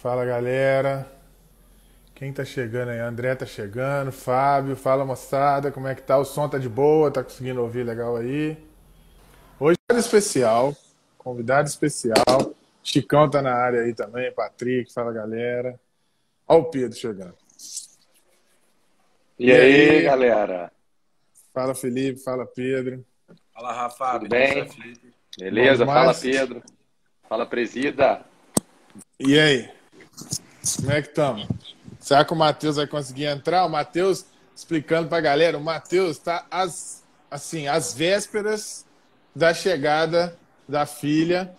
Fala galera. Quem tá chegando aí? André tá chegando, Fábio, fala moçada, como é que tá? O som tá de boa, tá conseguindo ouvir legal aí? Hoje é especial, convidado especial. Chicão tá na área aí também, Patrick, fala galera. Olha o Pedro chegando. E, e aí, aí, galera? Fala Felipe, fala Pedro. Fala Rafa, tudo bem? Beleza, fala Pedro. Fala Presida. E aí? Como é que estamos? Será que o Matheus vai conseguir entrar? O Matheus, explicando para a galera, o Matheus está às, assim, às vésperas da chegada da filha.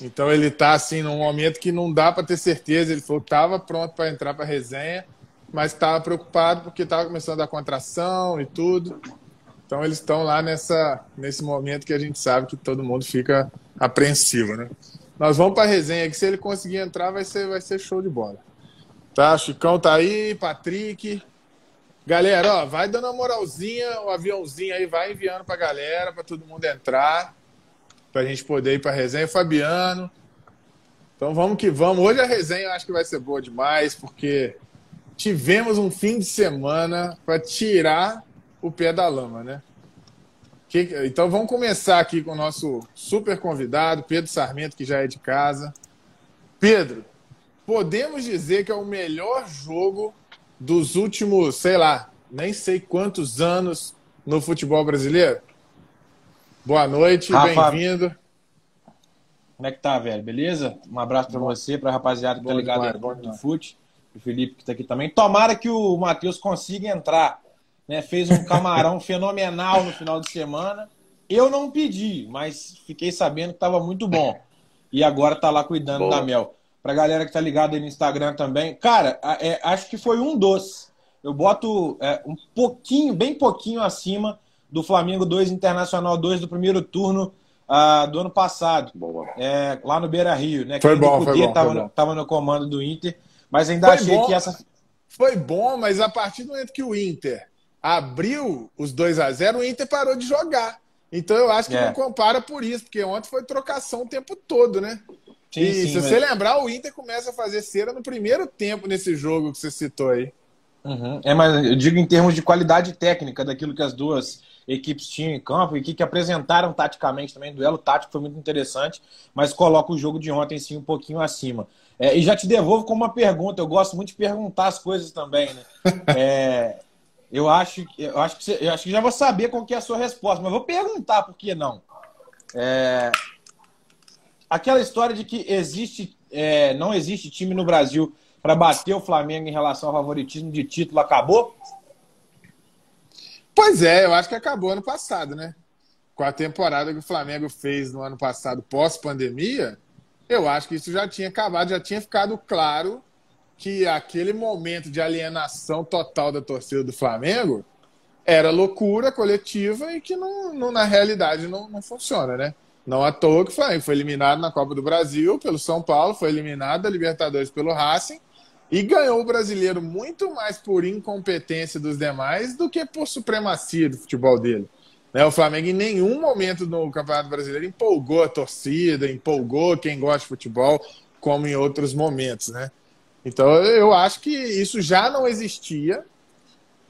Então ele está assim num momento que não dá para ter certeza. Ele falou que estava pronto para entrar para a resenha, mas estava preocupado porque estava começando a contração e tudo. Então eles estão lá nessa, nesse momento que a gente sabe que todo mundo fica apreensivo, né? Nós vamos para a resenha que se ele conseguir entrar vai ser, vai ser show de bola. Tá, Chicão tá aí, Patrick. Galera, ó, vai dando uma moralzinha, o aviãozinho aí vai enviando pra galera, para todo mundo entrar, pra gente poder ir pra resenha. Fabiano. Então vamos que vamos. Hoje a resenha eu acho que vai ser boa demais, porque tivemos um fim de semana para tirar o pé da lama, né? Então vamos começar aqui com o nosso super convidado, Pedro Sarmento, que já é de casa. Pedro, podemos dizer que é o melhor jogo dos últimos, sei lá, nem sei quantos anos no futebol brasileiro? Boa noite, bem-vindo. Como é que tá, velho? Beleza? Um abraço para você, para a rapaziada que tá ligado demais, no fute, o Felipe que tá aqui também. Tomara que o Matheus consiga entrar. Né? Fez um camarão fenomenal no final de semana. Eu não pedi, mas fiquei sabendo que estava muito bom. E agora tá lá cuidando Boa. da Mel pra galera que tá ligada aí no Instagram também. Cara, é, acho que foi um doce. Eu boto é, um pouquinho, bem pouquinho acima do Flamengo 2 Internacional 2 do primeiro turno uh, do ano passado. É, lá no Beira Rio, né? Foi bom, foi bom, tava, foi no, tava no comando do Inter, mas ainda foi achei bom, que essa. Foi bom, mas a partir do momento que o Inter abriu os 2 a 0 o Inter parou de jogar. Então eu acho que é. não compara por isso, porque ontem foi trocação o tempo todo, né? Sim, e sim, se mas... você lembrar, o Inter começa a fazer cera no primeiro tempo nesse jogo que você citou aí. Uhum. É, mas eu digo em termos de qualidade técnica daquilo que as duas equipes tinham em campo e que, que apresentaram taticamente também. O duelo tático foi muito interessante, mas coloca o jogo de ontem sim um pouquinho acima. É, e já te devolvo com uma pergunta. Eu gosto muito de perguntar as coisas também, né? É, eu acho, eu acho que eu acho que já vou saber qual que é a sua resposta, mas vou perguntar por que não. É, aquela história de que existe, é, não existe time no Brasil para bater o Flamengo em relação ao favoritismo de título acabou? Pois é, eu acho que acabou ano passado, né? Com a temporada que o Flamengo fez no ano passado, pós-pandemia, eu acho que isso já tinha acabado, já tinha ficado claro que aquele momento de alienação total da torcida do Flamengo era loucura coletiva e que não, não na realidade não, não funciona, né? Não à toa que foi, foi eliminado na Copa do Brasil pelo São Paulo, foi eliminado da Libertadores pelo Racing e ganhou o brasileiro muito mais por incompetência dos demais do que por supremacia do futebol dele. Né? O Flamengo em nenhum momento no Campeonato Brasileiro empolgou a torcida, empolgou quem gosta de futebol, como em outros momentos, né? Então eu acho que isso já não existia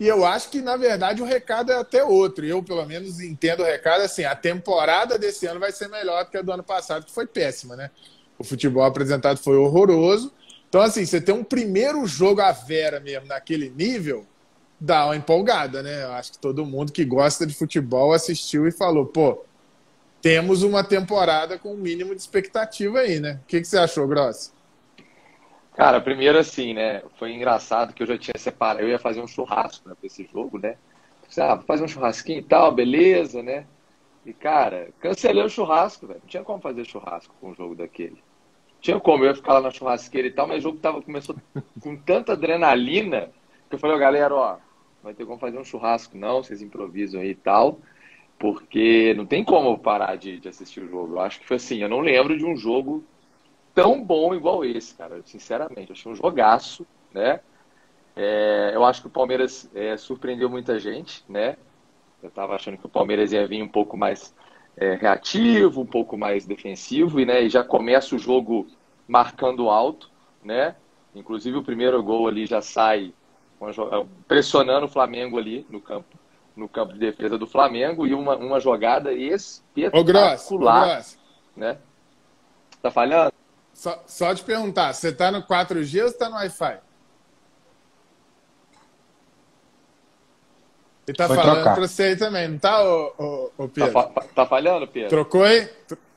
e eu acho que, na verdade, o recado é até outro. Eu, pelo menos, entendo o recado assim: a temporada desse ano vai ser melhor do que a do ano passado, que foi péssima, né? O futebol apresentado foi horroroso. Então, assim, você tem um primeiro jogo à vera mesmo, naquele nível, dá uma empolgada, né? Eu acho que todo mundo que gosta de futebol assistiu e falou: pô, temos uma temporada com um mínimo de expectativa aí, né? O que, que você achou, Grossi? Cara, primeiro assim, né? Foi engraçado que eu já tinha separado, eu ia fazer um churrasco né, pra esse jogo, né? Ah, vou fazer um churrasquinho e tal, beleza, né? E, cara, cancelei o churrasco, velho. Não tinha como fazer churrasco com um jogo daquele. Tinha como, eu ia ficar lá na churrasqueira e tal, mas o jogo tava, começou com tanta adrenalina que eu falei, ó, galera, ó, vai ter como fazer um churrasco, não, vocês improvisam aí e tal, porque não tem como parar de, de assistir o jogo. Eu acho que foi assim, eu não lembro de um jogo tão bom igual esse, cara. Sinceramente, eu achei um jogaço, né? É, eu acho que o Palmeiras é, surpreendeu muita gente, né? Eu estava achando que o Palmeiras ia vir um pouco mais é, reativo, um pouco mais defensivo, e, né, e já começa o jogo marcando alto. né? Inclusive o primeiro gol ali já sai pressionando o Flamengo ali no campo, no campo de defesa do Flamengo e uma, uma jogada espetacular, Ô, Gross, Ô, Gross. né? Tá falhando? Só, só te perguntar, você tá no 4G ou você tá no Wi-Fi? Ele tá Foi falando trocar. pra você aí também, não tá, ô, ô, ô Pedro? Tá, fa tá, falhando, Pedro? Trocou aí?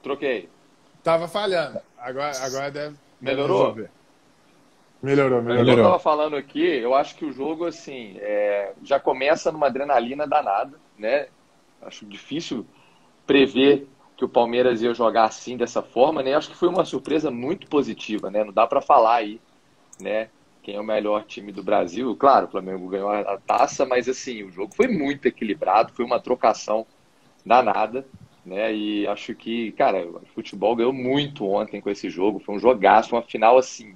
Troquei. Tava falhando. Agora, agora deve. Melhorou? Deve melhorou, melhorou. Eu tava falando aqui, eu acho que o jogo, assim, é, já começa numa adrenalina danada, né? Acho difícil prever que o Palmeiras ia jogar assim, dessa forma, né? Acho que foi uma surpresa muito positiva, né? Não dá para falar aí, né? quem é o melhor time do Brasil. Claro, o Flamengo ganhou a taça, mas assim, o jogo foi muito equilibrado, foi uma trocação danada, né? E acho que, cara, o futebol ganhou muito ontem com esse jogo, foi um jogaço, uma final assim,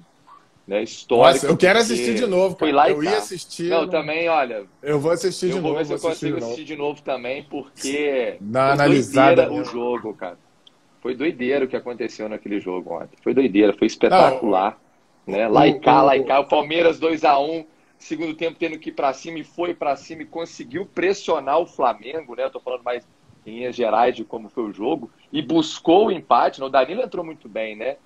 né, histórica. Nossa, eu quero assistir de novo, cara. Lá eu ia assistir. Não, não, também, olha. Eu vou assistir de novo. Eu vou ver se eu consigo assistir, assistir de novo também, porque Na analisada o jogo, cara. Foi doideira o que aconteceu naquele jogo ontem. Foi doideira, foi espetacular. Não, né? E cá. O Palmeiras 2 a 1 segundo tempo tendo que ir para cima e foi para cima e conseguiu pressionar o Flamengo, né? Eu tô falando mais em linhas gerais de como foi o jogo e buscou o empate. Né? O Danilo entrou muito bem, né?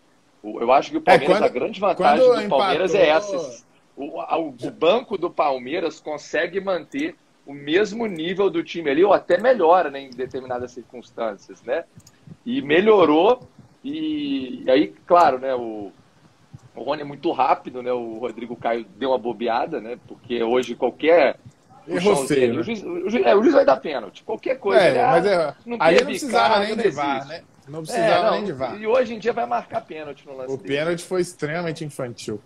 Eu acho que o é, Palmeiras, é, quando, a grande vantagem do Palmeiras empatou... é essa. O, o, banco do Palmeiras consegue manter o mesmo nível do time ali, ou até melhora né, em determinadas circunstâncias, né? E melhorou, e, e aí, claro, né, o, o Rony é muito rápido, né? O Rodrigo Caio deu uma bobeada, né? Porque hoje qualquer. Errou feio, né? o, juiz, o, juiz, é, o juiz vai dar pênalti. Qualquer coisa. É, né? mas é, não aí não precisava nem de VAR, né? Não precisava é, não, nem de VAR. E hoje em dia vai marcar pênalti no lance. O dele. pênalti foi extremamente infantil.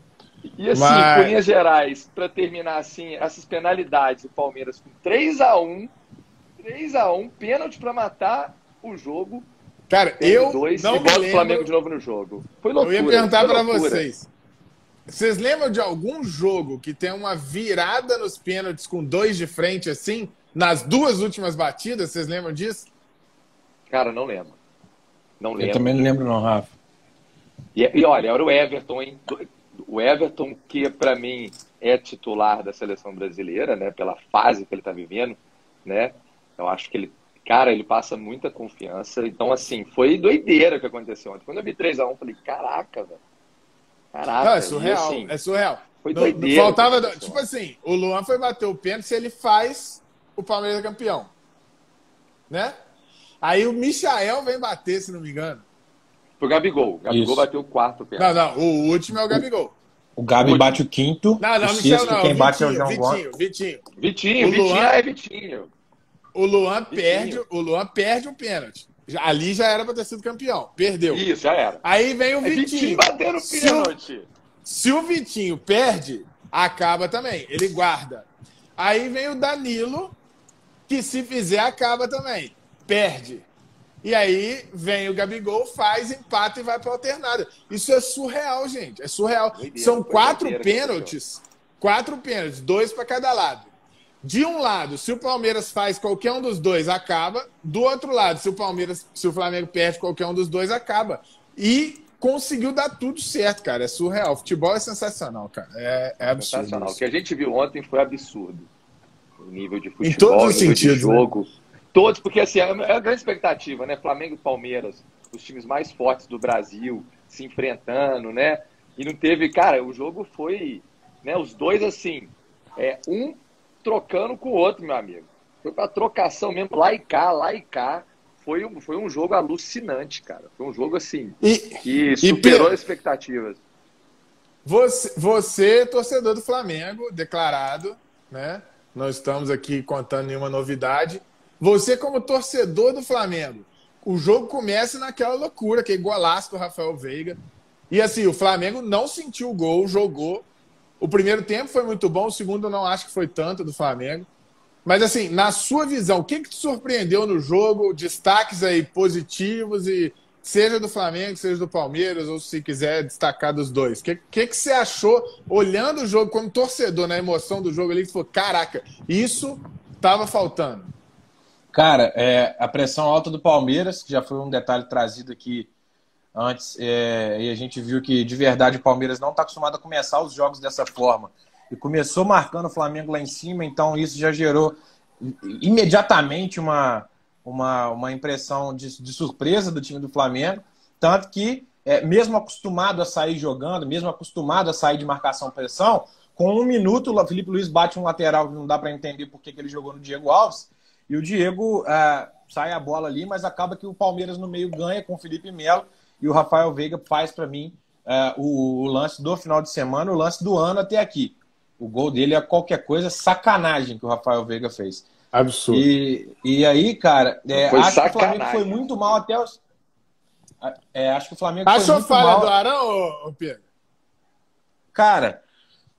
E assim, mas... linhas gerais, para terminar assim, essas penalidades, o Palmeiras com 3 a 1 3 a 1 pênalti para matar o jogo Cara, eu dois, não me lembro... o Flamengo de novo no jogo. Foi loucura. Eu ia perguntar para vocês. Vocês lembram de algum jogo que tem uma virada nos pênaltis com dois de frente assim, nas duas últimas batidas? Vocês lembram disso? Cara, não lembro. Não lembro. Eu também não lembro não, Rafa. E, e olha, era o Everton, hein? O Everton, que para mim é titular da seleção brasileira, né? Pela fase que ele está vivendo, né? Eu acho que ele Cara, ele passa muita confiança. Então, assim, foi doideira o que aconteceu ontem. Quando eu vi 3x1, falei, caraca, velho. Caraca. Não, é surreal. assim, é surreal. Foi doideira. Faltava, tipo assim, o Luan foi bater o pênalti se ele faz o Palmeiras campeão. Né? Aí o Michael vem bater, se não me engano. Foi o Gabigol. O Gabigol Isso. bateu o quarto pênalti. Não, não. O último é o Gabigol. O Gabi o bate o quinto. Não, não, Michel não. Quem Vitinho, bate é o João Vitinho, Vitinho. Vitinho, Vitinho é Vitinho. O Luan perde, o Luan perde um pênalti. Ali já era para ter sido campeão. Perdeu. Isso, já era. Aí vem o é Vitinho. Vitinho o pênalti. Se o, se o Vitinho perde, acaba também. Ele guarda. Aí vem o Danilo, que se fizer, acaba também. Perde. E aí vem o Gabigol, faz, empata e vai para alternada. Isso é surreal, gente. É surreal. Doideira, São quatro pênaltis. Quatro pênaltis, dois para cada lado. De um lado, se o Palmeiras faz qualquer um dos dois, acaba. Do outro lado, se o Palmeiras, se o Flamengo perde qualquer um dos dois, acaba. E conseguiu dar tudo certo, cara. É surreal. O futebol é sensacional, cara. É, é absurdo. Sensacional. O que a gente viu ontem foi absurdo. O nível de futebol, em todos os sentidos, de né? jogo. Né? Todos, porque assim, é, é a grande expectativa, né? Flamengo e Palmeiras, os times mais fortes do Brasil, se enfrentando, né? E não teve, cara, o jogo foi, né? Os dois assim, é, um trocando com o outro, meu amigo. Foi pra trocação mesmo, lá e cá, lá e cá. Foi um, foi um jogo alucinante, cara. Foi um jogo assim e, que superou e, as expectativas. Você, você, torcedor do Flamengo, declarado, né? Não estamos aqui contando nenhuma novidade. Você, como torcedor do Flamengo, o jogo começa naquela loucura, que é golaço do Rafael Veiga. E assim, o Flamengo não sentiu o gol, jogou, o primeiro tempo foi muito bom, o segundo eu não acho que foi tanto do Flamengo. Mas assim, na sua visão, o que, que te surpreendeu no jogo? Destaques aí positivos e seja do Flamengo, seja do Palmeiras, ou se quiser destacar dos dois. O que, que, que você achou olhando o jogo como torcedor, na emoção do jogo ali, que falou, caraca, isso estava faltando? Cara, é, a pressão alta do Palmeiras, que já foi um detalhe trazido aqui antes, é, e a gente viu que de verdade o Palmeiras não está acostumado a começar os jogos dessa forma. E começou marcando o Flamengo lá em cima, então isso já gerou imediatamente uma, uma, uma impressão de, de surpresa do time do Flamengo. Tanto que, é, mesmo acostumado a sair jogando, mesmo acostumado a sair de marcação-pressão, com um minuto o Felipe Luiz bate um lateral que não dá para entender por que ele jogou no Diego Alves. E o Diego é, sai a bola ali, mas acaba que o Palmeiras no meio ganha com o Felipe Melo e o Rafael Veiga faz para mim é, o, o, lance do final de semana, o lance do ano até aqui. O gol dele é qualquer coisa, sacanagem que o Rafael Veiga fez. Absurdo. E, e aí, cara, é, acho sacanagem. que o Flamengo foi muito mal até os. É, acho que o Flamengo Achou foi muito falha mal. do Arão, Pedro? Cara,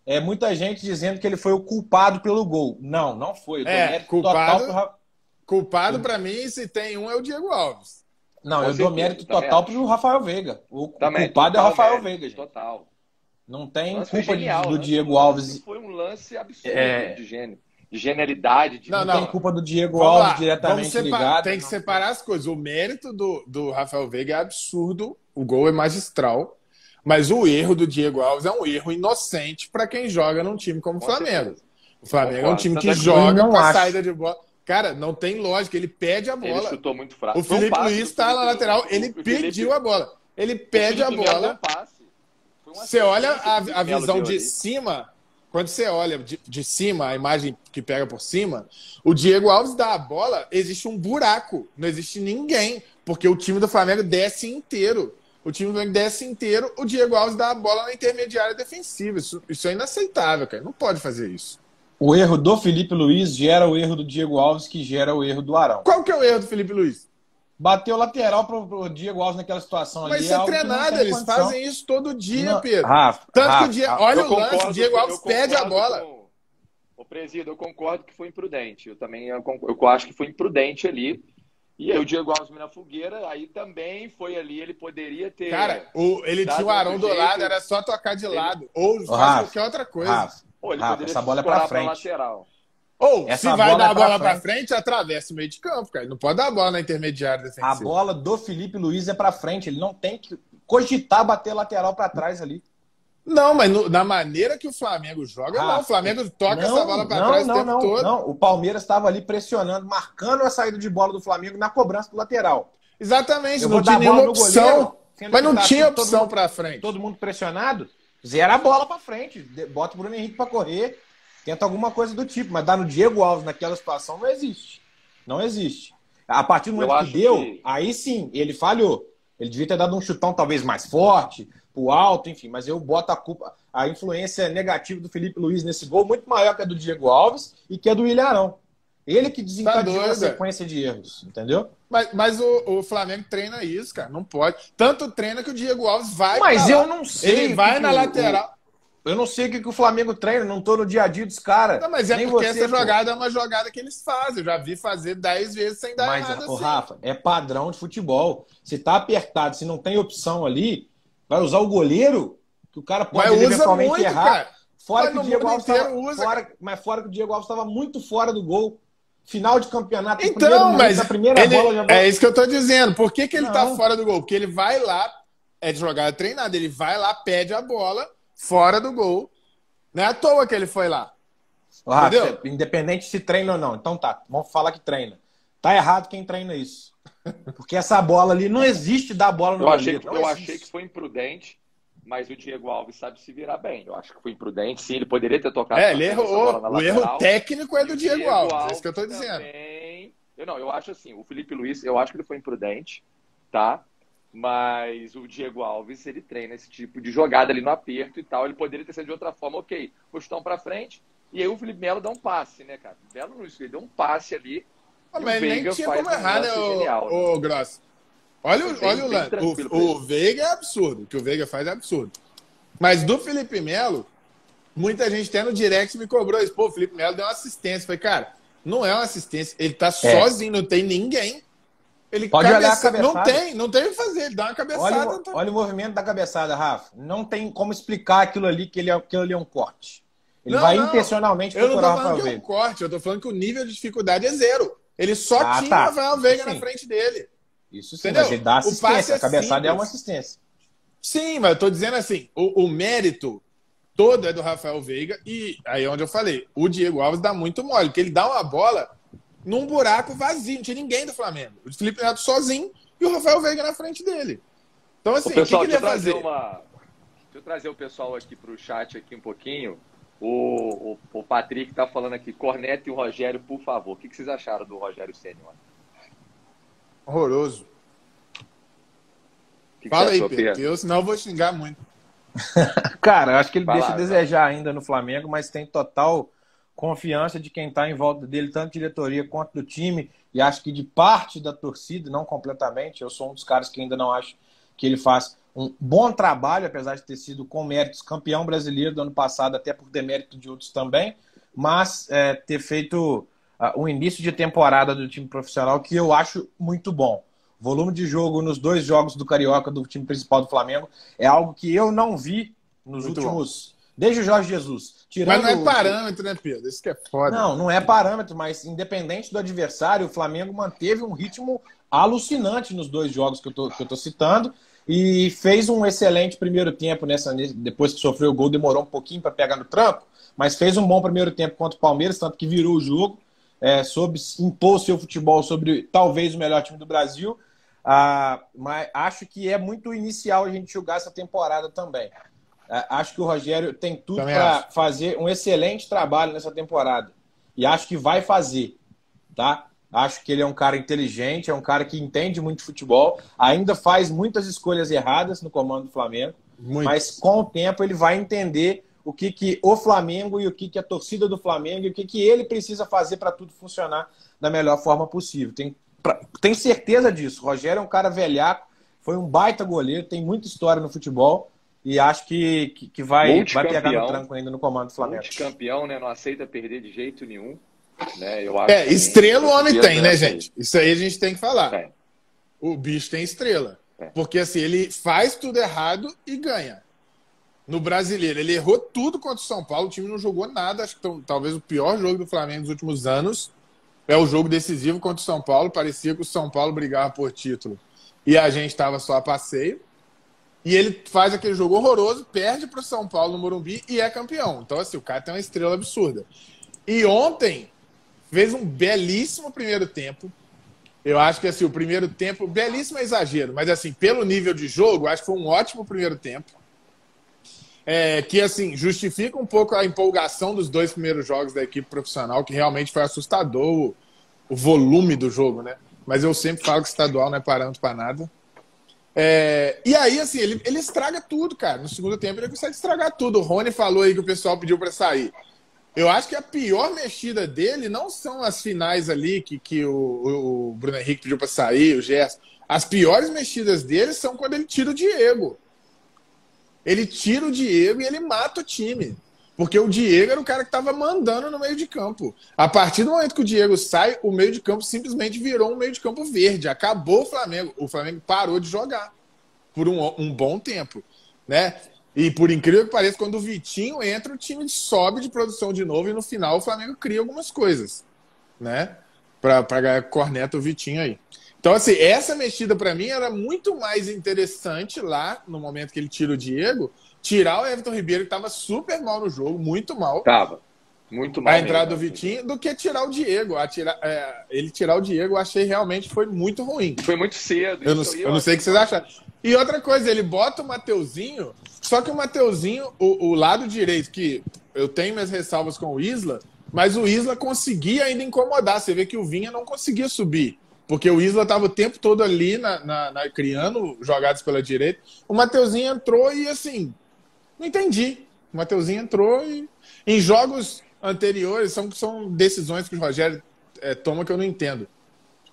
é muita gente dizendo que ele foi o culpado pelo gol. Não, não foi. É, culpado, total culpado para mim, se tem um, é o Diego Alves. Não, eu dou mérito total pro Rafael Veiga. O também, culpado é o Rafael Veiga, gente. Total. Não tem culpa genial, do, Diego Alves. Foi um lance absurdo é... de gênio de genialidade. De... Não, não, não, tem culpa do Diego Vamos Alves lá. diretamente ligado. Tem que separar as coisas. O mérito do, do Rafael Veiga é absurdo, o gol é magistral, mas o erro do Diego Alves é um erro inocente para quem joga num time como o Flamengo. O Flamengo é um time que joga com a saída de bola. Cara, não tem lógica, ele pede a bola. Ele chutou muito fraco. O Felipe um Luiz está na lateral, ele pediu a bola. Ele pede a bola. Você olha a, a visão de cima, quando você olha de, de, cima, a imagem que pega por cima, o Diego Alves dá a bola, existe um buraco, não existe ninguém, porque o time do Flamengo desce inteiro. O time do Flamengo desce inteiro, o Diego Alves dá a bola na intermediária defensiva. Isso, isso é inaceitável, cara. Não pode fazer isso. O erro do Felipe Luiz gera o erro do Diego Alves, que gera o erro do Arão. Qual que é o erro do Felipe Luiz? Bateu lateral pro, pro Diego Alves naquela situação Mas ali. Mas é treinado, eles condição. fazem isso todo dia, não, Pedro. Rafa, Tanto Rafa, que o Diego, olha o lance, o Diego Alves pede a bola. Com... O presídio, eu concordo que foi imprudente. Eu também eu, eu acho que foi imprudente ali. E aí o Diego Alves na fogueira, aí também foi ali, ele poderia ter. Cara, o, ele tinha o Arão do jeito, lado, era só tocar de ele... lado. Ou fazer qualquer outra coisa. Rafa, Pô, Rafa essa bola é pra frente. lateral. Ou, Essa se vai dar a bola é pra frente, atravessa o meio de campo, cara. Não pode dar a bola na intermediária defensiva. A bola do Felipe Luiz é pra frente. Ele não tem que cogitar bater lateral para trás ali. Não, mas no, na maneira que o Flamengo joga, ah, não. O Flamengo toca não, essa bola para trás não, o tempo não, todo. Não, o Palmeiras estava ali pressionando, marcando a saída de bola do Flamengo na cobrança do lateral. Exatamente, Eu não tinha nenhuma opção. Goleiro, mas não tá tinha opção para frente. Todo mundo pressionado, zera a bola para frente. Bota o Bruno Henrique para correr Tenta alguma coisa do tipo, mas dar no Diego Alves naquela situação não existe. Não existe. A partir do momento que deu, que... aí sim, ele falhou. Ele devia ter dado um chutão talvez mais forte, pro alto, enfim, mas eu boto a culpa, a influência negativa do Felipe Luiz nesse gol muito maior que a do Diego Alves e que a do Ilharão. Ele que desencadeou tá a sequência de erros, entendeu? Mas, mas o, o, Flamengo treina isso, cara. Não pode. Tanto treina que o Diego Alves vai. Mas eu lá. não sei. Ele vai na lateral. Eu não sei o que, que o Flamengo treina, não tô no dia a dia dos caras. Não, mas é Nem porque você, essa pô. jogada é uma jogada que eles fazem. Eu já vi fazer 10 vezes sem dar mas, errado assim. Rafa, é padrão de futebol. Se tá apertado, se não tem opção ali, vai usar o goleiro, que o cara pode mas eventualmente muito, errar. Cara. Fora mas que o Diego Alves tava, usa, fora, mas fora que o Diego Alves estava muito fora do gol. Final de campeonato. Então, mas a primeira ele, bola já vai... é isso que eu tô dizendo. Por que, que ele tá não. tá fora do gol? Porque ele vai lá, é de jogada treinada, ele vai lá, pede a bola fora do gol. Não é à toa que ele foi lá. Rafa, independente se treina ou não. Então tá, vamos falar que treina. Tá errado quem treina isso. Porque essa bola ali não existe dar bola no eu achei, Eu achei que foi imprudente, mas o Diego Alves sabe se virar bem. Eu acho que foi imprudente, sim, ele poderia ter tocado. É, ele errou. O erro técnico é do Diego, Diego Alves, Alves, é isso que eu tô dizendo. Também... Eu não, eu acho assim, o Felipe Luiz, eu acho que ele foi imprudente, tá? Mas o Diego Alves, ele treina esse tipo de jogada ali no aperto e tal. Ele poderia ter sido de outra forma, ok, postão para frente. E aí o Felipe Melo dá um passe, né, cara? O Melo não ele deu um passe ali. Ah, mas nem tinha como errar, né, o, né? o Gross? Olha, o, olha o lance. O, o Veiga é absurdo. O que o Veiga faz é absurdo. Mas do Felipe Melo, muita gente até no direct me cobrou isso. Pô, o Felipe Melo deu uma assistência. Falei, cara, não é uma assistência. Ele tá é. sozinho, não tem ninguém. Ele Pode olhar a cabeçada. Não tem, não tem o que fazer. Ele dá uma cabeçada. Olha, o, olha o movimento da cabeçada, Rafa. Não tem como explicar aquilo ali que ele é, aquilo ali é um corte. Ele não, vai não. intencionalmente procurar Eu não tô falando que é um corte, eu tô falando que o nível de dificuldade é zero. Ele só ah, tinha tá. o Rafael Veiga Sim. na frente dele. Isso sim, Entendeu? mas ele dá assistência. É a cabeçada simples. é uma assistência. Sim, mas eu tô dizendo assim, o, o, mérito todo é do Rafael Veiga e aí é onde eu falei, o Diego Alves dá muito mole, porque ele dá uma bola num buraco vazio, não tinha ninguém do Flamengo. O Felipe Neto sozinho e o Rafael Veiga na frente dele. Então assim, o, pessoal, o que, que ele ia fazer? Uma... Deixa eu trazer o pessoal aqui para o chat aqui um pouquinho. O, o, o Patrick está falando aqui, Corneta e o Rogério, por favor. O que, que vocês acharam do Rogério Senna? Horroroso. Que Fala aí, Pedro, eu, senão eu vou xingar muito. Cara, acho que ele Fala, deixa a desejar ainda no Flamengo, mas tem total confiança de quem está em volta dele, tanto diretoria quanto do time, e acho que de parte da torcida, não completamente. Eu sou um dos caras que ainda não acho que ele faz um bom trabalho, apesar de ter sido com méritos campeão brasileiro do ano passado, até por demérito de outros também, mas é, ter feito uh, um início de temporada do time profissional que eu acho muito bom. Volume de jogo nos dois jogos do Carioca do time principal do Flamengo é algo que eu não vi nos muito últimos. Bom. Desde o Jorge Jesus. Tirando mas não é parâmetro, né, Pedro? Isso que é foda. Não, não é parâmetro, mas independente do adversário, o Flamengo manteve um ritmo alucinante nos dois jogos que eu tô, que eu tô citando e fez um excelente primeiro tempo nessa depois que sofreu o gol demorou um pouquinho para pegar no tranco mas fez um bom primeiro tempo contra o Palmeiras tanto que virou o jogo é, soube impor seu futebol sobre talvez o melhor time do Brasil ah, mas acho que é muito inicial a gente julgar essa temporada também. Ah, acho que o Rogério tem tudo para fazer um excelente trabalho nessa temporada. E acho que vai fazer. Tá? Acho que ele é um cara inteligente, é um cara que entende muito futebol, ainda faz muitas escolhas erradas no comando do Flamengo, muito. mas com o tempo ele vai entender o que, que o Flamengo e o que, que a torcida do Flamengo e o que, que ele precisa fazer para tudo funcionar da melhor forma possível. Tem tem certeza disso. O Rogério é um cara velhaco, foi um baita goleiro, tem muita história no futebol e acho que, que, que vai, vai pegar no tranco ainda no comando do Flamengo. campeão, né? Não aceita perder de jeito nenhum. Né? Eu acho é, estrela o homem tem, né, gente? Isso aí a gente tem que falar. É. O bicho tem estrela. É. Porque assim, ele faz tudo errado e ganha. No brasileiro, ele errou tudo contra o São Paulo, o time não jogou nada. Acho que talvez o pior jogo do Flamengo nos últimos anos. É o jogo decisivo contra o São Paulo. Parecia que o São Paulo brigava por título e a gente estava só a passeio. E ele faz aquele jogo horroroso, perde para o São Paulo no Morumbi e é campeão. Então, assim, o cara tem uma estrela absurda. E ontem fez um belíssimo primeiro tempo. Eu acho que assim, o primeiro tempo, belíssimo é exagero, mas assim, pelo nível de jogo, acho que foi um ótimo primeiro tempo. É, que assim, justifica um pouco a empolgação dos dois primeiros jogos da equipe profissional, que realmente foi assustador o, o volume do jogo, né? Mas eu sempre falo que estadual não é parâmetro para nada. É, e aí, assim, ele, ele estraga tudo, cara. No segundo tempo, ele consegue estragar tudo. O Rony falou aí que o pessoal pediu para sair. Eu acho que a pior mexida dele não são as finais ali que, que o, o Bruno Henrique pediu para sair, o Gerson. As piores mexidas dele são quando ele tira o Diego. Ele tira o Diego e ele mata o time. Porque o Diego era o cara que estava mandando no meio de campo. A partir do momento que o Diego sai, o meio de campo simplesmente virou um meio de campo verde. Acabou o Flamengo. O Flamengo parou de jogar por um, um bom tempo. Né? E por incrível que pareça, quando o Vitinho entra, o time sobe de produção de novo e no final o Flamengo cria algumas coisas. Né? Para ganhar corneta o Vitinho aí. Então, assim, essa mexida para mim era muito mais interessante lá, no momento que ele tira o Diego, tirar o Everton Ribeiro, que estava super mal no jogo, muito mal. Tava. Muito mal. A entrada mesmo, do Vitinho, do que tirar o Diego. A tira, é, ele tirar o Diego, eu achei realmente foi muito ruim. Foi muito cedo. Eu não, eu não sei o que vocês acharam. E outra coisa, ele bota o Mateuzinho, só que o Mateuzinho, o, o lado direito, que eu tenho minhas ressalvas com o Isla, mas o Isla conseguia ainda incomodar. Você vê que o Vinha não conseguia subir. Porque o Isla estava o tempo todo ali na, na, na, criando jogadas pela direita. O Mateuzinho entrou e assim, não entendi. O Mateuzinho entrou e em jogos anteriores são, são decisões que o Rogério é, toma que eu não entendo.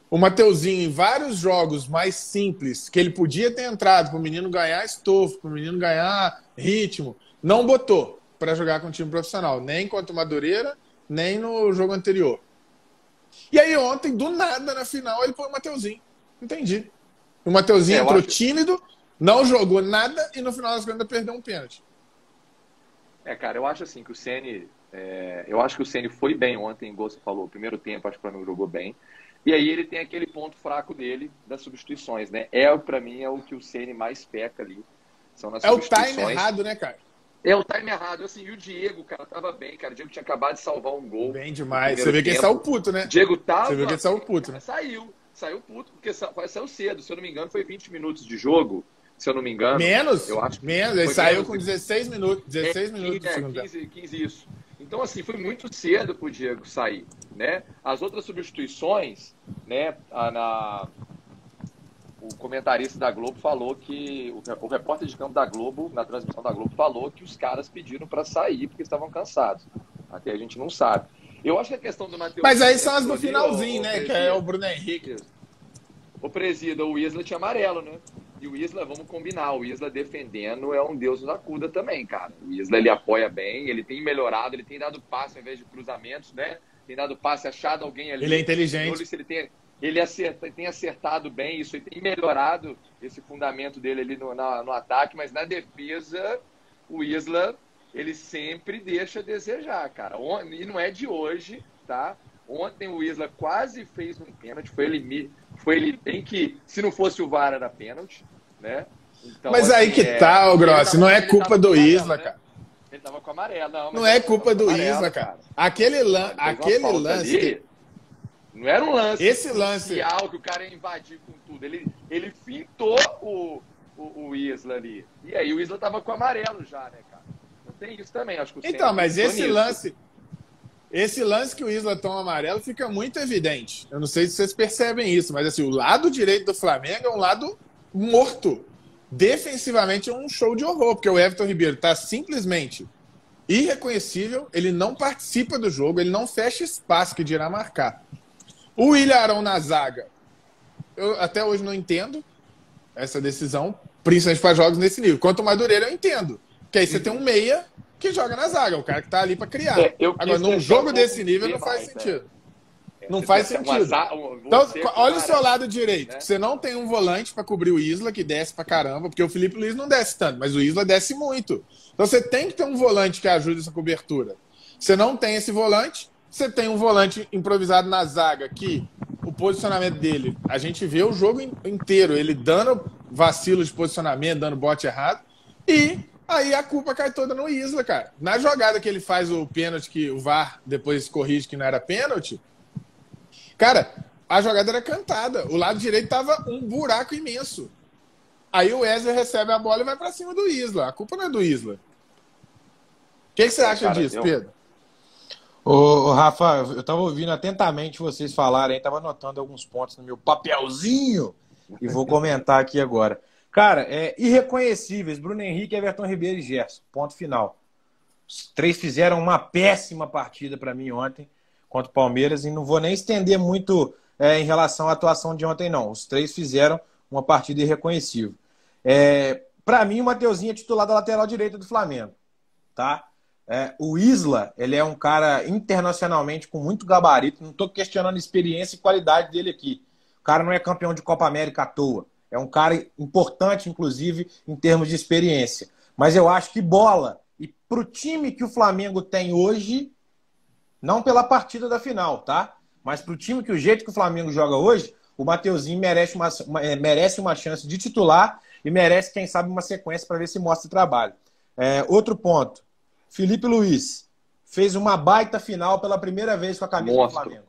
O Mateuzinho, em vários jogos mais simples, que ele podia ter entrado para o menino ganhar estofo, para o menino ganhar ritmo, não botou para jogar com o time profissional, nem contra o Madureira, nem no jogo anterior. E aí ontem, do nada, na final, ele põe o Mateuzinho. Entendi. O Mateuzinho é, entrou acho... tímido, não jogou nada e no final das contas perdeu um pênalti. É, cara, eu acho assim que o Ceni, é, eu acho que o Ceni foi bem ontem, igual você falou, primeiro tempo acho que o Flamengo jogou bem. E aí ele tem aquele ponto fraco dele das substituições, né? É, para mim, é o que o Ceni mais peca ali. São nas é o time errado, né, cara? É o time errado. Assim, e o Diego, cara, tava bem, cara. O Diego tinha acabado de salvar um gol. Bem demais. Você vê que ele saiu puto, né? Diego tava. Você vê que ele saiu puto, né? Saiu. Saiu puto, porque saiu cedo. Se eu não me engano, foi 20 minutos de jogo. Se eu não me engano. Menos? Eu acho. Menos. Ele saiu menos. com 16 minutos. 16 é, minutos. É, 15, 15, isso. Então, assim, foi muito cedo para o Diego sair, né? As outras substituições, né, na, o comentarista da Globo falou que o, repórter de campo da Globo, na transmissão da Globo, falou que os caras pediram para sair porque estavam cansados. Até a gente não sabe. Eu acho que a questão do Matheus. Mas aí são as do finalzinho, né? Que é o Bruno Henrique. O presida, o Isla tinha amarelo, né? E o Isla, vamos combinar, o Isla defendendo é um deus da cuda também, cara. O Isla ele apoia bem, ele tem melhorado, ele tem dado passe ao invés de cruzamentos, né? Tem dado passe, achado alguém ali. Ele é inteligente. Ele tem, ele acerta, tem acertado bem isso, ele tem melhorado esse fundamento dele ali no, na, no ataque, mas na defesa, o Isla, ele sempre deixa a desejar, cara. E não é de hoje, tá? Ontem o Isla quase fez um pênalti, foi ele, foi ele bem que, se não fosse o VAR, era pênalti, né? Então, Mas aí assim, que é, tá, o Grossi, não é culpa do Isla, né? cara. Ele tava com amarelo, não. Não é culpa do amarelo, Isla, cara. cara. Aquele, lan aquele lance. Ali, não era um lance Esse lance que o cara ia invadir com tudo. Ele, ele fintou o, o, o Isla ali. E aí o Isla tava com amarelo já, né, cara? Não tem isso também, acho que Então, mas esse nisso. lance. Esse lance que o Isla toma amarelo fica muito evidente. Eu não sei se vocês percebem isso, mas assim, o lado direito do Flamengo é um lado morto. Defensivamente é um show de horror, porque o Everton Ribeiro está simplesmente irreconhecível, ele não participa do jogo, ele não fecha espaço que dirá marcar. O William Arão na zaga, eu até hoje não entendo essa decisão, principalmente para jogos nesse nível. Quanto o Madureira eu entendo, que aí você tem um meia que joga na zaga, o cara que tá ali para criar. É, Agora, num jogo desse nível não faz sentido. É. Não faz sentido. Então, olha o seu lado direito. Né? Você não tem um volante para cobrir o Isla, que desce para caramba, porque o Felipe Luiz não desce tanto, mas o Isla desce muito. Então você tem que ter um volante que ajude essa cobertura. Você não tem esse volante, você tem um volante improvisado na zaga que o posicionamento dele, a gente vê o jogo inteiro, ele dando vacilo de posicionamento, dando bote errado, e Aí a culpa cai toda no Isla, cara. Na jogada que ele faz o pênalti, que o VAR depois corrige que não era pênalti, cara, a jogada era cantada. O lado direito tava um buraco imenso. Aí o Wesley recebe a bola e vai para cima do Isla. A culpa não é do Isla. O que, que você acha cara, disso, eu... Pedro? Ô, Rafa, eu tava ouvindo atentamente vocês falarem, tava anotando alguns pontos no meu papelzinho e vou comentar aqui agora. Cara, é irreconhecíveis. Bruno Henrique, Everton Ribeiro e Gerson. Ponto final. Os três fizeram uma péssima partida para mim ontem contra o Palmeiras e não vou nem estender muito é, em relação à atuação de ontem, não. Os três fizeram uma partida irreconhecível. É, para mim, o Mateuzinho é titular da lateral direita do Flamengo. Tá? É, o Isla, ele é um cara internacionalmente com muito gabarito. Não estou questionando a experiência e qualidade dele aqui. O cara não é campeão de Copa América à toa. É um cara importante, inclusive, em termos de experiência. Mas eu acho que bola, e para o time que o Flamengo tem hoje, não pela partida da final, tá? Mas para o time que o jeito que o Flamengo joga hoje, o Mateuzinho merece uma, é, merece uma chance de titular e merece, quem sabe, uma sequência para ver se mostra trabalho. É, outro ponto. Felipe Luiz fez uma baita final pela primeira vez com a camisa Monstro. do Flamengo.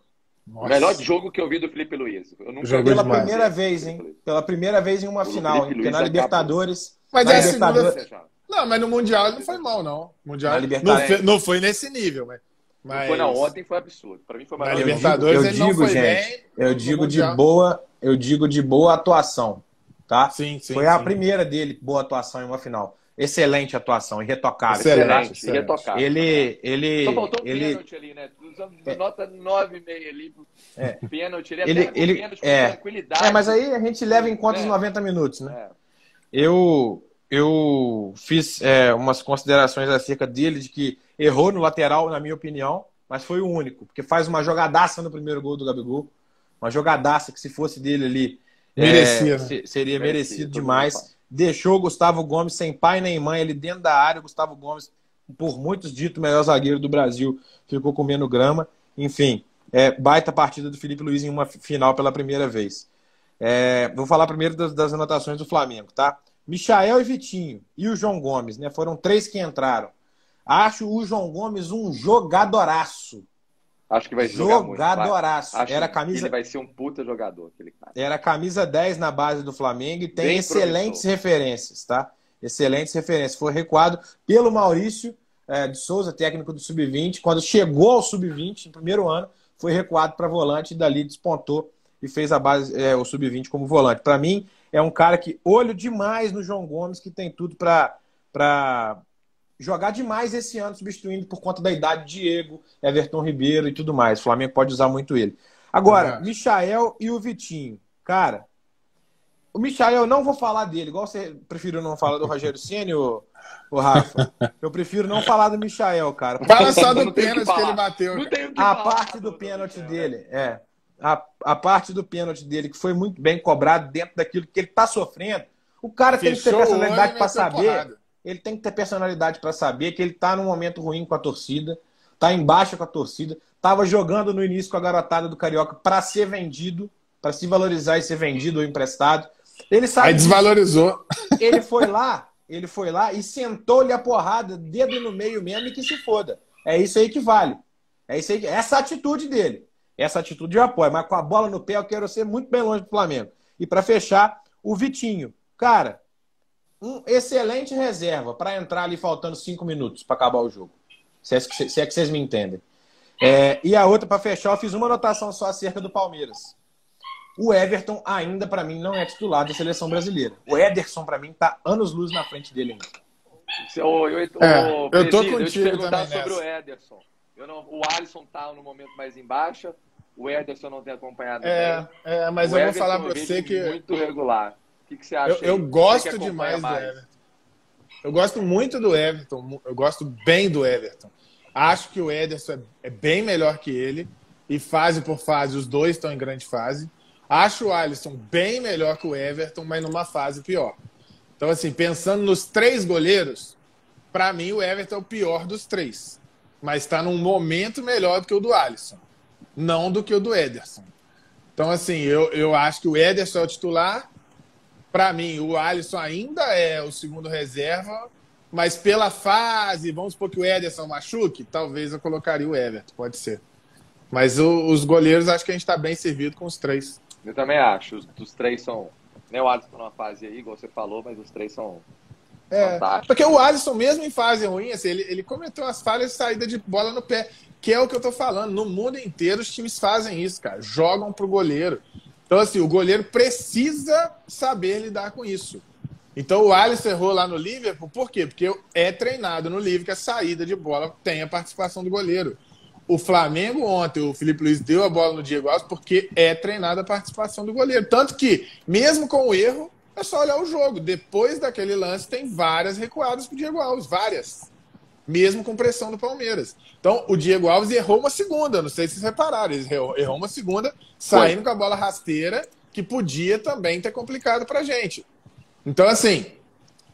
Nossa. Melhor jogo que eu vi do Felipe Luiz. Eu nunca Jogou pela demais. primeira vez, hein? Pela primeira vez em uma o final, hein? Porque na Libertadores. Mas na é assim, Libertadores... Não, mas no Mundial não foi mal, não. Mundial não foi, não foi nesse nível, mas. Mas... Foi na ontem, foi absurdo. Para mim foi maravilhoso. Na Libertadores eu digo, ele não foi gente, bem. Eu digo de boa, eu digo de boa atuação, tá? Sim, sim. Foi sim. a primeira dele boa atuação em uma final. Excelente atuação, irretocável. Excelente, excelente. irretocável. Ele, ele, Só faltou ele, pênalti ali, né? É. Nota 9,5 ali. É. Pênalti, ele, ele, ele pênalti é. tranquilidade. É, mas aí a gente leva em conta é. os 90 minutos, né? É. Eu, eu fiz é, umas considerações acerca dele, de que errou no lateral, na minha opinião, mas foi o único, porque faz uma jogadaça no primeiro gol do Gabigol. Uma jogadaça que se fosse dele ali, Merecia, é, né? seria merecido, merecido demais deixou Gustavo Gomes sem pai nem mãe ali dentro da área. Gustavo Gomes, por muitos dito melhor zagueiro do Brasil, ficou comendo grama. Enfim, É, baita partida do Felipe Luiz em uma final pela primeira vez. É, vou falar primeiro das, das, anotações do Flamengo, tá? Michael e Vitinho e o João Gomes, né? Foram três que entraram. Acho o João Gomes um jogadoraço. Acho que vai jogadoraço. Acho Era camisa... ele vai ser um puta jogador, aquele cara. Era camisa 10 na base do Flamengo e tem Bem excelentes promissor. referências, tá? Excelentes referências. Foi recuado pelo Maurício é, de Souza, técnico do Sub-20. Quando chegou ao Sub-20, no primeiro ano, foi recuado para volante e dali despontou e fez a base, é, o Sub-20 como volante. Para mim, é um cara que olho demais no João Gomes, que tem tudo para jogar demais esse ano, substituindo por conta da idade Diego, Everton Ribeiro e tudo mais. O Flamengo pode usar muito ele. Agora, Michael e o Vitinho. Cara, o Michael, eu não vou falar dele, igual você preferiu não falar do Rogério Ceni, o, o Rafa. Eu prefiro não falar do Michael, cara. Fala só do pênalti que, que, ele bateu. a parte do pênalti dele, é. A, a parte do pênalti dele, que foi muito bem cobrado dentro daquilo que ele tá sofrendo. O cara Fechou tem que ter personalidade para saber. Porrada. Ele tem que ter personalidade para saber que ele tá num momento ruim com a torcida, tá embaixo com a torcida, tava jogando no início com a garotada do Carioca para ser vendido, para se valorizar e ser vendido ou emprestado. Ele sabe. Aí desvalorizou. Ele foi lá, ele foi lá e sentou-lhe a porrada, dedo no meio mesmo e que se foda. É isso aí que vale. É isso aí, essa atitude dele. Essa atitude eu apoio, mas com a bola no pé eu quero ser muito bem longe do Flamengo. E para fechar, o Vitinho. Cara, um excelente reserva para entrar ali faltando cinco minutos para acabar o jogo. Se é, que, se é que vocês me entendem. É, e a outra, para fechar, eu fiz uma anotação só acerca do Palmeiras. O Everton ainda, para mim, não é titular da seleção brasileira. O Ederson, para mim, tá anos luz na frente dele ainda. Eu, eu, é, eu tô contigo eu te perguntar sobre nessa. o Ederson. Não, o Alisson tá no momento mais embaixo. O Ederson não tem acompanhado é, bem. É, mas o eu Everton, vou falar para você que. Muito regular. O que, que você acha? Eu, eu gosto demais mais? do Everton. Eu gosto muito do Everton. Eu gosto bem do Everton. Acho que o Ederson é, é bem melhor que ele. E fase por fase, os dois estão em grande fase. Acho o Alisson bem melhor que o Everton, mas numa fase pior. Então, assim, pensando nos três goleiros, para mim o Everton é o pior dos três. Mas está num momento melhor do que o do Alisson. Não do que o do Ederson. Então, assim, eu, eu acho que o Ederson é o titular para mim, o Alisson ainda é o segundo reserva, mas pela fase, vamos supor que o Ederson machuque, talvez eu colocaria o Everton, pode ser. Mas o, os goleiros, acho que a gente está bem servido com os três. Eu também acho. Os, os três são. Nem o Alisson numa fase aí, igual você falou, mas os três são. É, porque o Alisson, mesmo em fase ruim, assim, ele, ele cometeu as falhas de saída de bola no pé, que é o que eu tô falando. No mundo inteiro, os times fazem isso, cara. Jogam pro goleiro. Então, assim, o goleiro precisa saber lidar com isso. Então, o Alisson errou lá no Liverpool, por quê? Porque é treinado no Liverpool que a saída de bola tem a participação do goleiro. O Flamengo ontem, o Felipe Luiz deu a bola no Diego Alves porque é treinada a participação do goleiro. Tanto que, mesmo com o erro, é só olhar o jogo. Depois daquele lance, tem várias recuadas para o Diego Alves, várias mesmo com pressão do Palmeiras. Então, o Diego Alves errou uma segunda, não sei se vocês repararam, ele errou, errou uma segunda, saindo Foi. com a bola rasteira, que podia também ter complicado para gente. Então, assim,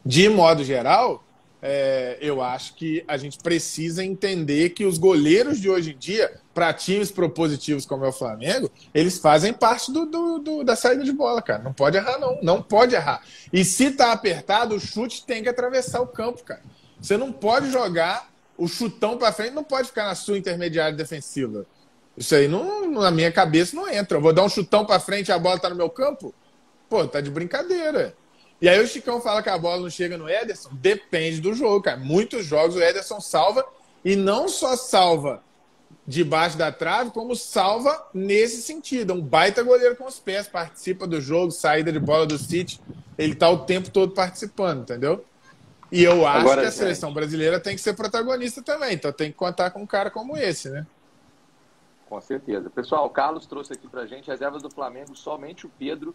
de modo geral, é, eu acho que a gente precisa entender que os goleiros de hoje em dia, para times propositivos como é o Flamengo, eles fazem parte do, do, do, da saída de bola, cara. Não pode errar, não. Não pode errar. E se tá apertado, o chute tem que atravessar o campo, cara. Você não pode jogar o chutão para frente, não pode ficar na sua intermediária defensiva. Isso aí não, na minha cabeça não entra. Eu vou dar um chutão para frente e a bola tá no meu campo? Pô, tá de brincadeira. E aí o Chicão fala que a bola não chega no Ederson. Depende do jogo, cara. Muitos jogos o Ederson salva e não só salva debaixo da trave, como salva nesse sentido. É um baita goleiro com os pés, participa do jogo, saída de bola do City. Ele tá o tempo todo participando, entendeu? E eu acho Agora, que a seleção brasileira tem que ser protagonista também, então tem que contar com um cara como esse, né? Com certeza. Pessoal, o Carlos trouxe aqui pra gente reservas do Flamengo, somente o Pedro,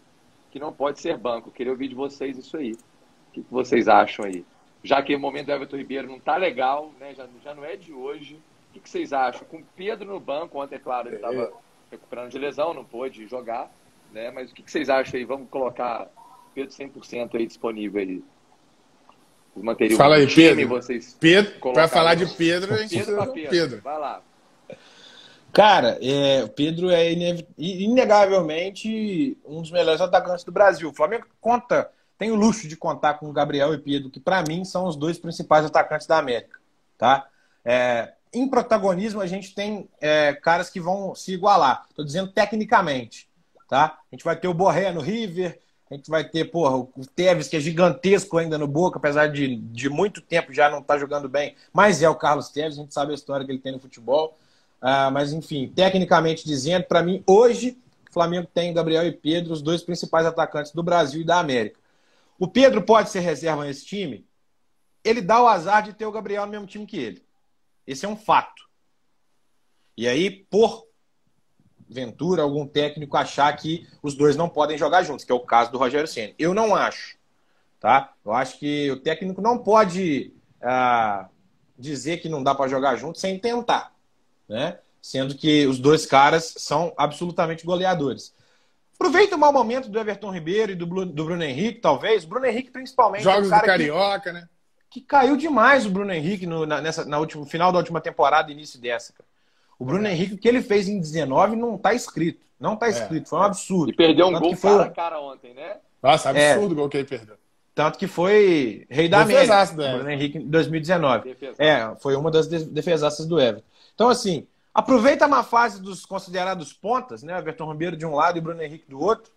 que não pode ser banco. Queria ouvir de vocês isso aí. O que vocês acham aí? Já que o momento do Everton Ribeiro não tá legal, né? Já, já não é de hoje. O que vocês acham? Com o Pedro no banco, ontem, é claro, ele estava é. recuperando de lesão, não pôde jogar, né? Mas o que vocês acham aí? Vamos colocar Pedro 100% aí disponível aí manteriam Fala aí, time, Pedro. Vocês Pedro, para falar de Pedro, a gente Pedro precisa Pedro. Pedro. Vai lá. Cara, é, o Pedro é inegavelmente um dos melhores atacantes do Brasil. O Flamengo conta, tem o luxo de contar com o Gabriel e Pedro, que para mim são os dois principais atacantes da América. Tá? É, em protagonismo, a gente tem é, caras que vão se igualar. Estou dizendo tecnicamente. Tá? A gente vai ter o Borré no River, a gente vai ter porra, o Tevez, que é gigantesco ainda no Boca, apesar de, de muito tempo já não estar tá jogando bem, mas é o Carlos Tevez, a gente sabe a história que ele tem no futebol. Uh, mas, enfim, tecnicamente dizendo, para mim, hoje, o Flamengo tem Gabriel e Pedro, os dois principais atacantes do Brasil e da América. O Pedro pode ser reserva nesse time? Ele dá o azar de ter o Gabriel no mesmo time que ele. Esse é um fato. E aí, por ventura, algum técnico achar que os dois não podem jogar juntos, que é o caso do Rogério Senna. Eu não acho. Tá? Eu acho que o técnico não pode ah, dizer que não dá para jogar junto sem tentar né? Sendo que os dois caras são absolutamente goleadores. Aproveita o mau momento do Everton Ribeiro e do, do Bruno Henrique, talvez. Bruno Henrique, principalmente. Jogos é um do Carioca, que, né? Que caiu demais o Bruno Henrique no, na, nessa, na última, final da última temporada, início dessa. Cara. O Bruno é. Henrique, o que ele fez em 19 não está escrito. Não está é. escrito. É. Foi um absurdo. E perdeu um Tanto gol foi... cara a cara ontem, né? Nossa, absurdo é. o gol que ele perdeu. Tanto que foi rei da América. Bruno Henrique em 2019. Defesaço. É, foi uma das defesaças do Everton. Então, assim, Aproveita uma fase dos considerados pontas, né? Everton Ribeiro de um lado e Bruno Henrique do outro.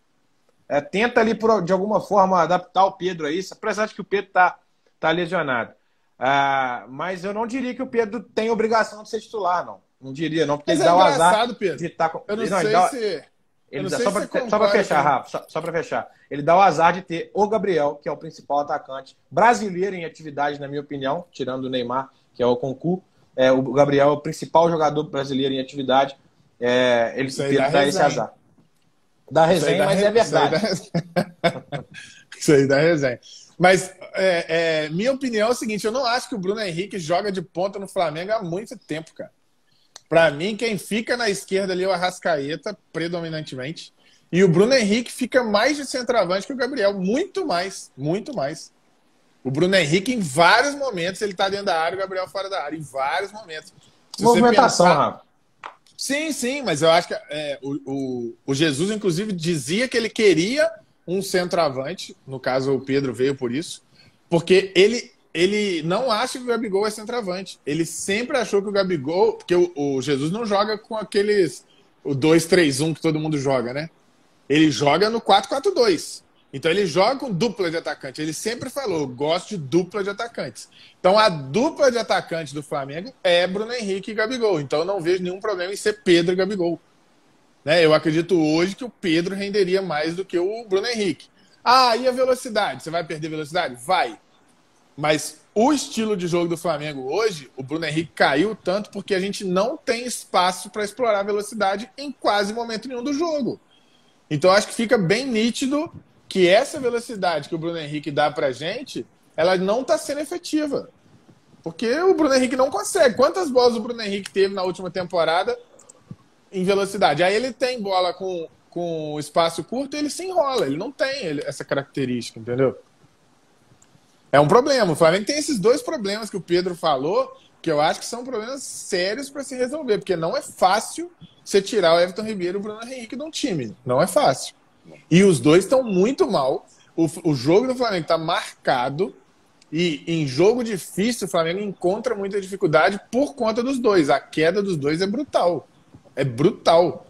É, tenta ali, por, de alguma forma, adaptar o Pedro a isso, apesar de que o Pedro está tá lesionado. Ah, mas eu não diria que o Pedro tem obrigação de ser titular, não. Não diria, não, porque mas ele é dá o azar Pedro. de estar tá com. Eu não, não sei dá... se. Ele dá... só para fechar, Rafa, só, só para fechar. Ele dá o azar de ter o Gabriel, que é o principal atacante brasileiro em atividade, na minha opinião, tirando o Neymar, que é o Concu, é, o Gabriel é o principal jogador brasileiro em atividade. É, ele dá esse azar. Da resenha, mas é verdade. Isso aí dá resenha. Mas é, é, minha opinião é o seguinte: eu não acho que o Bruno Henrique joga de ponta no Flamengo há muito tempo, cara. Para mim, quem fica na esquerda ali é o Arrascaeta, predominantemente. E o Bruno Henrique fica mais de centroavante que o Gabriel. Muito mais. Muito mais. O Bruno Henrique, em vários momentos, ele tá dentro da área, o Gabriel fora da área. Em vários momentos. Se Movimentação, pensar... Rafa. Sim, sim, mas eu acho que é, o, o, o, Jesus, inclusive, dizia que ele queria um centroavante. No caso, o Pedro veio por isso. Porque ele, ele não acha que o Gabigol é centroavante. Ele sempre achou que o Gabigol. Porque o, o Jesus não joga com aqueles. O 2-3-1 que todo mundo joga, né? Ele joga no 4-4-2. Então ele joga com dupla de atacante. Ele sempre falou, gosto de dupla de atacantes. Então a dupla de atacantes do Flamengo é Bruno Henrique e Gabigol. Então eu não vejo nenhum problema em ser Pedro e Gabigol. Né? Eu acredito hoje que o Pedro renderia mais do que o Bruno Henrique. Ah, e a velocidade? Você vai perder velocidade? Vai. Mas o estilo de jogo do Flamengo hoje, o Bruno Henrique caiu tanto porque a gente não tem espaço para explorar a velocidade em quase momento nenhum do jogo. Então acho que fica bem nítido que essa velocidade que o Bruno Henrique dá pra gente, ela não está sendo efetiva. Porque o Bruno Henrique não consegue. Quantas bolas o Bruno Henrique teve na última temporada em velocidade? Aí ele tem bola com, com espaço curto e ele se enrola. Ele não tem essa característica, entendeu? É um problema. O Flamengo tem esses dois problemas que o Pedro falou, que eu acho que são problemas sérios para se resolver, porque não é fácil você tirar o Everton Ribeiro e o Bruno Henrique de um time. Não é fácil. E os dois estão muito mal. O, o jogo do Flamengo está marcado. E em jogo difícil, o Flamengo encontra muita dificuldade por conta dos dois. A queda dos dois é brutal. É brutal.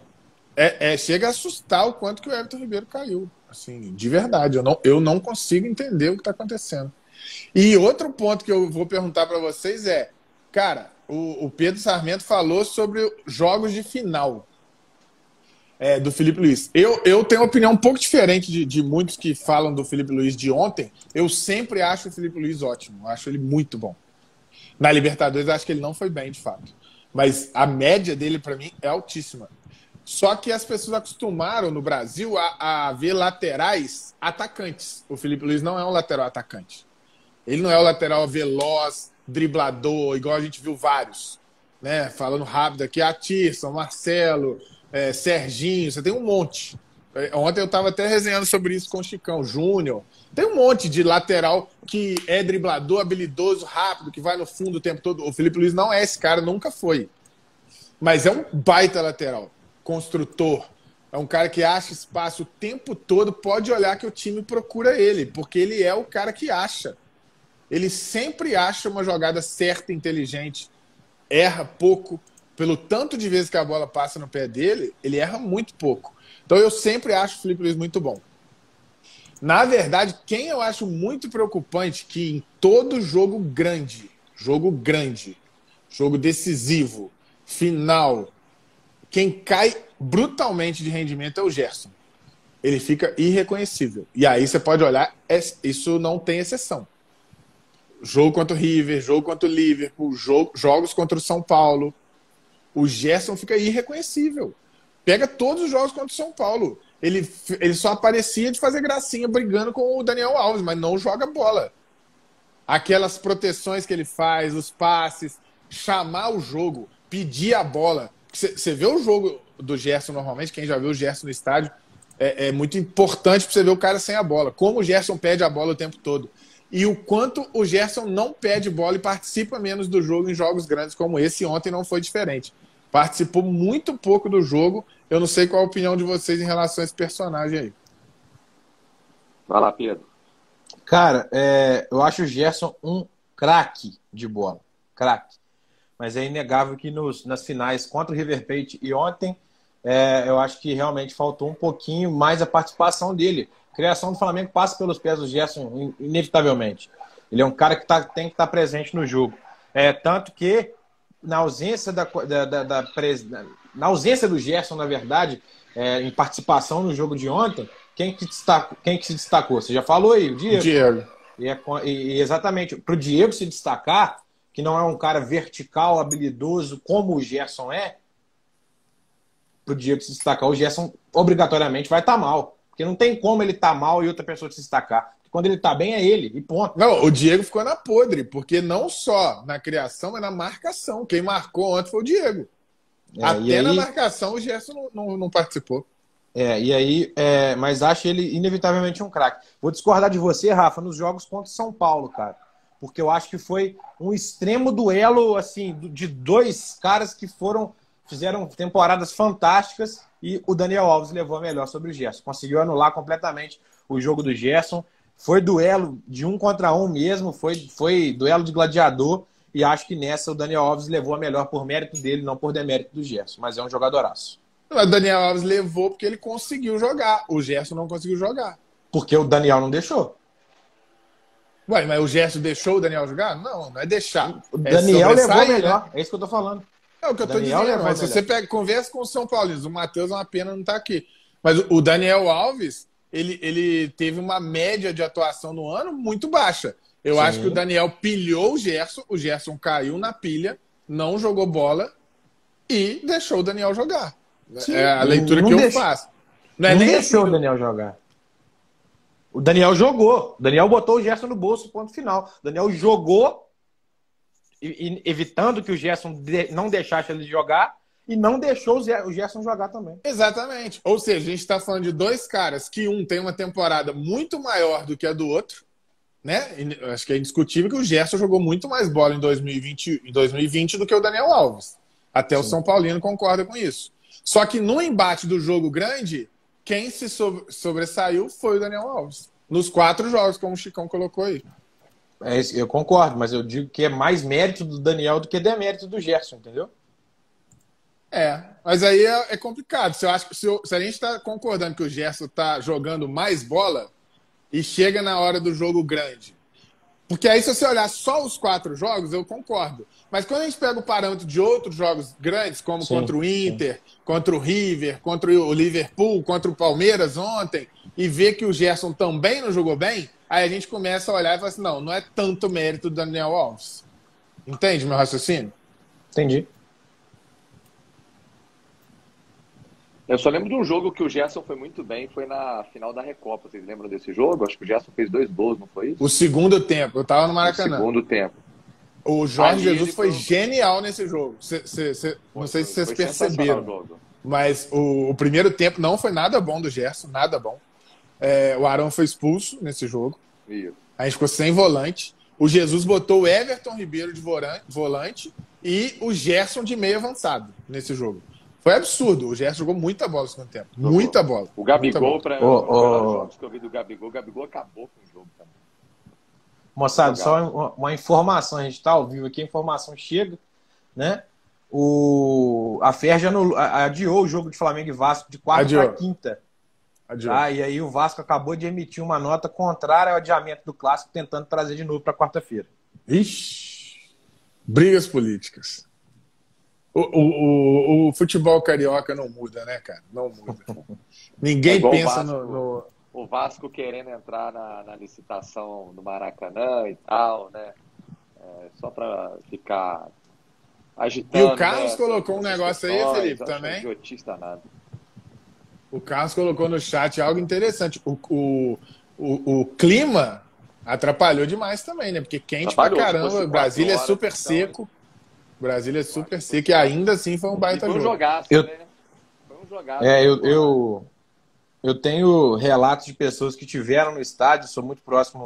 É, é, chega a assustar o quanto que o Everton Ribeiro caiu. Assim, de verdade. Eu não, eu não consigo entender o que está acontecendo. E outro ponto que eu vou perguntar para vocês é: cara, o, o Pedro Sarmento falou sobre jogos de final é, do Felipe Luiz. Eu, eu tenho uma opinião um pouco diferente de, de muitos que falam do Felipe Luiz de ontem. Eu sempre acho o Felipe Luiz ótimo. Acho ele muito bom. Na Libertadores, acho que ele não foi bem, de fato. Mas a média dele, para mim, é altíssima. Só que as pessoas acostumaram no Brasil a, a ver laterais atacantes. O Felipe Luiz não é um lateral atacante. Ele não é o lateral veloz, driblador, igual a gente viu vários. Né? Falando rápido aqui, a Tirson, Marcelo, é, Serginho, você tem um monte. É, ontem eu estava até resenhando sobre isso com o Chicão Júnior. Tem um monte de lateral que é driblador, habilidoso, rápido, que vai no fundo o tempo todo. O Felipe Luiz não é esse cara, nunca foi. Mas é um baita lateral, construtor. É um cara que acha espaço o tempo todo, pode olhar que o time procura ele, porque ele é o cara que acha. Ele sempre acha uma jogada certa, inteligente, erra pouco. Pelo tanto de vezes que a bola passa no pé dele, ele erra muito pouco. Então eu sempre acho o Felipe Luiz muito bom. Na verdade, quem eu acho muito preocupante que em todo jogo grande, jogo grande, jogo decisivo, final, quem cai brutalmente de rendimento é o Gerson. Ele fica irreconhecível. E aí você pode olhar, é, isso não tem exceção. Jogo contra o River, jogo contra o Liverpool, jogo, jogos contra o São Paulo. O Gerson fica irreconhecível. Pega todos os jogos contra o São Paulo. Ele, ele só aparecia de fazer gracinha brigando com o Daniel Alves, mas não joga bola. Aquelas proteções que ele faz, os passes, chamar o jogo, pedir a bola. Você vê o jogo do Gerson normalmente, quem já viu o Gerson no estádio, é, é muito importante para você ver o cara sem a bola. Como o Gerson pede a bola o tempo todo. E o quanto o Gerson não pede bola e participa menos do jogo em jogos grandes como esse. Ontem não foi diferente participou muito pouco do jogo. Eu não sei qual a opinião de vocês em relação a esse personagem aí. Vai lá, Pedro. Cara, é, eu acho o Gerson um craque de bola. Craque. Mas é inegável que nos, nas finais contra o River Plate e ontem, é, eu acho que realmente faltou um pouquinho mais a participação dele. Criação do Flamengo passa pelos pés do Gerson, inevitavelmente. Ele é um cara que tá, tem que estar tá presente no jogo. É, tanto que na ausência da, da, da, da na ausência do Gerson, na verdade, é, em participação no jogo de ontem, quem que, destacou, quem que se destacou? Você já falou aí, o Diego. Diego. E, é, e exatamente, para o Diego se destacar, que não é um cara vertical, habilidoso, como o Gerson é, para o Diego se destacar, o Gerson obrigatoriamente vai estar tá mal. Porque não tem como ele estar tá mal e outra pessoa se destacar. Quando ele tá bem, é ele, e ponto. Não, o Diego ficou na podre, porque não só na criação, mas na marcação. Quem marcou ontem foi o Diego. É, Até aí... na marcação o Gerson não, não, não participou. É, e aí, é, mas acho ele inevitavelmente um craque. Vou discordar de você, Rafa, nos jogos contra São Paulo, cara. Porque eu acho que foi um extremo duelo, assim, de dois caras que foram, fizeram temporadas fantásticas e o Daniel Alves levou a melhor sobre o Gerson. Conseguiu anular completamente o jogo do Gerson. Foi duelo de um contra um mesmo, foi, foi duelo de gladiador. E acho que nessa o Daniel Alves levou a melhor por mérito dele, não por demérito do Gerson. Mas é um jogadoraço. O Daniel Alves levou porque ele conseguiu jogar. O Gerson não conseguiu jogar. Porque o Daniel não deixou. Ué, mas o Gerson deixou o Daniel jogar? Não, não é deixar. O é Daniel levou né? melhor. Né? É isso que eu tô falando. É o que eu tô Daniel dizendo. Mas se você pega, conversa com o São Paulo, o Matheus é uma pena não tá aqui. Mas o Daniel Alves, ele, ele teve uma média de atuação no ano muito baixa. Eu Sim. acho que o Daniel pilhou o Gerson, o Gerson caiu na pilha, não jogou bola e deixou o Daniel jogar. Sim. É a leitura não que deixou, eu faço. Não, é não deixou o Daniel jogar. O Daniel jogou. O Daniel botou o Gerson no bolso, ponto final. O Daniel jogou, evitando que o Gerson não deixasse ele jogar, e não deixou o Gerson jogar também. Exatamente. Ou seja, a gente está falando de dois caras que um tem uma temporada muito maior do que a do outro, né? Acho que é indiscutível que o Gerson jogou muito mais bola em 2020, em 2020 do que o Daniel Alves. Até Sim. o São Paulino concorda com isso. Só que no embate do jogo grande, quem se sobressaiu foi o Daniel Alves. Nos quatro jogos, como o Chicão colocou aí. É, eu concordo, mas eu digo que é mais mérito do Daniel do que demérito do Gerson, entendeu? É, mas aí é, é complicado. Se, eu acho, se, eu, se a gente está concordando que o Gerson está jogando mais bola e chega na hora do jogo grande. Porque aí, se você olhar só os quatro jogos, eu concordo. Mas quando a gente pega o parâmetro de outros jogos grandes, como sim, contra o Inter, sim. contra o River, contra o Liverpool, contra o Palmeiras ontem, e vê que o Gerson também não jogou bem, aí a gente começa a olhar e fala assim: não, não é tanto mérito do Daniel Alves. Entende meu raciocínio? Entendi. Eu só lembro de um jogo que o Gerson foi muito bem, foi na final da Recopa. Vocês lembram desse jogo? Acho que o Gerson fez dois gols, não foi isso? O segundo tempo, eu tava no Maracanã. O segundo tempo. O Jorge Jesus foi, genial nesse jogo. Cê, cê, cê, não sei se vocês perceberam. Mas o, o, primeiro tempo não foi nada bom do Gerson, nada bom. É, o Arão foi expulso nesse jogo. Isso. A gente ficou sem volante. O Jesus botou o Everton Ribeiro de volante e o Gerson de meio avançado nesse jogo. Foi absurdo. O Gerson jogou muita bola no segundo tempo. Muita bola. O Gabigol, para oh, oh. que eu vi do Gabigol, o Gabigol acabou com o jogo também. Moçada, só uma, uma, informação, a gente está ao vivo aqui, a informação chega, né? O, a Ferja adiou o jogo de Flamengo e Vasco de quarta para quinta. Adiou. Tá? E aí o Vasco acabou de emitir uma nota contrária ao adiamento do clássico, tentando trazer de novo para quarta-feira. Ixi! Brigas políticas. O, o, o, o, futebol carioca não muda, né, cara? Não muda. Ninguém é pensa Vasco, no, no, O Vasco querendo entrar na, na licitação do Maracanã e tal, né? É, só para ficar agitando. E o Carlos né, colocou um negócio aí, Felipe, também. Idiotista nada. O Carlos colocou no chat algo interessante. O, o, o, o clima atrapalhou demais também, né? Porque quente pra caramba. Brasília é super então, seco. Brasília é super seco e ainda assim foi um baita foi um jogo. Jogaço, eu... né? Foi um jogaço. É, eu, eu, eu tenho relatos de pessoas que tiveram no estádio, sou muito próximo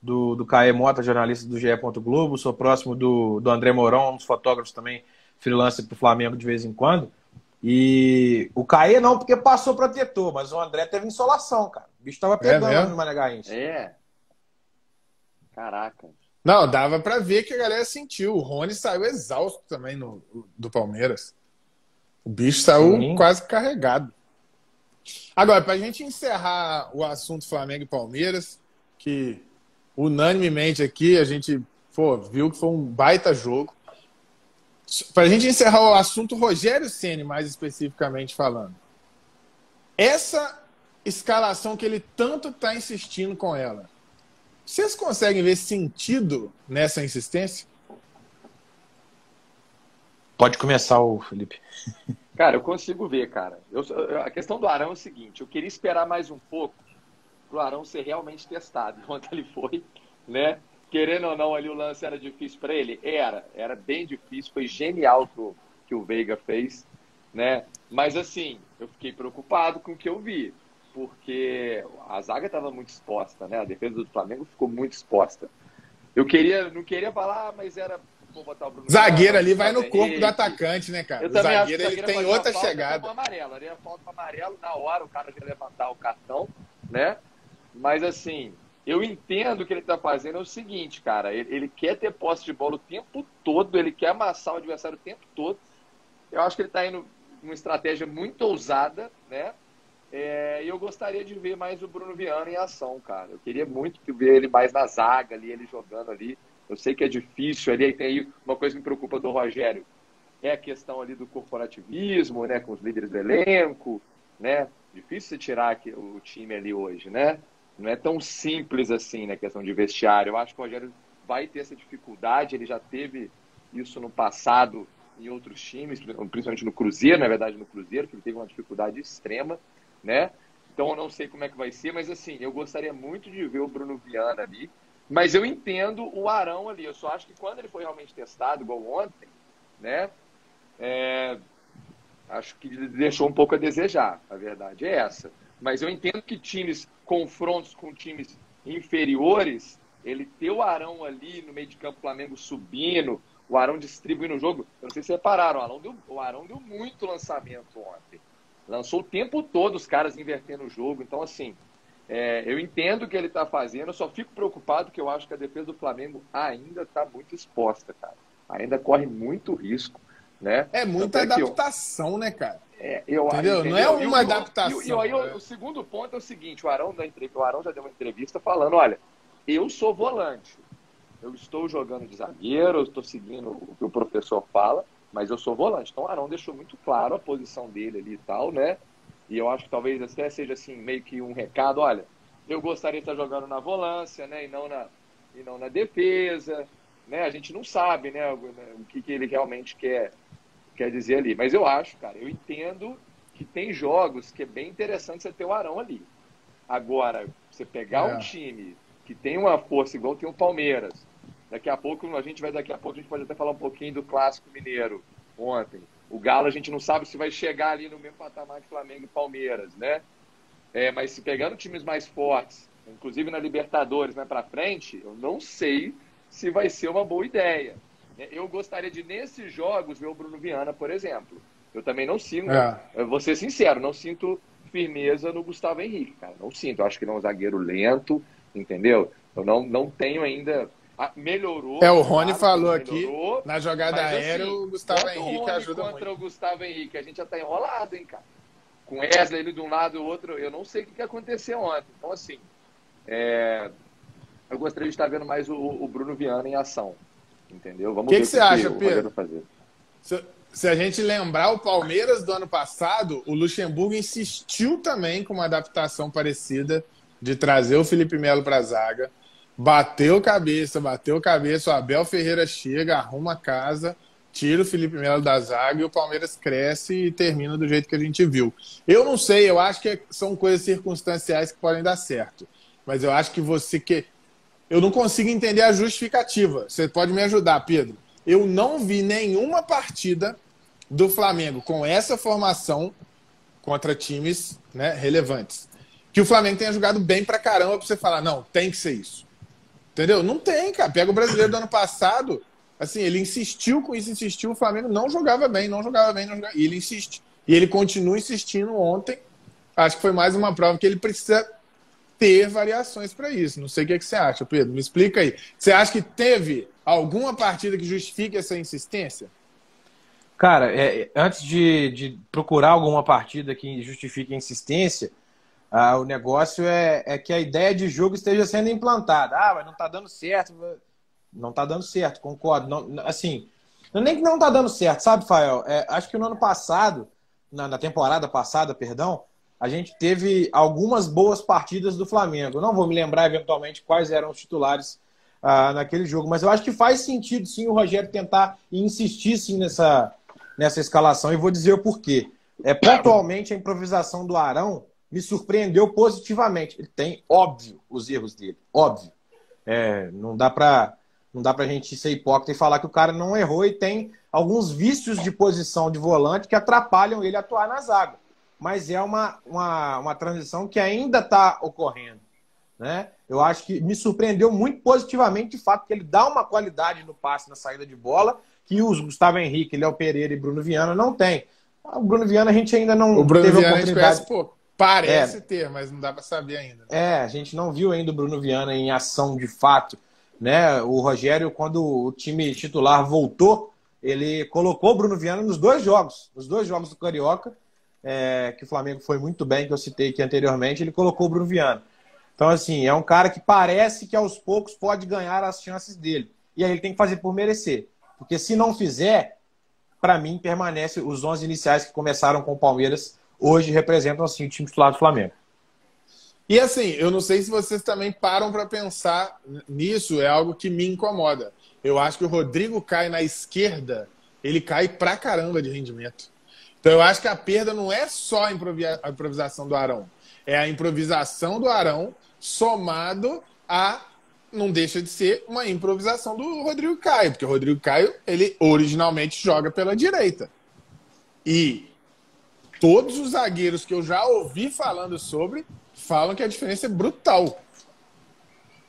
do, do Caê Mota, jornalista do GE. Globo, sou próximo do, do André Mourão, um dos fotógrafos também, freelancer para o Flamengo de vez em quando. E o Caê não, porque passou protetor, mas o André teve insolação, cara. O bicho tava é pegando é no Mané Garrincha. É. Caraca. Não, dava para ver que a galera sentiu. O Rony saiu exausto também no, do Palmeiras. O bicho saiu Sim. quase carregado. Agora, para a gente encerrar o assunto Flamengo e Palmeiras, que unanimemente aqui a gente pô, viu que foi um baita jogo. Para a gente encerrar o assunto Rogério Ceni mais especificamente falando. Essa escalação que ele tanto está insistindo com ela, vocês conseguem ver sentido nessa insistência? Pode começar, o Felipe. Cara, eu consigo ver, cara. Eu, a questão do Arão é o seguinte: eu queria esperar mais um pouco para o Arão ser realmente testado. Enquanto ele foi, né? Querendo ou não, ali o lance era difícil para ele? Era, era bem difícil, foi genial que o, que o Veiga fez, né? Mas assim, eu fiquei preocupado com o que eu vi, porque a zaga estava muito exposta, né? A defesa do Flamengo ficou muito exposta. Eu queria, não queria falar, ah, mas era vou botar o Bruno zagueiro ali vai no corpo do atacante, né, cara? Eu o zagueiro, ele tem outra chegada. Amarelo, ali falta amarelo na hora, o cara já levantar o cartão, né? Mas assim, eu entendo que ele está fazendo é o seguinte, cara. Ele, ele, quer ter posse de bola o tempo todo, ele quer amassar o adversário o tempo todo. Eu acho que ele está indo uma estratégia muito ousada, né? É, e eu gostaria de ver mais o Bruno Viana em ação, cara. Eu queria muito ver ele mais na zaga ali, ele jogando ali. Eu sei que é difícil ali, tem aí uma coisa que me preocupa do Rogério, é a questão ali do corporativismo, né, com os líderes do elenco, né? Difícil tirar o time ali hoje, né? Não é tão simples assim na né, questão de vestiário. Eu acho que o Rogério vai ter essa dificuldade. Ele já teve isso no passado em outros times, principalmente no Cruzeiro, na verdade no Cruzeiro, que ele teve uma dificuldade extrema, né? Então eu não sei como é que vai ser, mas assim, eu gostaria muito de ver o Bruno Viana ali. Mas eu entendo o Arão ali. Eu só acho que quando ele foi realmente testado, igual ontem, né? É, acho que deixou um pouco a desejar. A verdade é essa. Mas eu entendo que times, confrontos com times inferiores, ele ter o Arão ali no meio de campo, Flamengo subindo, o Arão distribuindo o jogo. Eu não sei se repararam, o Arão deu, o Arão deu muito lançamento ontem. Lançou o tempo todo os caras invertendo o jogo. Então, assim, é, eu entendo o que ele está fazendo, eu só fico preocupado que eu acho que a defesa do Flamengo ainda está muito exposta, cara. Ainda corre muito risco. Né? É muita adaptação, eu... né, cara? É, eu, entendeu? entendeu? Não é uma e, adaptação. E, aí, né? o segundo ponto é o seguinte: o Arão, da entrevista, o Arão já deu uma entrevista falando: olha, eu sou volante. Eu estou jogando de zagueiro, eu estou seguindo o que o professor fala, mas eu sou volante. Então o Arão deixou muito claro a posição dele ali e tal, né? E eu acho que talvez até seja assim, meio que um recado: olha, eu gostaria de estar jogando na volância, né? E não na, e não na defesa. Né? A gente não sabe né, o que, que ele realmente quer quer dizer ali. Mas eu acho, cara, eu entendo que tem jogos que é bem interessante você ter o Arão ali. Agora, você pegar é. um time que tem uma força igual tem o Palmeiras, daqui a pouco, a gente vai daqui a pouco, a gente pode até falar um pouquinho do Clássico Mineiro ontem. O Galo a gente não sabe se vai chegar ali no mesmo patamar de Flamengo e Palmeiras, né? É, mas se pegando times mais fortes, inclusive na Libertadores, né, para frente, eu não sei se vai ser uma boa ideia. Eu gostaria de, nesses jogos, ver o Bruno Viana, por exemplo. Eu também não sinto, é. vou ser sincero, não sinto firmeza no Gustavo Henrique, cara. Não sinto. Eu acho que ele é um zagueiro lento, entendeu? Eu não, não tenho ainda. Ah, melhorou. É, o Rony claro, falou aqui, na jogada mas, aérea, assim, o Gustavo Henrique o ajuda contra muito. o Gustavo Henrique, a gente já tá enrolado, hein, cara. Com Wesley ele de um lado e o outro, eu não sei o que aconteceu ontem. Então, assim, é... eu gostaria de estar vendo mais o, o Bruno Viana em ação. Entendeu? Vamos que ver o que, você acha, Pedro? Fazer. Se, se a gente lembrar o Palmeiras do ano passado, o Luxemburgo insistiu também com uma adaptação parecida de trazer o Felipe Melo para a zaga. Bateu cabeça, bateu cabeça, o Abel Ferreira chega, arruma a casa, tira o Felipe Melo da zaga e o Palmeiras cresce e termina do jeito que a gente viu. Eu não sei, eu acho que são coisas circunstanciais que podem dar certo. Mas eu acho que você que eu não consigo entender a justificativa. Você pode me ajudar, Pedro. Eu não vi nenhuma partida do Flamengo com essa formação contra times né, relevantes. Que o Flamengo tenha jogado bem pra caramba pra você falar, não, tem que ser isso. Entendeu? Não tem, cara. Pega o brasileiro do ano passado. Assim, ele insistiu com isso, insistiu. O Flamengo não jogava bem, não jogava bem, não jogava... e ele insiste. E ele continua insistindo ontem. Acho que foi mais uma prova que ele precisa ter variações para isso. Não sei o que, é que você acha, Pedro. Me explica aí. Você acha que teve alguma partida que justifique essa insistência? Cara, é, antes de, de, procurar alguma partida que justifique a insistência, ah, o negócio é, é, que a ideia de jogo esteja sendo implantada. Ah, mas não está dando certo. Não está dando certo, concordo. Não, assim, nem que não está dando certo, sabe, Fael? É, acho que no ano passado, na, na temporada passada, perdão, a gente teve algumas boas partidas do Flamengo. Não vou me lembrar eventualmente quais eram os titulares ah, naquele jogo, mas eu acho que faz sentido sim o Rogério tentar insistir sim nessa, nessa escalação e vou dizer o porquê. É, pontualmente a improvisação do Arão me surpreendeu positivamente. Ele tem, óbvio, os erros dele, óbvio. É, não dá para não dá pra gente ser hipócrita e falar que o cara não errou e tem alguns vícios de posição de volante que atrapalham ele atuar na zaga mas é uma, uma, uma transição que ainda está ocorrendo. Né? Eu acho que me surpreendeu muito positivamente de fato que ele dá uma qualidade no passe, na saída de bola, que os Gustavo Henrique, Léo Pereira e Bruno Viana não tem. O Bruno Viana a gente ainda não o Bruno teve Viana oportunidade. A gente conhece, pô, parece é, ter, mas não dá para saber ainda. É, a gente não viu ainda o Bruno Viana em ação de fato. Né? O Rogério, quando o time titular voltou, ele colocou o Bruno Viana nos dois jogos, nos dois jogos do Carioca, é, que o Flamengo foi muito bem, que eu citei aqui anteriormente, ele colocou o Bruno Viana. Então, assim, é um cara que parece que aos poucos pode ganhar as chances dele. E aí ele tem que fazer por merecer. Porque se não fizer, para mim, permanece os 11 iniciais que começaram com o Palmeiras, hoje representam, assim, o time titular do Flamengo. E assim, eu não sei se vocês também param para pensar nisso, é algo que me incomoda. Eu acho que o Rodrigo cai na esquerda, ele cai pra caramba de rendimento. Então eu acho que a perda não é só a improvisação do Arão. É a improvisação do Arão somado a não deixa de ser uma improvisação do Rodrigo Caio, porque o Rodrigo Caio, ele originalmente joga pela direita. E todos os zagueiros que eu já ouvi falando sobre falam que a diferença é brutal.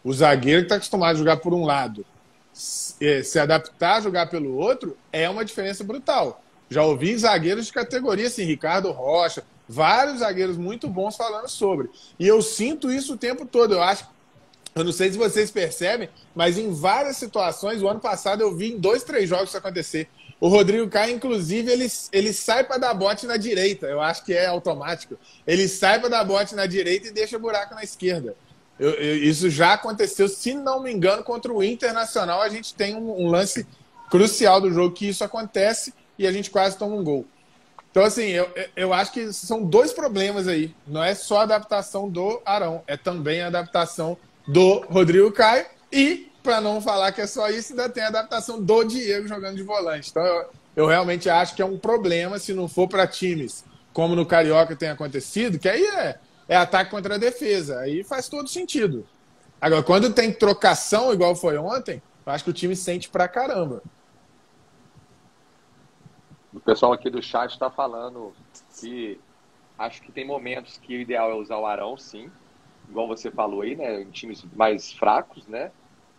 O zagueiro que está acostumado a jogar por um lado, se adaptar a jogar pelo outro, é uma diferença brutal. Já ouvi zagueiros de categoria, assim, Ricardo Rocha, vários zagueiros muito bons falando sobre. E eu sinto isso o tempo todo. Eu acho, eu não sei se vocês percebem, mas em várias situações, o ano passado eu vi em dois, três jogos isso acontecer. O Rodrigo Caio, inclusive, ele, ele sai para dar bote na direita. Eu acho que é automático. Ele sai para dar bote na direita e deixa buraco na esquerda. Eu, eu, isso já aconteceu, se não me engano, contra o Internacional. A gente tem um, um lance crucial do jogo que isso acontece e a gente quase toma um gol. Então, assim, eu, eu acho que são dois problemas aí. Não é só a adaptação do Arão, é também a adaptação do Rodrigo Caio. E, para não falar que é só isso, ainda tem a adaptação do Diego jogando de volante. Então, eu, eu realmente acho que é um problema se não for para times como no Carioca tem acontecido, que aí é, é ataque contra a defesa. Aí faz todo sentido. Agora, quando tem trocação, igual foi ontem, eu acho que o time sente pra caramba. O pessoal aqui do chat está falando que acho que tem momentos que o ideal é usar o Arão, sim. Igual você falou aí, né? Em times mais fracos, né?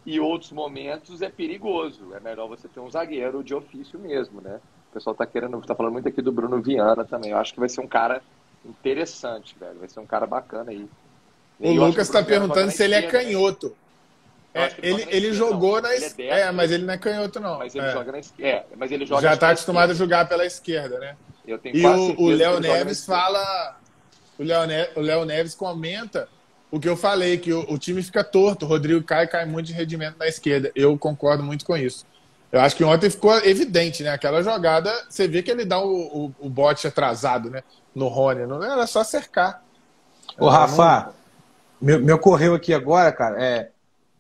e outros momentos é perigoso. É melhor você ter um zagueiro de ofício mesmo, né? O pessoal tá querendo, tá falando muito aqui do Bruno Viana também. Eu acho que vai ser um cara interessante, velho. Vai ser um cara bacana aí. O e Lucas está perguntando se ele é né? canhoto. É, ele, ele, ele jogou não. na esquerda. É, é, mas ele não é canhoto, não. Mas ele é. joga na esquerda. É, mas ele joga Já está acostumado a jogar pela esquerda, né? e o Léo Neves fala. O Léo Neves, o Léo Neves comenta o que eu falei, que o, o, time fica torto. O Rodrigo cai cai muito de rendimento na esquerda. Eu concordo muito com isso. Eu acho que ontem ficou evidente, né? Aquela jogada, você vê que ele dá o, o, o bote atrasado, né? No Rony. Não era só cercar. Ô, Rafa, não... me, me ocorreu aqui agora, cara, é,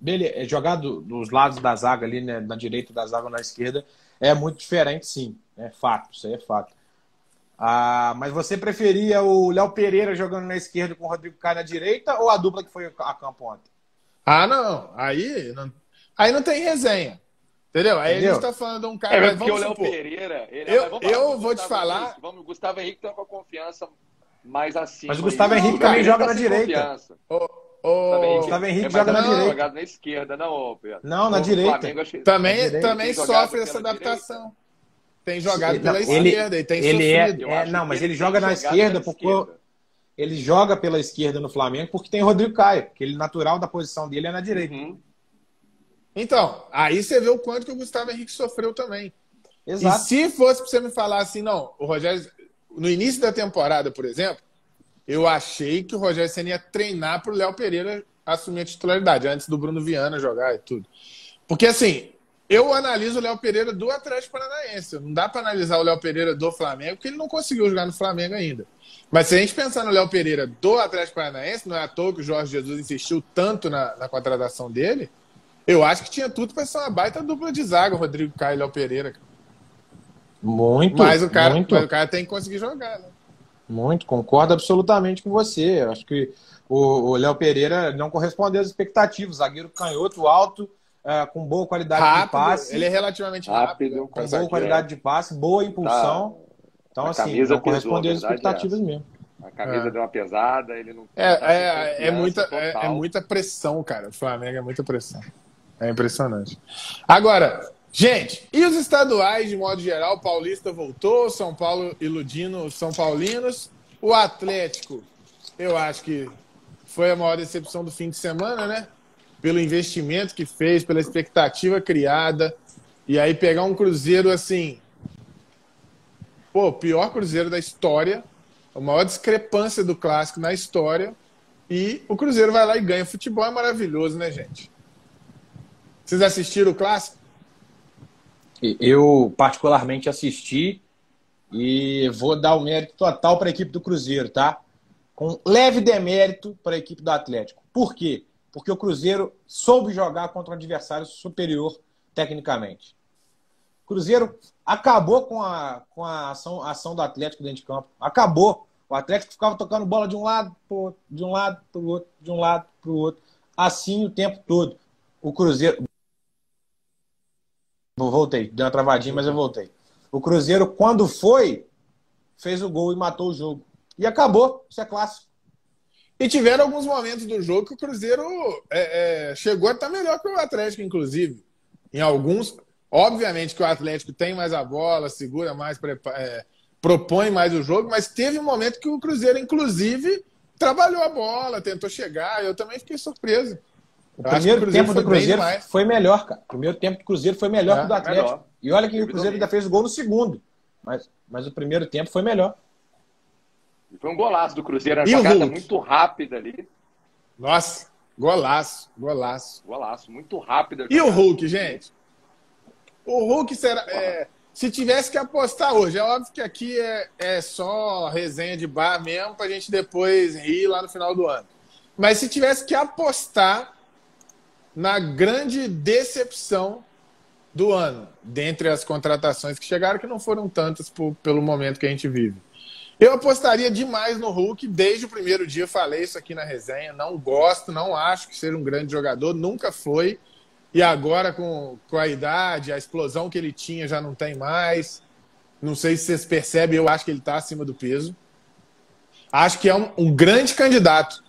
beleza, é, jogar do, dos lados da zaga ali, né? Na direita da zaga na esquerda, é muito diferente, sim. É fato, isso aí é fato. Ah, mas você preferia o Léo Pereira jogando na esquerda com o Rodrigo Caio na direita ou a dupla que foi a campo ontem? Ah, não. Aí não, aí não tem resenha. Entendeu? Aí Entendeu? a gente tá falando de um cara. É, porque o Léo Pereira. Ele, eu vamos eu vou te falar. Henrique, vamos, o Gustavo Henrique tá com a confiança mais acima. Mas o Gustavo Henrique também joga na direita. O, o... Gustavo Henrique é, joga na direita. Jogado na esquerda, não, Pedro. Não, na direita. Achei... Também, direita. também sofre essa adaptação. Direita. Tem jogado pela ele, esquerda e tem ele é- sofrido. É, é não, mas ele, ele joga na esquerda porque esquerda. ele joga pela esquerda no Flamengo porque tem o Rodrigo Caio, que ele natural da posição dele é na direita. Uhum. Então, aí você vê o quanto que o Gustavo Henrique sofreu também. Exato. E se fosse para você me falar assim, não, o Rogério, no início da temporada, por exemplo, eu achei que o Rogério Senna ia treinar para o Léo Pereira assumir a titularidade, antes do Bruno Viana jogar e tudo. Porque, assim, eu analiso o Léo Pereira do Atlético Paranaense. Não dá para analisar o Léo Pereira do Flamengo, porque ele não conseguiu jogar no Flamengo ainda. Mas se a gente pensar no Léo Pereira do Atlético Paranaense, não é à toa que o Jorge Jesus insistiu tanto na, na contratação dele, eu acho que tinha tudo para ser uma baita dupla de zaga, o Rodrigo Caio e Léo Pereira. Muito. Mas o cara, muito. Mas o cara tem que conseguir jogar, né? Muito, concordo absolutamente com você. Eu acho que o Léo Pereira não correspondeu às expectativas. Zagueiro canhoto alto, é, com boa qualidade rápido, de passe. Ele é relativamente rápido. rápido com boa qualidade de passe, boa impulsão. Tá. Então, a assim, não correspondeu às expectativas é mesmo. A camisa é. deu uma pesada, ele não. É, é, é, muita, é, é, muita pressão, cara. O Flamengo é muita pressão. É impressionante. Agora, gente, e os estaduais de modo geral? Paulista voltou, São Paulo iludindo os São Paulinos. O Atlético, eu acho que foi a maior decepção do fim de semana, né? Pelo investimento que fez, pela expectativa criada. E aí pegar um Cruzeiro assim. Pô, pior Cruzeiro da história. A maior discrepância do clássico na história. E o Cruzeiro vai lá e ganha. Futebol é maravilhoso, né, gente? Vocês assistiram o clássico? Eu, particularmente, assisti e vou dar o mérito total para a equipe do Cruzeiro, tá? Com leve demérito para a equipe do Atlético. Por quê? Porque o Cruzeiro soube jogar contra um adversário superior tecnicamente. O Cruzeiro acabou com a, com a ação, ação do Atlético dentro de campo. Acabou. O Atlético ficava tocando bola de um lado para outro, de um lado para outro, de um lado para o outro. Assim o tempo todo. O Cruzeiro. Voltei, deu uma travadinha, mas eu voltei. O Cruzeiro, quando foi, fez o gol e matou o jogo. E acabou, isso é clássico. E tiveram alguns momentos do jogo que o Cruzeiro é, é, chegou a estar melhor que o Atlético, inclusive. Em alguns, obviamente que o Atlético tem mais a bola, segura mais, é, propõe mais o jogo, mas teve um momento que o Cruzeiro, inclusive, trabalhou a bola, tentou chegar. Eu também fiquei surpreso. O primeiro o tempo do Cruzeiro foi melhor, cara. O primeiro tempo do Cruzeiro foi melhor é, que o do Atlético. Melhor. E olha que o Cruzeiro ainda fez o gol no segundo. Mas, mas o primeiro tempo foi melhor. Foi um golaço do Cruzeiro, uma e jogada muito rápida ali. Nossa, golaço, golaço. Golaço, muito rápida. E o Hulk, gente? O Hulk será. É, se tivesse que apostar hoje, é óbvio que aqui é, é só resenha de bar mesmo pra gente depois rir lá no final do ano. Mas se tivesse que apostar na grande decepção do ano, dentre as contratações que chegaram, que não foram tantas por, pelo momento que a gente vive. Eu apostaria demais no Hulk, desde o primeiro dia falei isso aqui na resenha. Não gosto, não acho que seja um grande jogador, nunca foi. E agora, com, com a idade, a explosão que ele tinha já não tem mais. Não sei se vocês percebem, eu acho que ele está acima do peso. Acho que é um, um grande candidato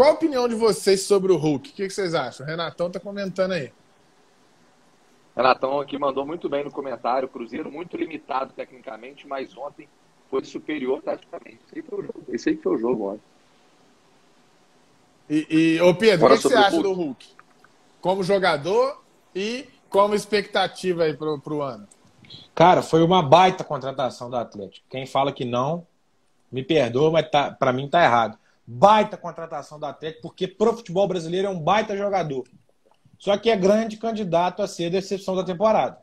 qual a opinião de vocês sobre o Hulk? O que vocês acham? O Renatão está comentando aí. Renatão aqui mandou muito bem no comentário. Cruzeiro muito limitado tecnicamente, mas ontem foi superior taticamente. Esse aí foi o jogo, Esse aí foi o jogo ontem. E, e ô Pedro, o que, que você acha do Hulk? Como jogador e como expectativa aí pro, pro ano? Cara, foi uma baita contratação do Atlético. Quem fala que não, me perdoa, mas tá, para mim tá errado. Baita contratação do Atlético, porque pro futebol brasileiro é um baita jogador. Só que é grande candidato a ser a decepção da temporada.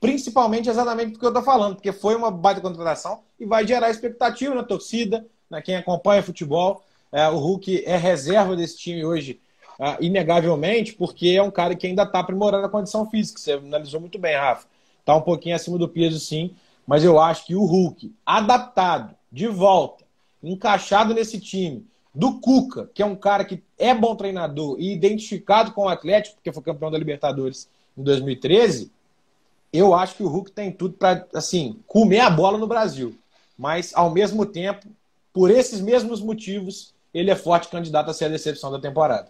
Principalmente exatamente porque eu tô falando, porque foi uma baita contratação e vai gerar expectativa na torcida, na quem acompanha futebol. É, o Hulk é reserva desse time hoje, é, inegavelmente, porque é um cara que ainda está aprimorando a condição física. Você analisou muito bem, Rafa. Está um pouquinho acima do peso, sim, mas eu acho que o Hulk, adaptado, de volta, encaixado nesse time, do Cuca, que é um cara que é bom treinador e identificado com o Atlético, porque foi campeão da Libertadores em 2013, eu acho que o Hulk tem tudo para assim comer a bola no Brasil. Mas, ao mesmo tempo, por esses mesmos motivos, ele é forte candidato a ser a decepção da temporada.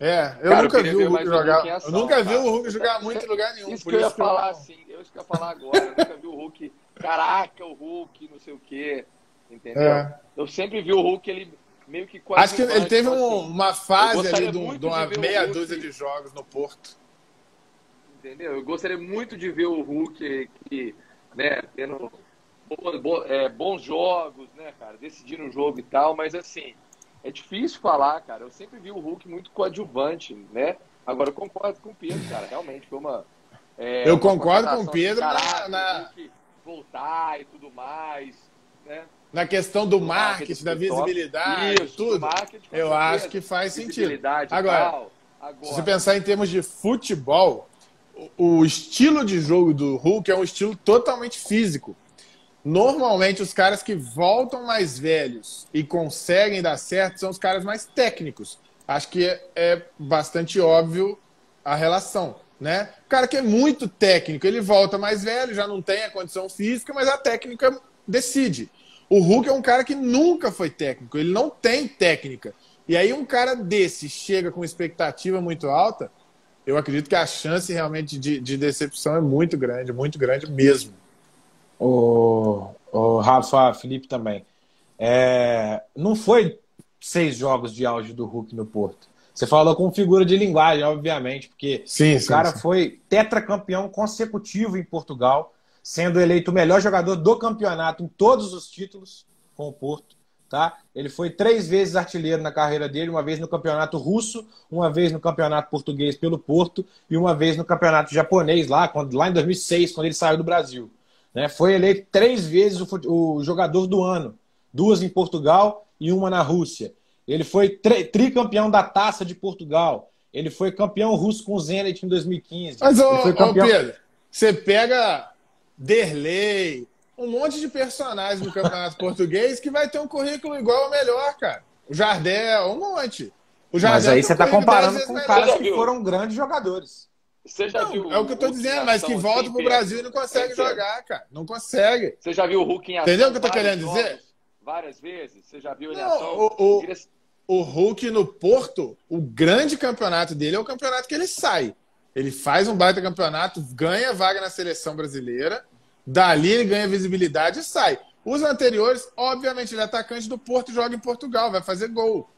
É, eu cara, nunca eu vi o Hulk jogar. Ação, eu nunca vi o Hulk jogar muito em lugar nenhum. Isso que eu ia falar, assim, eu ia falar agora. Eu nunca vi o Hulk, caraca, o Hulk, não sei o quê. Entendeu? É. Eu sempre vi o Hulk, ele meio que quase. Acho que ele teve tipo um, assim, uma fase ali de, de uma meia Hulk, dúzia de jogos no Porto. Entendeu? Eu gostaria muito de ver o Hulk que, né, tendo é, bons jogos, né, cara? Decidindo o jogo e tal, mas assim, é difícil falar, cara. Eu sempre vi o Hulk muito coadjuvante, né? Agora eu concordo com o Pedro, cara. Realmente foi uma. É, eu uma concordo com o Pedro na, na... voltar e tudo mais, né? Na questão do, do marketing, marketing, da visibilidade, Isso, tudo. Eu acho que faz sentido. Agora, Agora, se você pensar em termos de futebol, o estilo de jogo do Hulk é um estilo totalmente físico. Normalmente, os caras que voltam mais velhos e conseguem dar certo são os caras mais técnicos. Acho que é, é bastante óbvio a relação, né? O cara que é muito técnico, ele volta mais velho, já não tem a condição física, mas a técnica decide. O Hulk é um cara que nunca foi técnico, ele não tem técnica. E aí um cara desse chega com expectativa muito alta, eu acredito que a chance realmente de, de decepção é muito grande, muito grande mesmo. O, o Rafa, Felipe também. É, não foi seis jogos de auge do Hulk no Porto. Você falou com figura de linguagem, obviamente, porque sim, o sim, cara sim. foi tetracampeão consecutivo em Portugal, sendo eleito o melhor jogador do campeonato em todos os títulos com o Porto. Tá? Ele foi três vezes artilheiro na carreira dele, uma vez no campeonato russo, uma vez no campeonato português pelo Porto e uma vez no campeonato japonês lá, quando, lá em 2006, quando ele saiu do Brasil. Né? Foi eleito três vezes o, o, jogador do ano, duas em Portugal e uma na Rússia. Ele foi tricampeão da Taça de Portugal. Ele foi campeão russo com o Zenit em 2015. Mas, ô, campeão... ô Pedro, você pega Derlei, um monte de personagens no Campeonato Português que vai ter um currículo igual ou melhor, cara. O Jardel, um monte. O Jardel mas aí você está comparando com caras que foram grandes jogadores. Você já não, viu É o que eu tô dizendo, mas que volta pro Brasil e não consegue é jogar, cara. Não consegue. Você já viu o Hulk em ação? Entendeu o que eu tô querendo jogos, dizer? Várias vezes. Você já viu ele em ação? O, o, o Hulk no Porto, o grande campeonato dele é o campeonato que ele sai. Ele faz um baita campeonato, ganha vaga na seleção brasileira, dali ele ganha visibilidade e sai. Os anteriores, obviamente, ele é atacante do Porto joga em Portugal, vai fazer gol.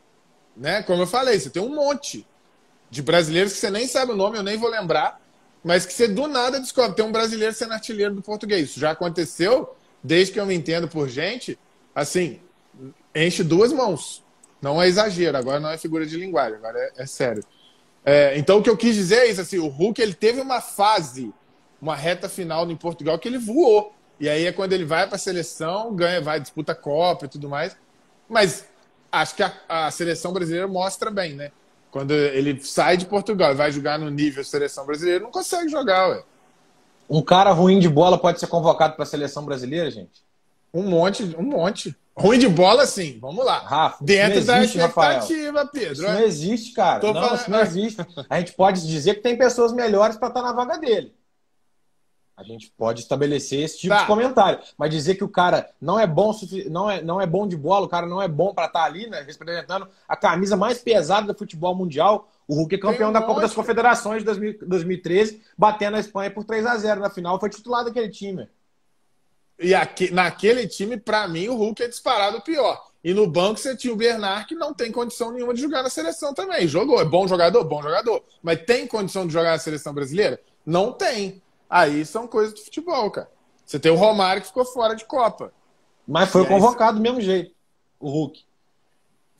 Né? Como eu falei, você tem um monte de brasileiros que você nem sabe o nome, eu nem vou lembrar, mas que você do nada descobre. Tem um brasileiro sendo artilheiro do português. Isso já aconteceu, desde que eu me entendo por gente, assim, enche duas mãos. Não é exagero, agora não é figura de linguagem, agora é, é sério. É, então o que eu quis dizer é isso, assim, o Hulk ele teve uma fase, uma reta final em Portugal que ele voou. E aí é quando ele vai para a seleção, ganha, vai, disputa Copa e tudo mais. Mas acho que a, a seleção brasileira mostra bem, né? Quando ele sai de Portugal e vai jogar no nível seleção brasileira, não consegue jogar, ué. Um cara ruim de bola pode ser convocado para a seleção brasileira, gente? Um monte, um monte. Ruim de bola, sim. Vamos lá. Rafa, Dentro existe, da expectativa, Rafael. Pedro. Isso não existe, cara. Tô não, falando... isso não existe. A gente pode dizer que tem pessoas melhores para estar tá na vaga dele. A gente pode estabelecer esse tipo tá. de comentário. Mas dizer que o cara não é bom, não é, não é bom de bola, o cara não é bom para estar tá ali, né, representando a camisa mais pesada do futebol mundial, O Hulk é campeão um da Copa das Confederações de 2013, batendo a Espanha por 3 a 0 na final, foi titular daquele time. E aqui, naquele time, para mim, o Hulk é disparado pior. E no banco você tinha o Bernard, que não tem condição nenhuma de jogar na seleção também. Jogou, é bom jogador? Bom jogador. Mas tem condição de jogar na seleção brasileira? Não tem. Aí são coisas do futebol, cara. Você tem o Romário que ficou fora de Copa. Mas foi convocado do mesmo jeito, o Hulk.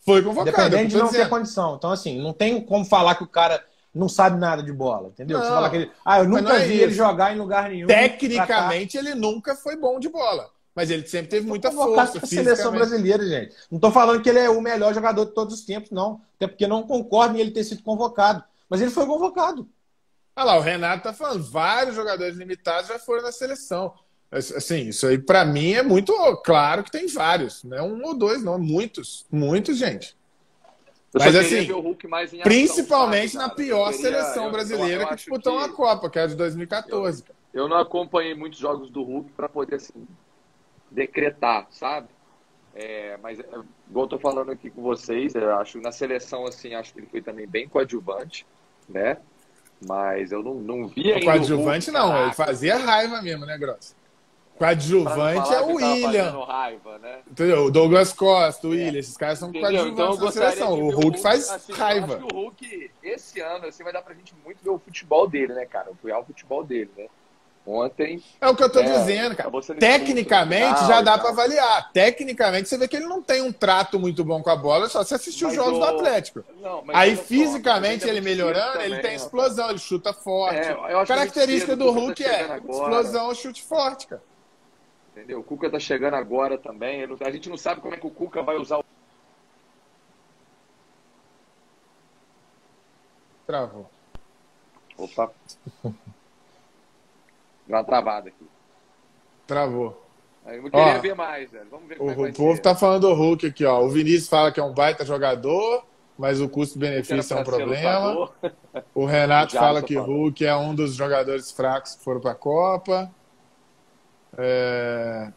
Foi convocado. Independente de não dizendo. ter condição. Então, assim, não tem como falar que o cara não sabe nada de bola, entendeu? Não, Você fala que ele, ah, eu nunca é vi isso. ele jogar em lugar nenhum. Tecnicamente, ele nunca foi bom de bola. Mas ele sempre teve muita força. seleção brasileira, gente. Não estou falando que ele é o melhor jogador de todos os tempos, não. Até porque não concordo em ele ter sido convocado. Mas ele foi convocado. Olha lá, o Renato tá falando, vários jogadores limitados já foram na seleção. Assim, isso aí para mim é muito claro que tem vários, não é um ou dois, não, muitos, muitos, gente. Mas assim, principalmente ação, na pior queria, seleção eu, brasileira eu que disputou que... a Copa, que é a de 2014. Eu, eu não acompanhei muitos jogos do Hulk para poder assim, decretar, sabe? É, mas, é, igual eu tô falando aqui com vocês, eu acho que na seleção, assim, acho que ele foi também bem coadjuvante, né? Mas eu não, não vi ainda. Coadjuvante não, ele fazia raiva mesmo, né, Grossa? Coadjuvante é o William. Raiva, né? Entendeu? O Douglas Costa, o é. William, esses caras são Entendeu? coadjuvantes então, na seleção. O Hulk, faz assim, raiva. Eu acho que o Hulk, esse ano, assim, vai dar pra gente muito ver o futebol dele, né, cara? O futebol dele, né? Ontem. É o que eu tô é, dizendo, cara. Tecnicamente já dá para avaliar. Tecnicamente você vê que ele não tem um trato muito bom com a bola, só se assistir os jogos o... do Atlético. Não, Aí fisicamente ele melhorando, também, ele tem explosão, ele chuta forte. É, a característica do tá Hulk tá é agora. explosão, chute forte, cara. Entendeu? O Cuca tá chegando agora também. A gente não sabe como é que o Cuca vai usar o. Travou. Opa. Deu uma travada aqui. Travou. Eu queria ó, ver mais, velho. Vamos ver como o, é o povo ser. tá falando do Hulk aqui, ó. O Vinícius fala que é um baita jogador, mas o custo-benefício é um problema. O Renato fala que o Hulk é um dos jogadores fracos que foram para a Copa. É...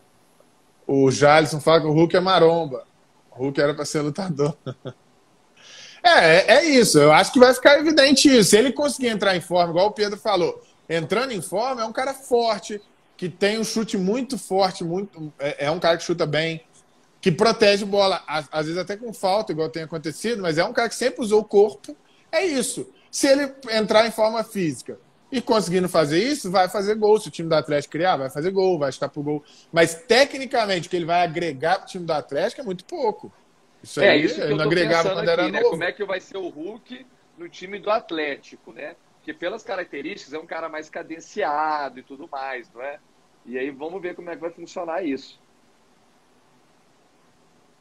O Jalisson fala que o Hulk é maromba. O Hulk era para ser lutador. é, é isso. Eu acho que vai ficar evidente isso. Se ele conseguir entrar em forma, igual o Pedro falou, entrando em forma, é um cara forte, que tem um chute muito forte, muito é, é um cara que chuta bem, que protege bola, às, às, vezes até com falta, igual tem acontecido, mas é um cara que sempre usou o corpo. É isso. Se ele entrar em forma física e conseguindo fazer isso, vai fazer gol. Se o time do Atlético criar, vai fazer gol, vai estar pro gol. Mas tecnicamente, o que ele vai agregar pro time do Atlético é muito pouco. Isso é, aí, é isso que ele não agregava quando aqui, era né? novo. Como é que vai ser o Hulk no time do Atlético, né? Porque pelas características é um cara mais cadenciado e tudo mais, não é? E aí vamos ver como é que vai funcionar isso.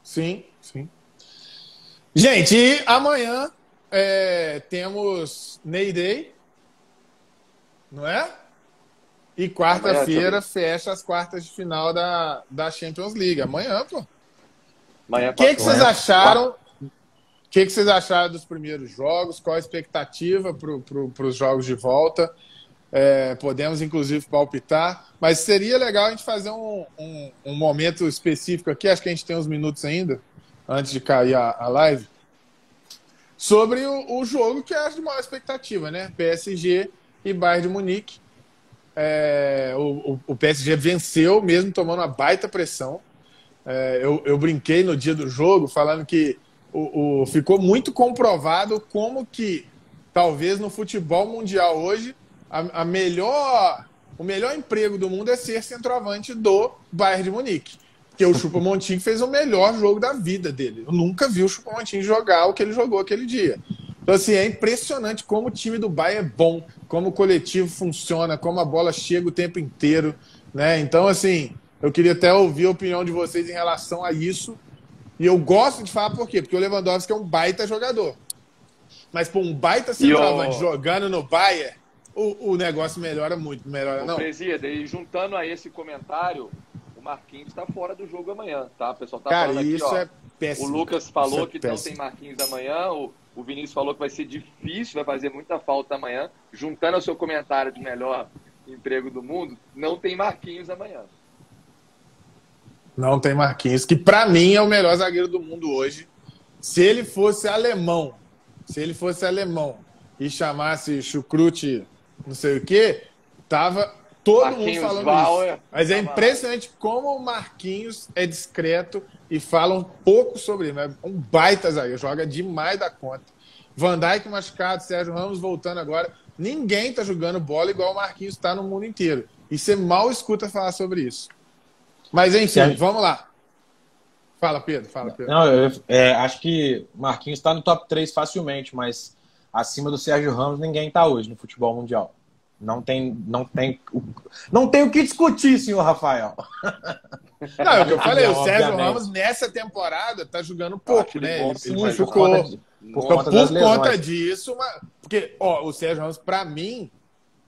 Sim, sim. Gente, amanhã é, temos Ney Day, não é? E quarta-feira fecha as quartas de final da, da Champions League. Amanhã, pô. Amanhã, o que, que vocês acharam? que, que vocês acharam dos primeiros jogos? Qual a expectativa para pro, os jogos de volta? É, podemos, inclusive, palpitar. Mas seria legal a gente fazer um, um, um, momento específico aqui, acho que a gente tem uns minutos ainda, antes de cair a, a live, sobre o, o, jogo que é de maior expectativa, né? PSG e Bayern de Munique. É, o, o, PSG venceu, mesmo tomando uma baita pressão. É, eu, eu brinquei no dia do jogo falando que o, o, ficou muito comprovado como que talvez no futebol mundial hoje a, a, melhor o melhor emprego do mundo é ser centroavante do Bayern de Munique. Porque o Chupa Montini fez o melhor jogo da vida dele. Eu nunca vi o Montini jogar o que ele jogou aquele dia. Então, assim, é impressionante como o time do Bayern é bom, como o coletivo funciona, como a bola chega o tempo inteiro. Né? Então, assim, eu queria até ouvir a opinião de vocês em relação a isso, e eu gosto de falar por quê? Porque o Lewandowski é um baita jogador. Mas, por um baita centroavante jogando no Bayern, o, o negócio melhora muito. Melhora, não. Presida, e juntando a esse comentário, o Marquinhos está fora do jogo amanhã, tá? O pessoal tá Cara, falando isso aqui, ó, é péssimo. O Lucas falou é que péssimo. não tem Marquinhos amanhã, o, o Vinícius falou que vai ser difícil, vai fazer muita falta amanhã. Juntando ao seu comentário de melhor emprego do mundo, não tem Marquinhos amanhã. Não tem Marquinhos, que para mim é o melhor zagueiro do mundo hoje. Se ele fosse alemão se ele fosse alemão e chamasse chucrute não sei o quê, tava todo Marquinhos mundo falando Val, isso. Mas é impressionante como o Marquinhos é discreto e fala um pouco sobre ele. É um baita zagueiro, joga demais da conta. Van Dijk machucado, Sérgio Ramos voltando agora. Ninguém tá jogando bola igual o Marquinhos está no mundo inteiro. E você mal escuta falar sobre isso. Mas enfim, vamos lá. Fala, Pedro. Fala, Pedro. Não, eu é, acho que Marquinhos está no top 3 facilmente, mas acima do Sérgio Ramos ninguém está hoje no futebol mundial. Não tem, não tem, não tem o que discutir, senhor Rafael. Não, é o que eu falei, o Sérgio Ramos nessa temporada tá jogando pouco, né? Ele, sim, ele por, conta, de, por, conta, por conta disso, uma, porque ó, o Sérgio Ramos, para mim,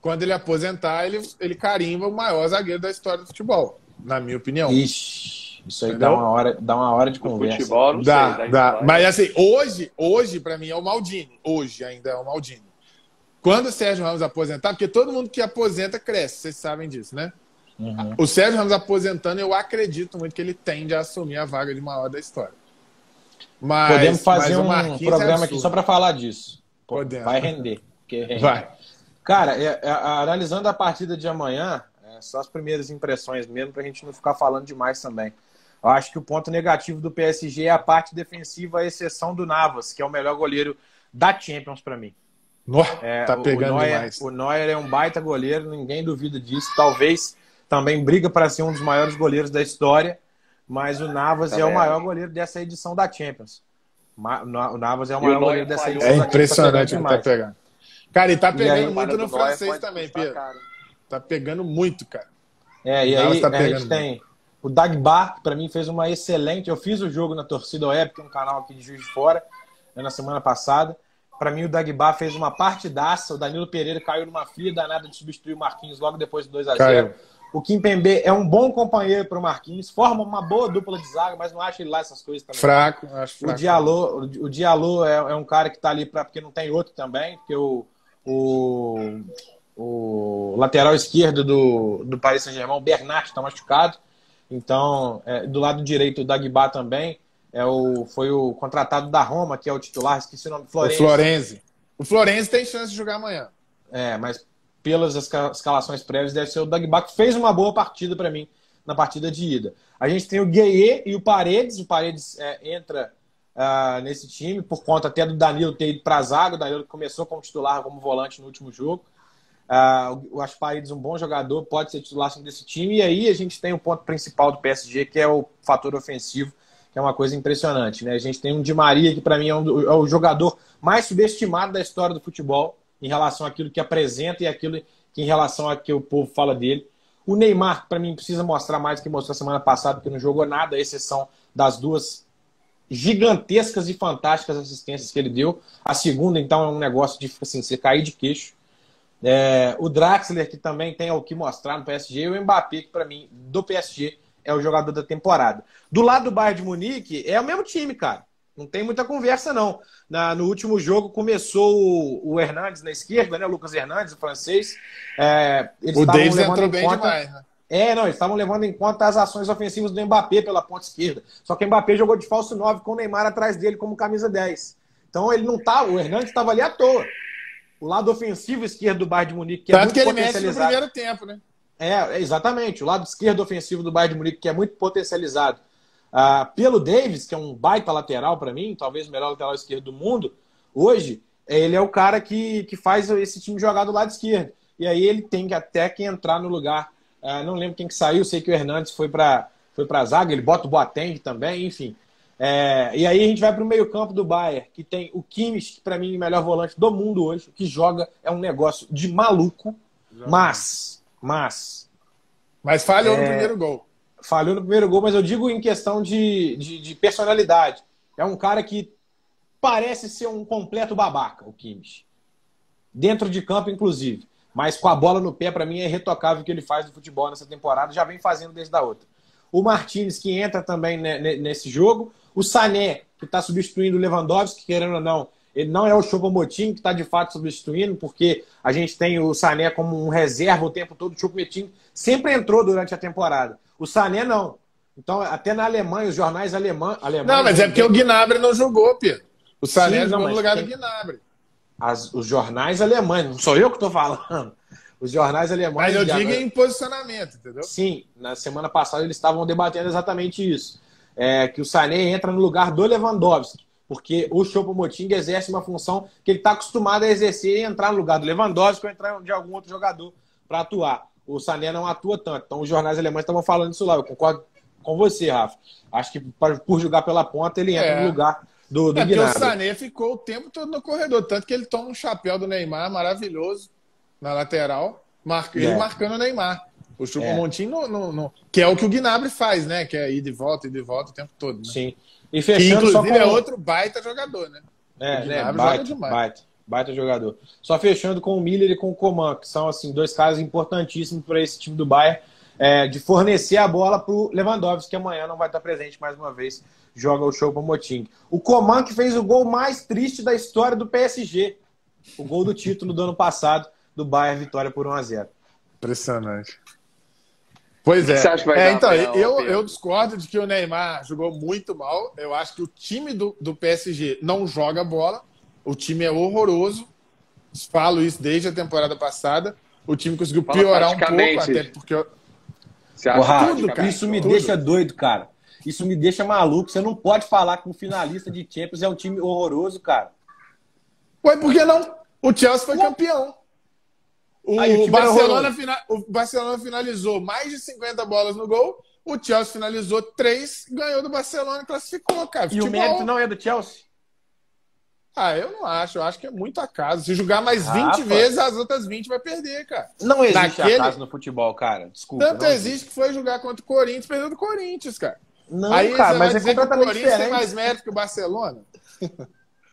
quando ele aposentar, ele, ele carimba o maior zagueiro da história do futebol, na minha opinião. Ixi, isso aí dá uma hora, dá uma hora de conversa. Futebol, não dá, sei, dá. Mas assim, hoje, hoje para mim é o Maldini. Hoje ainda é o Maldini. Quando o Sérgio Ramos aposentar, porque todo mundo que aposenta cresce, vocês sabem disso, né? Uhum. O Sérgio Ramos aposentando, eu acredito muito que ele tende a assumir a vaga de maior da história. Mas, Podemos fazer um é programa é aqui só para falar disso. Podemos. Vai render. Rende. Vai. Cara, é, é, analisando a partida de amanhã, é, só as primeiras impressões mesmo, para a gente não ficar falando demais também. Eu acho que o ponto negativo do PSG é a parte defensiva, a exceção do Navas, que é o melhor goleiro da Champions para mim. No, é, tá pegando o Neuer, demais. O Neuer é um baita goleiro, ninguém duvida disso. Talvez também briga para ser um dos maiores goleiros da história, mas o Navas tá é o maior goleiro dessa edição da Champions. O Navas é o maior o goleiro dessa edição. É impressionante o que tá pegando. Cara, e tá pegando e aí, muito no francês também, Pedro. Tá pegando muito, cara. É, e aí tá a gente muito. tem o Dagbar, que para mim fez uma excelente. Eu fiz o jogo na Torcida Web, que é um canal aqui de Juiz de Fora, né, na semana passada. Para mim, o Dagbar fez uma partidaça. O Danilo Pereira caiu numa fria danada de substituir o Marquinhos logo depois do 2 a 0 O Kim Pembe é um bom companheiro para o Marquinhos, forma uma boa dupla de zaga, mas não acho ele lá essas coisas também. Fraco, acho fraco. O Diallo, o Diallo é, é um cara que está ali pra, porque não tem outro também, porque o, o, o lateral esquerdo do, do Paris Saint-Germain, o Bernard, está machucado. Então, é, do lado direito, o Dagba também é o, foi o contratado da Roma, que é o titular, esqueci o nome, Florenzi. O Florenzi. O Florenzi tem chance de jogar amanhã. É, mas pelas escalações prévias deve ser o Dagba, que fez uma boa partida para mim na partida de ida. A gente tem o Gueye e o Paredes. O Paredes é, entra uh, nesse time por conta até do Danilo ter ido para a zaga. O Danilo começou como titular, como volante no último jogo. Uh, o Paredes um bom jogador, pode ser titular desse time. E aí a gente tem o ponto principal do PSG, que é o fator ofensivo que é uma coisa impressionante. Né? A gente tem um Di Maria, que para mim é, um, é, o jogador mais subestimado da história do futebol, em relação àquilo que apresenta e aquilo que em relação a que o povo fala dele. O Neymar, para mim, precisa mostrar mais do que mostrou semana passada, porque não jogou nada, à exceção das duas gigantescas e fantásticas assistências que ele deu. A segunda, então, é um negócio de assim, você cair de queixo. É, o Draxler, que também tem o que mostrar no PSG, e o Mbappé, que para mim, do PSG, é o jogador da temporada. Do lado do Bayern de Munique, é o mesmo time, cara. Não tem muita conversa, não. Na, no último jogo começou o, o Hernandes na esquerda, né? O Lucas Hernandes, o francês. É, o Davis entrou bem conta... demais, né? É, não, eles estavam levando em conta as ações ofensivas do Mbappé pela ponta esquerda. Só que o Mbappé jogou de falso 9 com o Neymar atrás dele como camisa 10. Então ele não tá, o Hernandes estava ali à toa. O lado ofensivo esquerdo do Bayern de Munique, que é Tanto é muito que ele mexe no primeiro tempo, né? É, exatamente. O lado esquerdo ofensivo do Bayern de Munique, que é muito potencializado uh, pelo Davis, que é um baita lateral para mim, talvez o melhor lateral esquerdo do mundo, hoje, ele é o cara que, que faz esse time jogar do lado esquerdo. E aí ele tem que até que entrar no lugar. Uh, não lembro quem que saiu, sei que o Hernandes foi para foi a zaga, ele bota o Boateng também, enfim. É, e aí a gente vai para o meio-campo do Bayern, que tem o Kimmich, que para mim é o melhor volante do mundo hoje, que joga, é um negócio de maluco, mas mas. Mas falhou é, no primeiro gol. Falhou no primeiro gol, mas eu digo em questão de, de, de, personalidade. É um cara que parece ser um completo babaca, o Kimmich. Dentro de campo, inclusive. Mas com a bola no pé, para mim, é irretocável o que ele faz no futebol nessa temporada. Já vem fazendo desde a outra. O Martinez, que entra também nesse jogo. O Sané, que está substituindo o Lewandowski, querendo ou não, ele não é o Choupo-Moting que está de fato substituindo, porque a gente tem o Sané como um reserva o tempo todo. O Choupo-Moting sempre entrou durante a temporada. O Sané não. Então, até na Alemanha, os jornais alemã, alemães... Não, mas é porque o Gnabry não jogou, Pedro. O Sané Sim, jogou no lugar do Gnabry. As, os jornais alemães, não sou eu que estou falando. Os jornais alemães. Mas eu digo em posicionamento, entendeu? Sim, na semana passada eles estavam debatendo exatamente isso. É, que o Sané entra no lugar do Lewandowski, porque o Choupo-Moting exerce uma função que ele está acostumado a exercer e entrar no lugar do Lewandowski ou entrar de algum outro jogador para atuar. O Sané não atua tanto. Então os jornais alemães estavam falando isso lá. Eu concordo com você, Rafa. Acho que por jogar pela ponta ele entra é. no lugar do, do é Gnabry. o Sané ficou o tempo todo no corredor, tanto que ele toma um chapéu do Neymar maravilhoso na lateral, marca, ele é. marcando o Neymar. O Chupo é. Montinho, no, no, no, que é o que o Gnabry faz, né? Que é ir de volta, ir de volta o tempo todo. Né? Sim. E fechando que, inclusive, com... é outro baita jogador, né? É, né? Baita, baita, baita jogador. Só fechando com o Miller e com o Coman, que são assim dois caras importantíssimos para esse time do Bayern, é, de fornecer a bola para o Lewandowski, que amanhã não vai estar presente mais uma vez, joga o show para o Moting. O Coman que fez o gol mais triste da história do PSG, o gol do título do ano passado do Bayern, vitória por 1 a 0 Impressionante. Pois é. é então, eu, eu discordo de que o Neymar jogou muito mal. Eu acho que o time do, do PSG não joga bola. O time é horroroso. Falo isso desde a temporada passada. O time conseguiu Fala piorar um pouco, até porque. Você acha tudo, cara, isso me tudo. deixa doido, cara. Isso me deixa maluco. Você não pode falar que um finalista de Champions é um time horroroso, cara. Ué, por que não? O Chelsea foi Ué. campeão. O, Aí, o, Barcelona fina... o Barcelona finalizou mais de 50 bolas no gol. O Chelsea finalizou três, ganhou do Barcelona e classificou, cara. Futebol... E o mérito não é do Chelsea? Ah, eu não acho. Eu acho que é muito acaso. Se jogar mais 20 Rafa. vezes, as outras 20 vai perder, cara. Não existe Naquele... acaso no futebol, cara. Desculpa. Tanto existe, existe que foi jogar contra o Corinthians, perdeu do Corinthians, cara. Não, Aí, cara, mas é completamente que o Corinthians tem mais mérito que o Barcelona?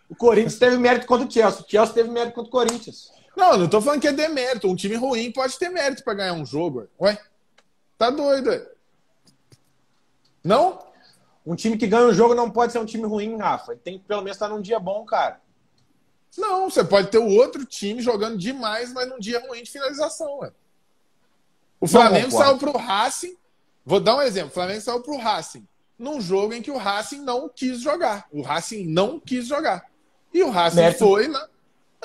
o Corinthians teve mérito contra o Chelsea. O Chelsea teve mérito contra o Corinthians. Não, não tô falando que é demérito. Um time ruim pode ter mérito para ganhar um jogo. Ué? Tá doido, ué? Não? Um time que ganha um jogo não pode ser um time ruim, Rafa. Ele tem que pelo menos estar num dia bom, cara. Não, você pode ter o outro time jogando demais, mas num dia ruim de finalização, ué. O Flamengo saiu pro Racing. Vou dar um exemplo. O Flamengo saiu pro Racing num jogo em que o Racing não quis jogar. O Racing não quis jogar. E o Racing mérito, foi na, ah,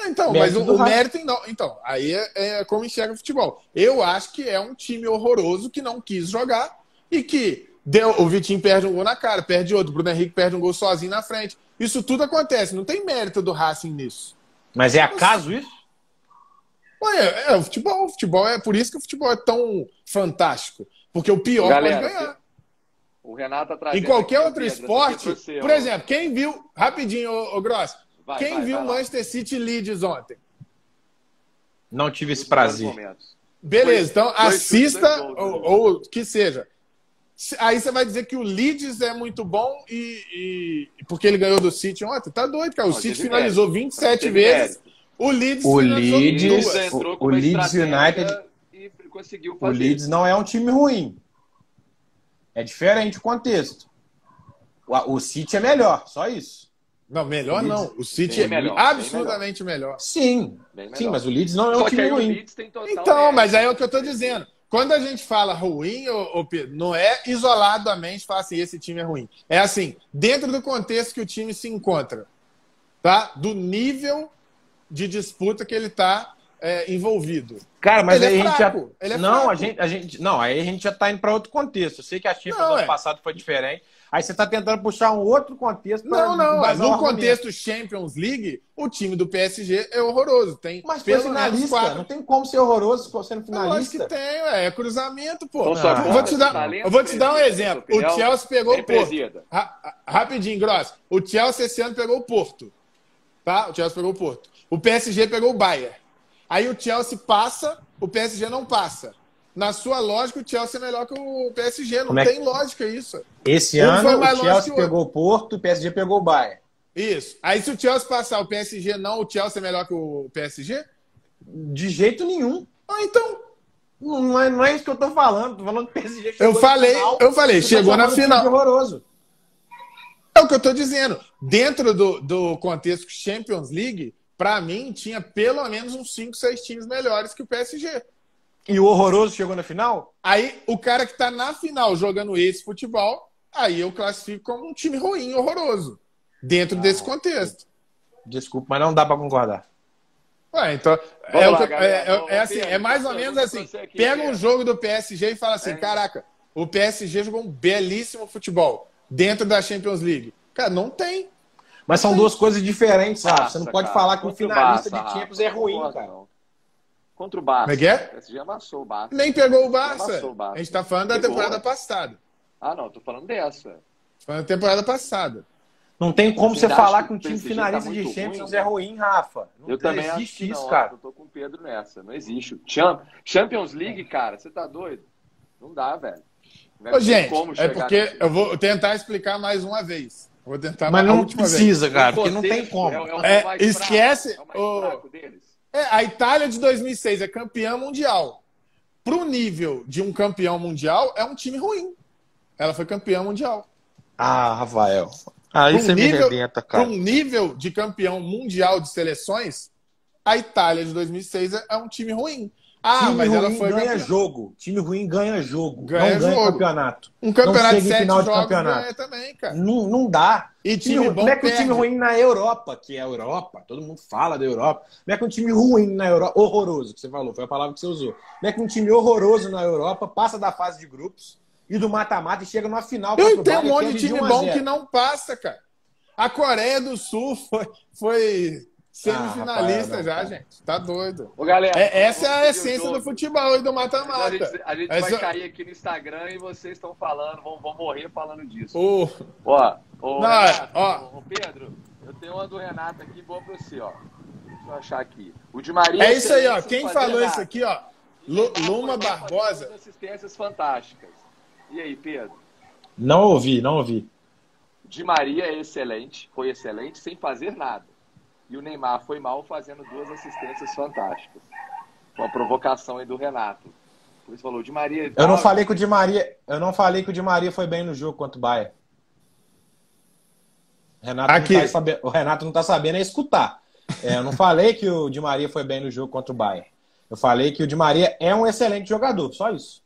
então, mérito mas o, o mérito não. Então, aí é, é, como enxerga o futebol. Eu acho que é um time horroroso que não quis jogar e que deu, o Vitinho perde um gol na cara, perde outro, o Bruno Henrique perde um gol sozinho na frente. Isso tudo acontece, não tem mérito do Racing nisso. Mas é acaso isso? Ué, é, é, o futebol, o futebol é por isso que o futebol é tão fantástico. Porque o pior Galera, pode ganhar. O Renato tá Em qualquer outro esporte, por exemplo, quem viu, rapidinho, ô, ô Gross, Vai, Quem vai, viu vai Manchester City Leeds ontem? Não tive esse prazer. Beleza, então assista, dois ou, né? ou, que seja. Aí você vai dizer que o Leeds é muito bom e, e porque ele ganhou do City ontem? Tá doido, cara. O Não, City finalizou mérito. 27 vezes. O Leeds, o Leeds, o, o Leeds United conseguiu fazer. O Leeds não é um time ruim. É diferente o contexto. O, o City é melhor, só isso. Não, melhor Leeds, não. O City é melhor, absurdamente melhor. melhor. Sim, sim, mas o Leeds não é um time ruim. Então, mas aí é o que eu estou dizendo. Quando a gente fala ruim, ô, Pedro, não é isoladamente falar assim, esse time é ruim. É assim, dentro do contexto que o time se encontra, tá? Do nível de disputa que ele está é, envolvido. Cara, mas ele aí é a gente já. Ele é não, a gente, a gente. Não, aí a gente já está indo para outro contexto. Eu sei que a Champions do ano é. passado foi diferente. Aí você está tentando puxar um outro contexto. Não, não. Mas no contexto Champions League, o time do PSG é horroroso. Tem mas foi finalista. Quatro... Não tem como ser horroroso sendo finalista. Eu acho que tem, ué. É cruzamento, pô. Então, eu, vou te dar, eu vou te dar um exemplo. O Chelsea pegou o Porto. Ra rapidinho, Gross. O Chelsea esse ano pegou o Porto. Tá? O Chelsea pegou o Porto. O PSG pegou o Bayern. Aí o Chelsea passa, o PSG não passa. Na sua lógica, o Chelsea é melhor que o PSG. Não é tem lógica isso. Esse um ano o Chelsea pegou o Porto, o PSG pegou o Bayern. Isso. Aí se o Chelsea passar o PSG não, o Chelsea é melhor que o PSG? De jeito nenhum. Ah, então. Não é, não é isso que eu tô falando. Tô falando que o PSG chegou Eu falei, final, eu falei, chegou na final. Horroroso. É o que eu tô dizendo. Dentro do, do contexto Champions League, para mim, tinha pelo menos uns 5, 6 times melhores que o PSG. E o horroroso chegou na final? Aí o cara que tá na final jogando esse futebol, aí eu classifico como um time ruim, horroroso. Dentro não, desse contexto. Desculpa, mas não dá para concordar. Ué, então, é, lá, é, é, é, assim, é mais ou menos assim. Pega um jogo do PSG e fala assim: caraca, o PSG jogou um belíssimo futebol dentro da Champions League. Cara, não tem. Mas são duas coisas diferentes, sabe? Você não pode cara, falar que o finalista Barça, de Champions é ruim, cara. Contra o Barça. Como é que é? O PSG amassou o Barça. Nem pegou o Barça. O Barça. A gente tá falando da temporada passada. Ah, não, tô falando dessa. Tô falando da temporada passada. Não tem como você, falar que um time tá finalista tá de Champions ruim, é ruim, Rafa. Não eu também existe acho isso, não, cara. Eu tô com o Pedro nessa. Não existe. Champions League, cara, você tá doido? Não dá, velho. Não Ô, gente, é porque eu vou tentar explicar mais uma vez. Vou tentar Mas não precisa, vez. cara, porque não tem como. É, é, é esquece. Fraco, é o... É, a Itália de 2006 é campeã mundial. Pro nível de um campeão mundial, é um time ruim. Ela foi campeã mundial. Ah, Rafael. Aí um você nível, me rebenta, cara. um nível de campeão mundial de seleções, a Itália de 2006 é um time ruim. Ah, time mas ela foi ganha jogo. Time ruim ganha jogo. Ganha não ganha jogo. campeonato. Um campeonato de sete final de campeonato. ganha também, cara. Não, não dá. E time, time bom Como é que o time ruim na Europa, que é a Europa, todo mundo fala da Europa. Como é que um time ruim na Europa, horroroso, que você falou, foi a palavra que você usou. Como é que um time horroroso na Europa passa da fase de grupos e do mata-mata e chega numa final. Eu tenho um monte de time bom que não passa, cara. A Coreia do Sul foi, foi semifinalista ah, já, gente. Tá doido. Ô, galera, é, essa é a essência do futebol e do mata-mata. A gente, a gente essa... vai cair aqui no Instagram e vocês estão falando, vão, vão morrer falando disso. Oh. Ó, ó, não, Renato, ó. Ô, Pedro, eu tenho uma do Renato aqui boa pra você, ó. Deixa eu achar aqui. O de Maria. É isso aí, ó. Quem falou isso aqui, ó? Luma Barbosa. Assistências fantásticas. E aí, Pedro? Não ouvi, não ouvi. De Maria é excelente, foi excelente sem fazer nada. E o Neymar foi mal fazendo duas assistências fantásticas. Uma provocação aí do Renato. Por isso falou, de Maria. Eu não falei que o de Maria, eu não falei que o de Maria foi bem no jogo contra o Bahia. Renato Aqui. Tá sabendo, o Renato não tá sabendo é escutar. É, eu não falei que o de Maria foi bem no jogo contra o Bahia. Eu falei que o de Maria é um excelente jogador, só isso.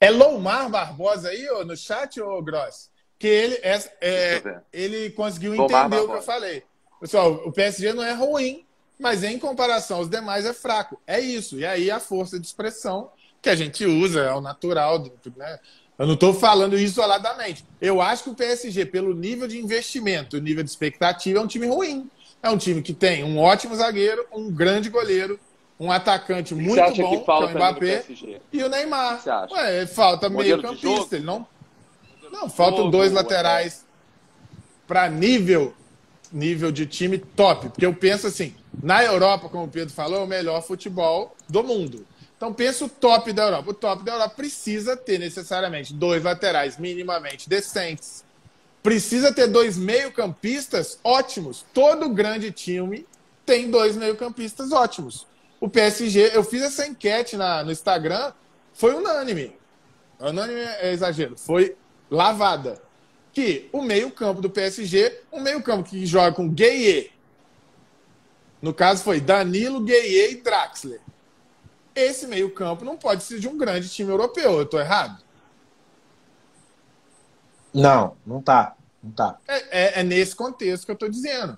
É Lomar Barbosa aí, ô, no chat, ô Gross? Que ele, é, é ele conseguiu entender o que eu falei. Pessoal, o PSG não é ruim, mas em comparação aos demais é fraco. É isso. E aí a força de expressão que a gente usa, é o natural. Né? Eu não estou falando isoladamente. Eu acho que o PSG, pelo nível de investimento, nível de expectativa, é um time ruim. É um time que tem um ótimo zagueiro, um grande goleiro, um atacante muito bom, que, que é o Mbappé, e o Neymar. Ué, falta meio campista. Ele não, não faltam dois laterais para nível nível de time top. Porque eu penso assim, na Europa, como o Pedro falou, é o melhor futebol do mundo. Então pensa o top da Europa. O top da Europa precisa ter necessariamente dois laterais minimamente decentes. Precisa ter dois meio-campistas ótimos. Todo grande time tem dois meio-campistas ótimos. O PSG, eu fiz essa enquete na, no Instagram, foi unânime. Unânime é exagero, foi lavada que o meio-campo do PSG, um meio-campo que joga com Gueye, no caso foi Danilo, Gueye e Draxler. Esse meio-campo não pode ser de um grande time europeu, eu estou errado? Não, não tá. Não tá. É, é, é nesse contexto que eu estou dizendo.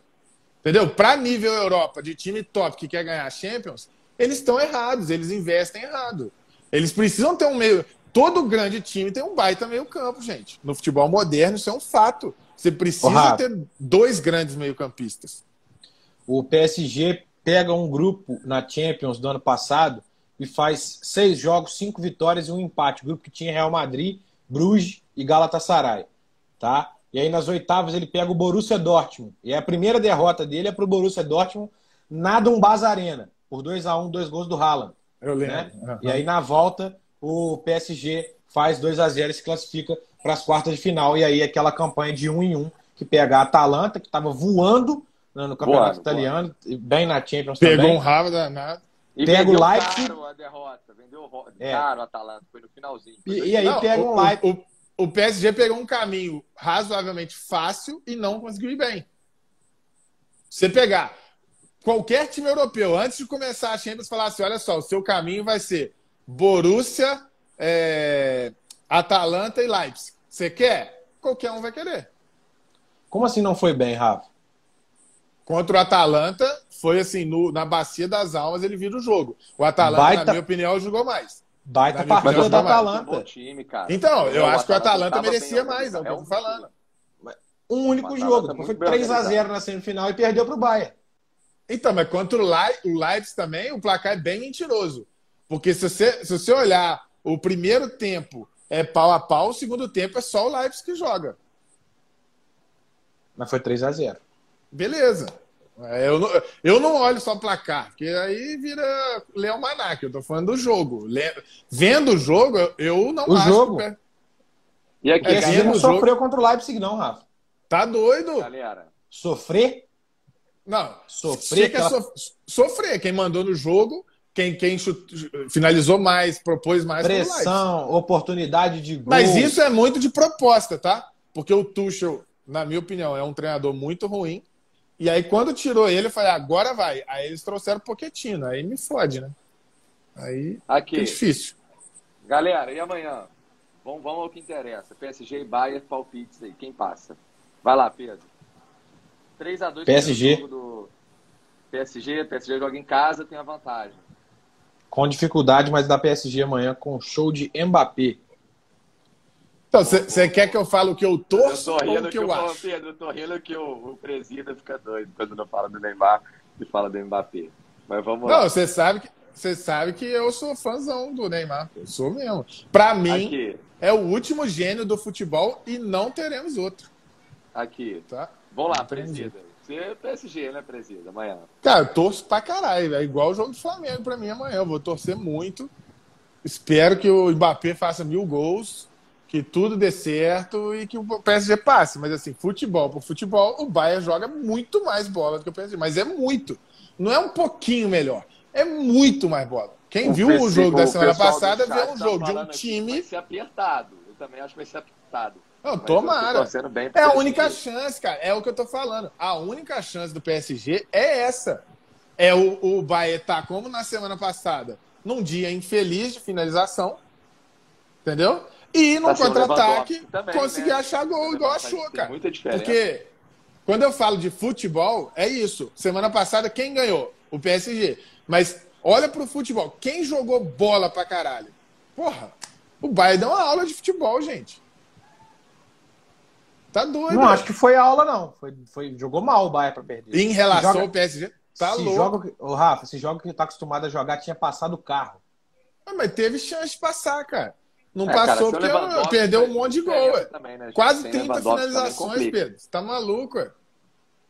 Entendeu? Para nível Europa, de time top que quer ganhar Champions, eles estão errados, eles investem errado. Eles precisam ter um meio. Todo grande time tem um baita meio-campo, gente. No futebol moderno, isso é um fato. Você precisa ter dois grandes meio-campistas. O PSG pega um grupo na Champions do ano passado e faz seis jogos, cinco vitórias e um empate. O grupo que tinha Real Madrid, Bruges e Galatasaray. Tá? E aí nas oitavas ele pega o Borussia Dortmund. E a primeira derrota dele é para o Borussia Dortmund na Dumbaz Arena, por 2 a 1 um, dois gols do Haaland. Eu lembro. Né? Uhum. E aí na volta o PSG faz 2 a 0 e se classifica para as quartas de final. E aí aquela campanha de um em um que pega a Atalanta, que estava voando né, no campeonato boa, italiano, boa. bem na Champions Pegou também. um rabo danado. E pega o Leipzig. Caro a derrota, vendeu é. caro a Atalanta, foi no finalzinho. Foi e, e, aí não, pega o, um Leipzig. O, o, PSG pegou um caminho razoavelmente fácil e não conseguiu ir bem. Você pegar qualquer time europeu, antes de começar a Champions, falar assim: olha só, o seu caminho vai ser Borussia, é, Atalanta e Leipzig. Você quer? Qualquer um vai querer. Como assim não foi bem, Rafa? Contra o Atalanta, foi assim, no, na bacia das almas ele vira o jogo. O Atalanta, Baita... na minha opinião, jogou mais. Baita partida do Atalanta. Time, então, eu acho que o Atalanta merecia mais, é o que eu tô falando. Um único jogo. Foi 3x0 na semifinal e perdeu para o Bayern. Então, mas contra o, Le o Leipzig também, o placar é bem mentiroso. Porque se você, se você olhar o primeiro tempo é pau a pau, o segundo tempo é só o Leipzig que joga. Mas foi 3 a 0 Beleza. É, eu não, eu não olho só o placar, porque aí vira Leão Manac. Eu tô falando do jogo. Vendo o jogo, eu não o acho jogo. que... E aqui, é, você não sofreu contra o Leipzig, não, Rafa. Tá doido? Galera. Sofrer? Não. Sofrer. Aquela... É sofrer. Quem mandou no jogo, quem, quem finalizou mais, propôs mais. Pressão, oportunidade de gol. Mas isso é muito de proposta, tá? Porque o Tuchel, na minha opinião, é um treinador muito ruim. E aí, quando tirou ele, eu falei, agora vai. Aí eles trouxeram o Poquetino. Aí me fode, né? Aí Aqui. é difícil. Galera, e amanhã? Vamos, vamos ao que interessa. PSG e Bayern, palpites aí. Quem passa? Vai lá, Pedro. 3x2 PSG. do PSG. PSG joga em casa, tem a vantagem. Com dificuldade, mas dá PSG amanhã com show de Mbappé. Então, você quer que eu fale o que eu torço eu ou o que, que eu, eu acho? Pedro, eu tô rindo que o, o presida fica doido quando não fala do Neymar e fala do Mbappé. Mas vamos lá. Não, você sabe que você sabe que eu sou fãzão do Neymar. Eu sou mesmo. Para mim, Aqui. é o último gênio do futebol e não teremos outro. Aqui. Tá? Vamos lá, presida. Você é PSG, né, presida? Amanhã. Cara, eu torço pra caralho. É igual o jogo do Flamengo pra mim amanhã. Eu vou torcer muito. Espero que o Mbappé faça mil gols que tudo dê certo e que o PSG passe. Mas assim, futebol por futebol, o Bayern joga muito mais bola do que o PSG. Mas é muito. Não é um pouquinho melhor. É muito mais bola. Quem o viu o jogo da semana passada viu um tá jogo de um time. Vai ser apertado. Eu também acho que vai ser apertado. Não, tomara. É a única chance, cara. É o que eu tô falando. A única chance do PSG é essa. É o, o Bayern tá como na semana passada, num dia infeliz de finalização. Entendeu? E no contra-ataque conseguir né? achar gol igual achou, cara. Muita diferença. Porque quando eu falo de futebol, é isso. Semana passada, quem ganhou? O PSG. Mas olha pro futebol. Quem jogou bola pra caralho? Porra, o Bayern deu uma aula de futebol, gente. Tá doido. Não, acho que foi aula, não. Foi, foi, jogou mal o Bayern pra perder. Em relação joga, ao PSG, tá louco. Joga, o Rafa, esse jogo que tá acostumado a jogar tinha passado o carro. Ah, mas teve chance de passar, cara. Não é, passou cara, porque perdeu um monte de gol, ué. Também, né? Quase 30 finalizações, Pedro. Você tá maluco, ué.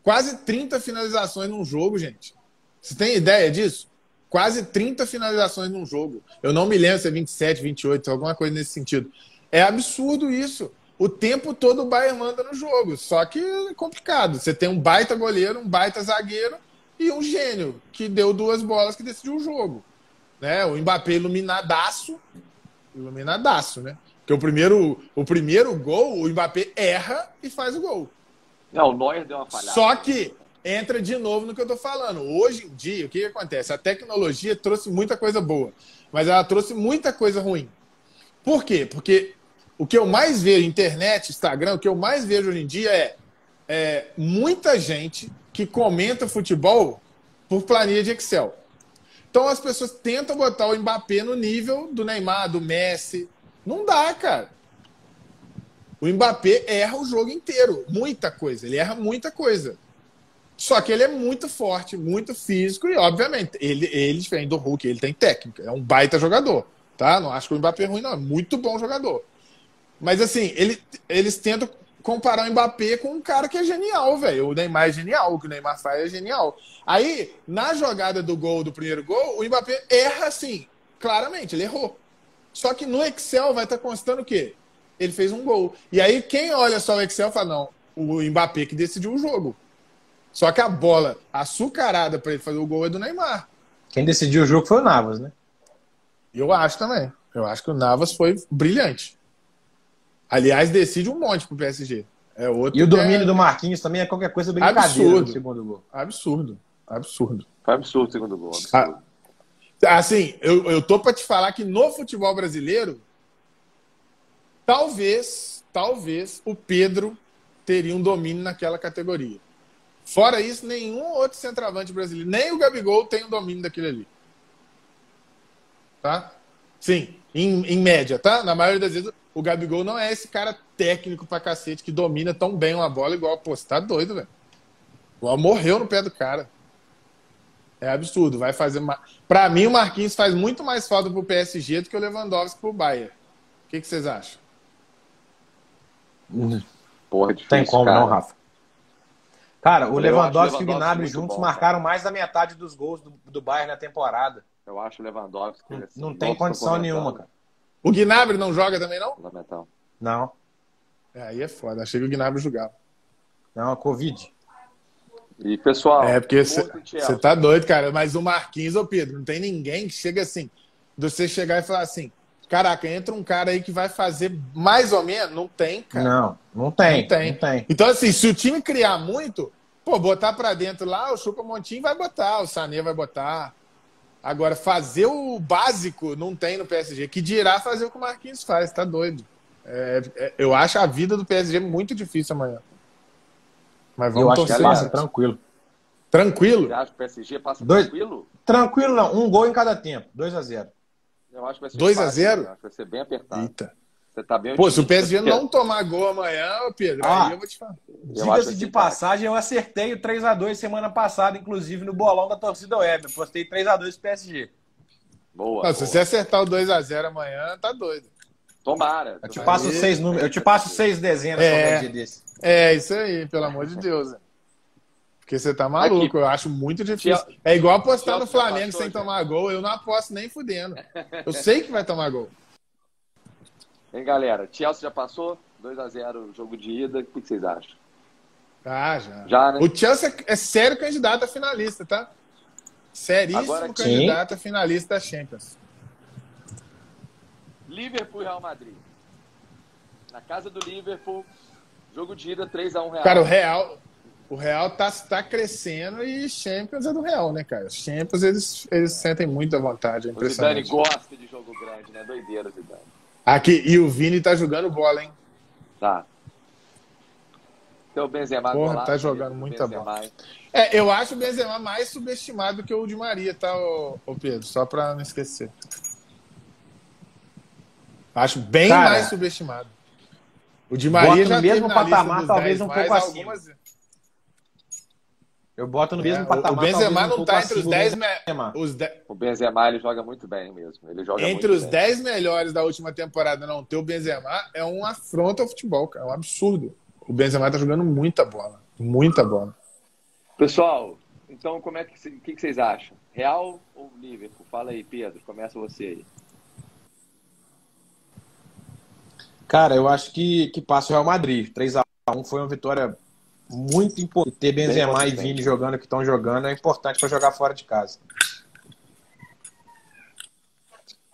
Quase 30 finalizações num jogo, gente. Você tem ideia disso? Quase 30 finalizações num jogo. Eu não me lembro se é 27, 28, alguma coisa nesse sentido. É absurdo isso. O tempo todo o Bayern manda no jogo. Só que é complicado. Você tem um baita goleiro, um baita zagueiro e um gênio que deu duas bolas que decidiu o jogo. Né? O Mbappé iluminadaço iluminadaço, né? Porque o primeiro, o primeiro gol, o Mbappé erra e faz o gol. Não, o Neuer deu uma falhada. Só que entra de novo no que eu tô falando. Hoje em dia, o que, que acontece? A tecnologia trouxe muita coisa boa, mas ela trouxe muita coisa ruim. Por quê? Porque o que eu mais vejo, internet, Instagram, o que eu mais vejo hoje em dia é, é muita gente que comenta futebol por planilha de Excel. Então as pessoas tentam botar o Mbappé no nível do Neymar, do Messi. Não dá, cara. O Mbappé erra o jogo inteiro. Muita coisa. Ele erra muita coisa. Só que ele é muito forte, muito físico e, obviamente, ele, ele diferente do Hulk, ele tem técnica. É um baita jogador, tá? Não acho que o Mbappé é ruim, não. É muito bom jogador. Mas, assim, ele, eles tentam comparar o Mbappé com um cara que é genial, velho. O Neymar é genial, o que o Neymar faz é genial. Aí, na jogada do gol, do primeiro gol, o Mbappé erra assim, claramente, ele errou. Só que no Excel vai estar tá constando o quê? Ele fez um gol. E aí, quem olha só o Excel fala, não, o Mbappé que decidiu o jogo. Só que a bola açucarada para ele fazer o gol é do Neymar. Quem decidiu o jogo foi o Navas, né? Eu acho também. Eu acho que o Navas foi brilhante. Aliás, decide um monte pro PSG. É outro e o domínio é... do Marquinhos também é qualquer coisa brincadeira absurdo. no segundo gol. Absurdo. Absurdo. Foi absurdo o segundo gol. Absurdo. Ah, assim, eu, eu tô para te falar que no futebol brasileiro, talvez, talvez o Pedro teria um domínio naquela categoria. Fora isso, nenhum outro centroavante brasileiro, nem o Gabigol tem o domínio daquele ali. Tá? Sim, em, em média, tá? Na maioria das vezes, o Gabigol não é esse cara técnico pra cacete que domina tão bem uma bola igual. Pô, você tá doido, velho. Igual morreu no pé do cara. É absurdo. Vai fazer. Ma... Pra mim, o Marquinhos faz muito mais falta pro PSG do que o Lewandowski pro Bayern. O que, que vocês acham? Porra, difícil, Tem como cara. não, Rafa. Cara, o Lewandowski, e o Gnabry juntos bom, marcaram cara. mais da metade dos gols do, do Bayern na temporada. Eu acho o Lewandowski. Não, assim, não tem condição nenhuma, cara. O Gnabry não joga também, não? Fundamental. Não. É, aí é foda. Achei que o Gnabry jogava. Não, a Covid. E, pessoal. É, porque você tá doido, cara. Mas o Marquinhos, ô Pedro, não tem ninguém que chega assim. De você chegar e falar assim: caraca, entra um cara aí que vai fazer mais ou menos. Não tem, cara. Não, não tem. Não tem. Não tem. Então, assim, se o time criar muito, pô, botar pra dentro lá, o Chupa Montinho vai botar, o Sané vai botar. Agora, fazer o básico não tem no PSG. Que dirá fazer o que o Marquinhos faz, tá doido. É, é, eu acho a vida do PSG muito difícil amanhã. Mas vamos eu acho que passa tranquilo. Tranquilo? Você acha que o PSG passa Dois... tranquilo? Tranquilo não, um gol em cada tempo, 2 a 0 Eu acho que vai ser 2 a 0 Acho que vai ser bem apertado. Eita. Você tá bem Pô, se o PSG não tomar gol amanhã, Pedro, ah, aí eu vou te falar. Diga-se de passagem, eu acertei o 3x2 semana passada, inclusive no bolão da torcida web. Eu postei 3x2 pro PSG. Boa. Não, boa. Se você acertar o 2x0 amanhã, tá doido. Tomara. Eu te passo seis números, eu te passo seis dezenas é, desse. É, isso aí, pelo amor de Deus. Porque você tá maluco, Aqui. eu acho muito difícil. É igual apostar no Flamengo sem tomar gol, eu não aposto nem fudendo. Eu sei que vai tomar gol. Hein, galera? Chelsea já passou? 2x0 jogo de ida. O que vocês acham? Ah, já. já né? O Chelsea é sério candidato a finalista, tá? Seríssimo Agora, candidato a finalista da Champions. Liverpool e Real Madrid. Na casa do Liverpool, jogo de ida 3x1 Real. Cara, o Real, o Real tá, tá crescendo e Champions é do Real, né, cara? Os Champions, eles, eles sentem muita vontade, é. O Zidane gosta de jogo grande, né? Doideira, Zidane. Aqui, e o Vini tá jogando bola, hein? Tá. Então o Benzema Porra, tá jogando muita bola. É, eu acho o Benzema mais subestimado que o de Maria, tá, ô, ô Pedro? Só pra não esquecer. Acho bem Cara, mais subestimado. O de Maria já no mesmo patamar, talvez um pouco acima. Eu boto no mesmo é, patamar. O Benzema não tá entre os 10 me... os de... O Benzema ele joga muito bem mesmo. Ele joga entre os 10 melhores da última temporada não ter o Benzema é um afronto ao futebol, cara. É um absurdo. O Benzema tá jogando muita bola. Muita bola. Pessoal, então como é que, que, que vocês acham? Real ou Liverpool? Fala aí, Pedro. Começa você aí. Cara, eu acho que, que passa o Real Madrid. 3x1 foi uma vitória muito importante. Ter Benzema e Vini jogando o que estão jogando é importante para jogar fora de casa.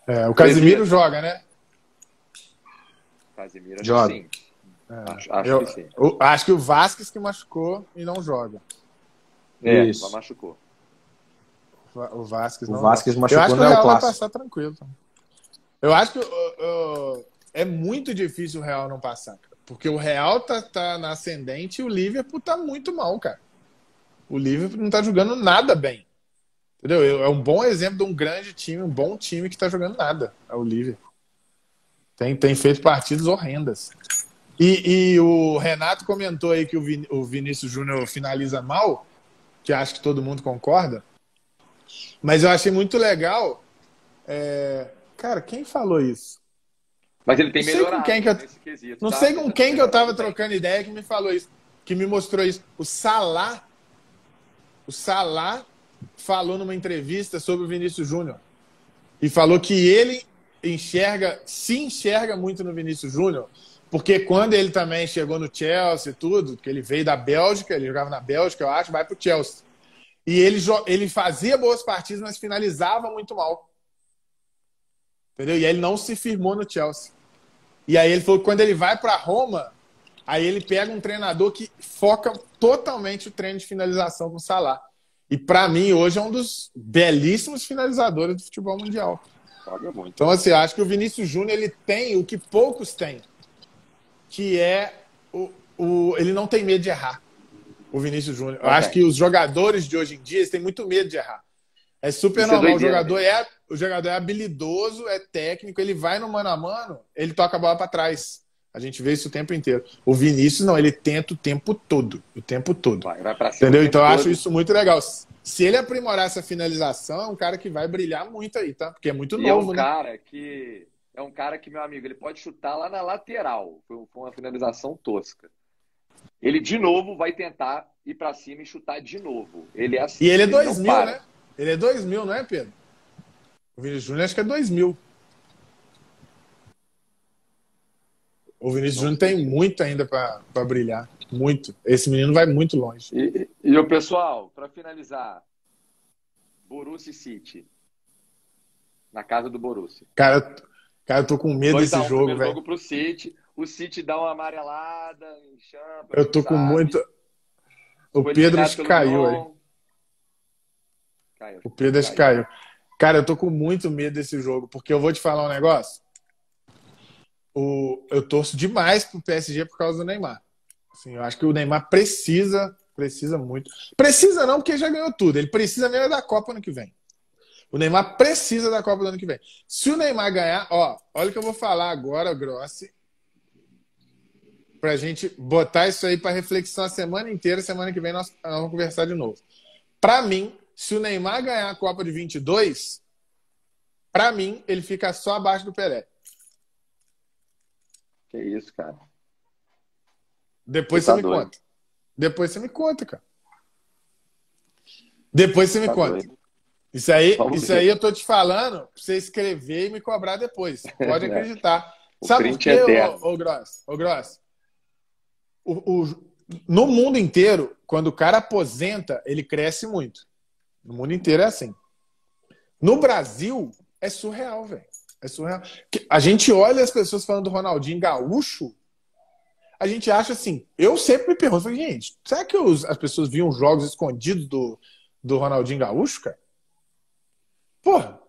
É, o Casimiro joga, né? Casimiro joga. Sim. É, acho, acho eu, que sim. Eu, acho que o Vasquez que machucou e não joga. É, Isso. machucou. O Vasquez, o Vasquez machucou, eu acho que o Real vai passar tranquilo. Eu acho que uh, uh, é muito difícil o Real não passar. Porque o Real tá, tá na ascendente e o Liverpool tá muito mal, cara. O Liverpool não tá jogando nada bem. Entendeu? É um bom exemplo de um grande time, um bom time que tá jogando nada. É o Liverpool. Tem, tem feito partidas horrendas. E, e o Renato comentou aí que o, Vin, o Vinícius Júnior finaliza mal, que acho que todo mundo concorda. Mas eu achei muito legal. É... Cara, quem falou isso? Mas ele tem não melhorado quem que eu... quesito, Não tá? sei com quem que eu tava trocando ideia que me falou isso, que me mostrou isso. O Salah, o Salah falou numa entrevista sobre o Vinícius Júnior e falou que ele enxerga, se enxerga muito no Vinícius Júnior, porque quando ele também chegou no Chelsea e tudo, que ele veio da Bélgica, ele jogava na Bélgica, eu acho, vai pro Chelsea. E ele, ele fazia boas partidas, mas finalizava muito mal. Entendeu? E ele não se firmou no Chelsea. E aí ele falou que quando ele vai para Roma, aí ele pega um treinador que foca totalmente o treino de finalização com o Salah. E para mim, hoje é um dos belíssimos finalizadores do futebol mundial. Então, assim, acho que o Vinícius Júnior ele tem o que poucos têm, que é o, o, ele não tem medo de errar. O Vinícius Júnior. Eu acho que os jogadores de hoje em dia têm muito medo de errar. É super Isso é normal. É o, jogador é, o jogador é habilidoso, é técnico, ele vai no mano a mano, ele toca a bola para trás. A gente vê isso o tempo inteiro. O Vinícius, não, ele tenta o tempo todo. O tempo todo. Vai, vai pra cima Entendeu? Então eu acho isso muito legal. Se ele aprimorar essa finalização, é um cara que vai brilhar muito aí, tá? Porque é muito e novo, é um né? cara que. É um cara que, meu amigo, ele pode chutar lá na lateral. Foi uma finalização tosca. Ele, de novo, vai tentar ir para cima e chutar de novo. Ele é assim. E ele é 2000, né? Ele é 2000, não é, Pedro? O Vinícius Júnior acho que é 2000. O Vinícius Júnior tem muito ainda para brilhar. Muito. Esse menino vai muito longe. E, e o pessoal, para finalizar, Borussia City. Na casa do Borussia. Cara, cara, eu tô com medo desse um, jogo, velho. jogo pro City. O City dá uma amarelada, enxampa. Eu tô com muito. O Foi Pedro acho que caiu aí. Caiu, o Pedro que caiu. Cara, eu tô com muito medo desse jogo, porque eu vou te falar um negócio o, eu torço demais pro PSG por causa do Neymar. Assim, eu acho que o Neymar precisa, precisa muito. Precisa não, porque já ganhou tudo. Ele precisa mesmo da Copa ano que vem. O Neymar precisa da Copa do ano que vem. Se o Neymar ganhar, ó, olha o que eu vou falar agora, Grossi, pra gente botar isso aí para reflexão a semana inteira. Semana que vem nós, vamos conversar de novo. Para mim, se o Neymar ganhar a Copa de 22, para mim, ele fica só abaixo do Pelé. Que isso, cara. Depois você, você tá me doido. conta. Depois você me conta, cara. Depois você me tá conta. Doido. Isso aí, isso aí eu tô te falando pra você escrever e me cobrar depois. Pode acreditar. Sabe por quê, é ô, ô Gross? Ô Gross? O, o, no mundo inteiro, quando o cara aposenta, ele cresce muito. No mundo inteiro é assim. No Brasil, é surreal, velho. É surreal. A gente olha as pessoas falando do Ronaldinho gaúcho, a gente acha assim. Eu sempre me pergunto, gente, será que os, as pessoas viam jogos escondidos do, do Ronaldinho gaúcho, cara? Porra,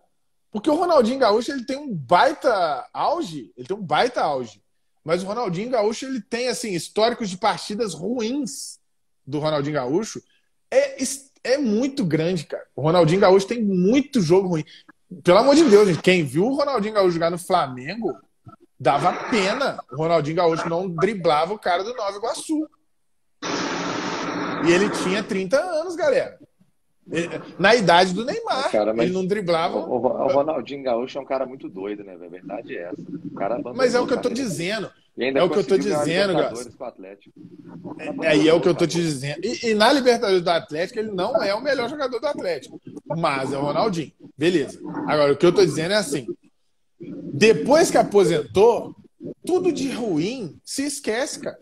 porque o Ronaldinho gaúcho ele tem um baita auge, ele tem um baita auge. Mas o Ronaldinho gaúcho ele tem assim históricos de partidas ruins do Ronaldinho gaúcho. É, é muito grande, cara. O Ronaldinho Gaúcho tem muito jogo ruim. Pelo amor de Deus, gente, quem viu o Ronaldinho Gaúcho jogar no Flamengo dava pena. O Ronaldinho Gaúcho não driblava o cara do Nova Iguaçu. E ele tinha 30 anos, galera. Na idade do Neymar. Cara, ele não driblava. O, o, Ronaldinho Gaúcho é um cara muito doido, né? A verdade é essa. O cara mas é o que eu tô dizendo. é o que eu tô dizendo. É, aí é, é o que eu tô te dizendo. E, e, na Libertadores do Atlético, ele não é o melhor jogador do Atlético. Mas é o Ronaldinho. Beleza. Agora, o que eu tô dizendo é assim: depois que aposentou, tudo de ruim se esquece, cara.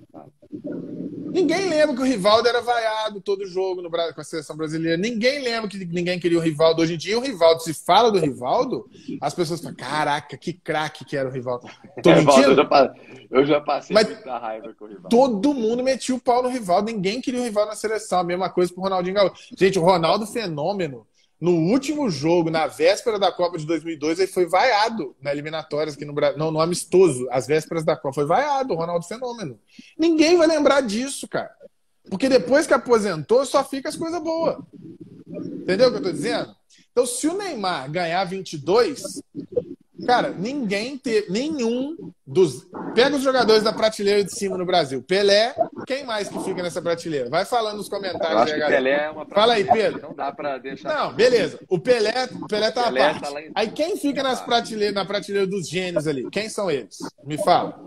Ninguém lembra que o Rivaldo era vaiado todo jogo no, com a seleção brasileira. Ninguém lembra que ninguém queria o Rivaldo. Hoje em dia, o Rivaldo, se fala do Rivaldo, as pessoas falam: caraca, que craque que era o Rivaldo. Tô mentindo? Eu já, eu já passei Mas muita raiva com o Rivaldo. Todo mundo metia o pau no Rivaldo. Ninguém queria o Rivaldo na seleção. A mesma coisa pro Ronaldinho Gaúcho. Gente, o Ronaldo Fenômeno no último jogo, na véspera da Copa de 2002, ele foi vaiado na eliminatórias aqui no Brasil. Não, no amistoso, às vésperas da Copa. Foi vaiado, o Ronaldo Fenômeno. Ninguém vai lembrar disso, cara. Porque depois que aposentou, só fica as coisas boas. Entendeu o que eu tô dizendo? Então, se o Neymar ganhar 22, Cara, ninguém ter nenhum dos. Pega os jogadores da prateleira de cima no Brasil. Pelé, quem mais que fica nessa prateleira? Vai falando nos comentários aí, galera. Pelé é uma Fala aí, Pedro. Não dá pra deixar. Não, beleza. O Pelé, o Pelé tá Pelé à parte. Tá em... Aí quem fica nas prateleiras, na prateleira dos gênios ali? Quem são eles? Me fala.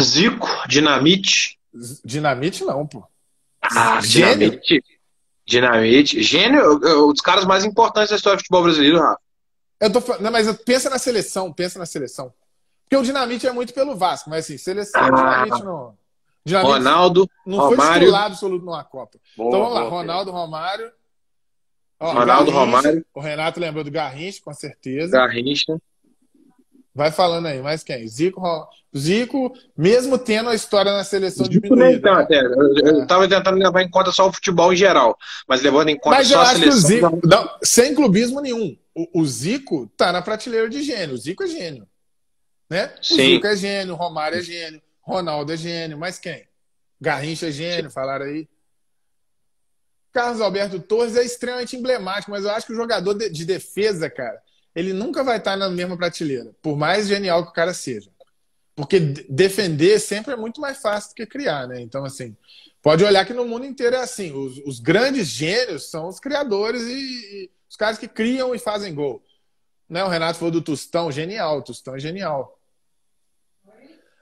Zico, Dinamite. Dinamite não, pô. Ah, Gênio? Dinamite. Dinamite. Gênio, um dos caras mais importantes da história do futebol brasileiro, Rafa. Eu tô falando, mas pensa na seleção, pensa na seleção. Porque o Dinamite é muito pelo Vasco, mas assim, seleção, ah, Dinamite não. Dinamite Ronaldo, não Romário. foi titular absoluto numa Copa. Boa, então vamos lá, boa, Ronaldo, Romário. Ó, Ronaldo, Garrincha, Romário. O Renato lembrou do Garrincha, com certeza. Garrincha. Vai falando aí, mais quem? Zico, Zico, mesmo tendo a história na seleção Zico diminuída. Né? Eu estava tentando levar em conta só o futebol em geral, mas levando em conta mas só a seleção. Zico, não, sem clubismo nenhum o, o, Zico tá na prateleira de gênio. O Zico é gênio. Né? O Sim. Zico é gênio, Romário é gênio, Ronaldo é gênio, mas quem? Garrincha é gênio, falaram aí. Carlos Alberto Torres é extremamente emblemático, mas eu acho que o jogador de defesa, cara, ele nunca vai estar na mesma prateleira, por mais genial que o cara seja. Porque defender sempre é muito mais fácil do que criar, né? Então, assim, pode olhar que no mundo inteiro é assim. Os, os grandes gênios são os criadores e, os caras que criam e fazem gol. Né? O Renato falou do Tostão, genial. O Tostão é genial.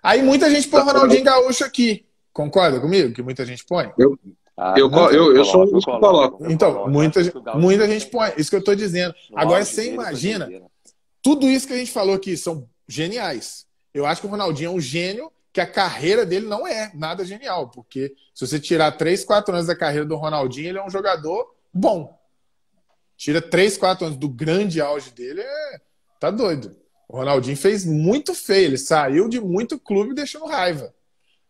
Aí muita gente põe o Ronaldinho Gaúcho aqui. Concorda comigo? Que muita gente põe? Eu, ah, eu, eu, eu, eu sou um dos que coloco. Então, muita, muita gente põe. Isso que eu estou dizendo. Agora, você imagina, tudo isso que a gente falou aqui são geniais. Eu acho que o Ronaldinho é um gênio que a carreira dele não é nada genial, porque se você tirar 3, 4 anos da carreira do Ronaldinho, ele é um jogador bom. Tira 3, 4 anos do grande auge dele, é... tá doido. O Ronaldinho fez muito feio, ele saiu de muito clube deixando raiva.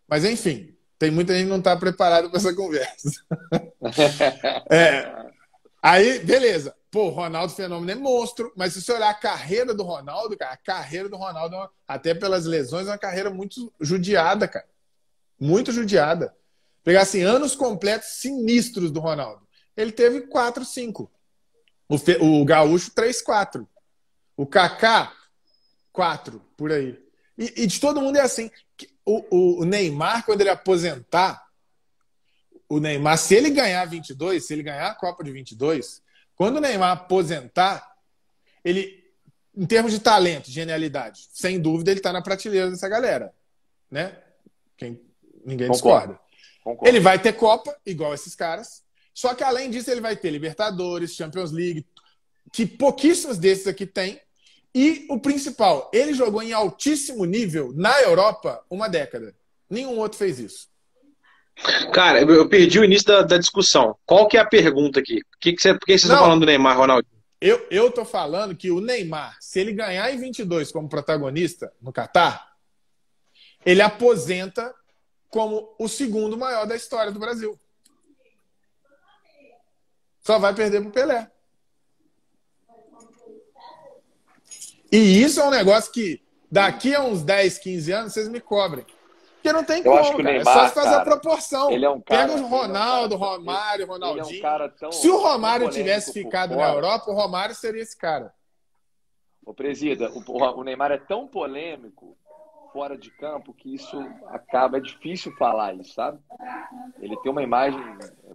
Mas enfim, tem muita gente que não está preparada para essa conversa. é, aí, beleza. Pô, o Ronaldo Fenômeno é monstro, mas se você olhar a carreira do Ronaldo, cara, a carreira do Ronaldo, é até pelas lesões, é uma carreira muito judiada, cara. Muito judiada. Pegar assim, anos completos sinistros do Ronaldo. Ele teve 4, 5. O, Fe... o Gaúcho, 3, 4. O Kaká, 4, por aí. E, e, de todo mundo é assim. O, o, Neymar, quando ele aposentar, o Neymar, se ele ganhar 22, se ele ganhar a Copa de 22, quando o Neymar aposentar, ele, em termos de talento, genialidade, sem dúvida, ele está na prateleira dessa galera. Né? Quem, ninguém Concordo. discorda. Concordo. Ele vai ter Copa, igual esses caras. Só que além disso, ele vai ter Libertadores, Champions League, que pouquíssimos desses aqui têm. E o principal, ele jogou em altíssimo nível na Europa uma década. Nenhum outro fez isso. Cara, eu perdi o início da, da discussão. Qual que é a pergunta aqui? Que que você, por que vocês estão falando do Neymar, Ronaldo? Eu, eu tô falando que o Neymar, se ele ganhar em 22 como protagonista no Catar, ele aposenta como o segundo maior da história do Brasil. Só vai perder pro Pelé. E isso é um negócio que daqui a uns 10, 15 anos vocês me cobrem. Porque não tem eu como, acho que o Neymar, é só fazer cara, a proporção. Ele é um cara, Pega o Ronaldo, o Romário, o Ronaldinho. É um Se o Romário tivesse ficado na Europa, o Romário seria esse cara. Ô, presida, o, o Neymar é tão polêmico fora de campo que isso acaba, é difícil falar isso, sabe? Ele tem uma imagem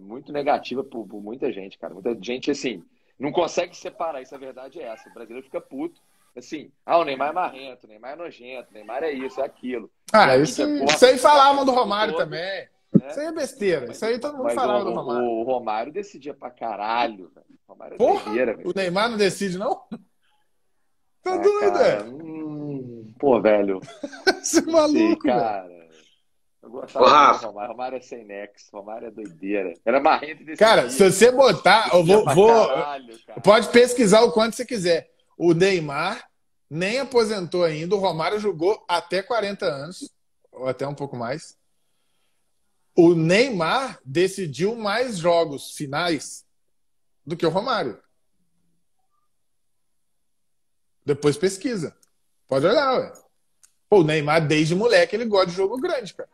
muito negativa por, por muita gente, cara. Muita gente, assim, não consegue separar isso, a verdade é essa. O brasileiro fica puto assim, ah, o Neymar é marrento, o Neymar é nojento, o Neymar é isso, é aquilo. Ah, isso, isso aí falavam do Romário todo, também. Né? Isso aí é besteira. Isso aí todo mundo falava o, do Romário. O Romário decidia pra caralho. Velho. O Romário é Porra, doideira, o Neymar não decide, não? Tá ah, doido, é? Hum, pô, velho. Você é maluco, sei, cara. Eu gostava do Romário. Romário é sem nexo. Romário é doideira. Era marrento desse Cara, dia. se você botar, eu vou. vou caralho, pode pesquisar o quanto você quiser. O Neymar nem aposentou ainda. O Romário jogou até 40 anos, ou até um pouco mais. O Neymar decidiu mais jogos finais do que o Romário. Depois pesquisa. Pode olhar, ué. Pô, o Neymar, desde moleque, ele gosta de jogo grande, cara.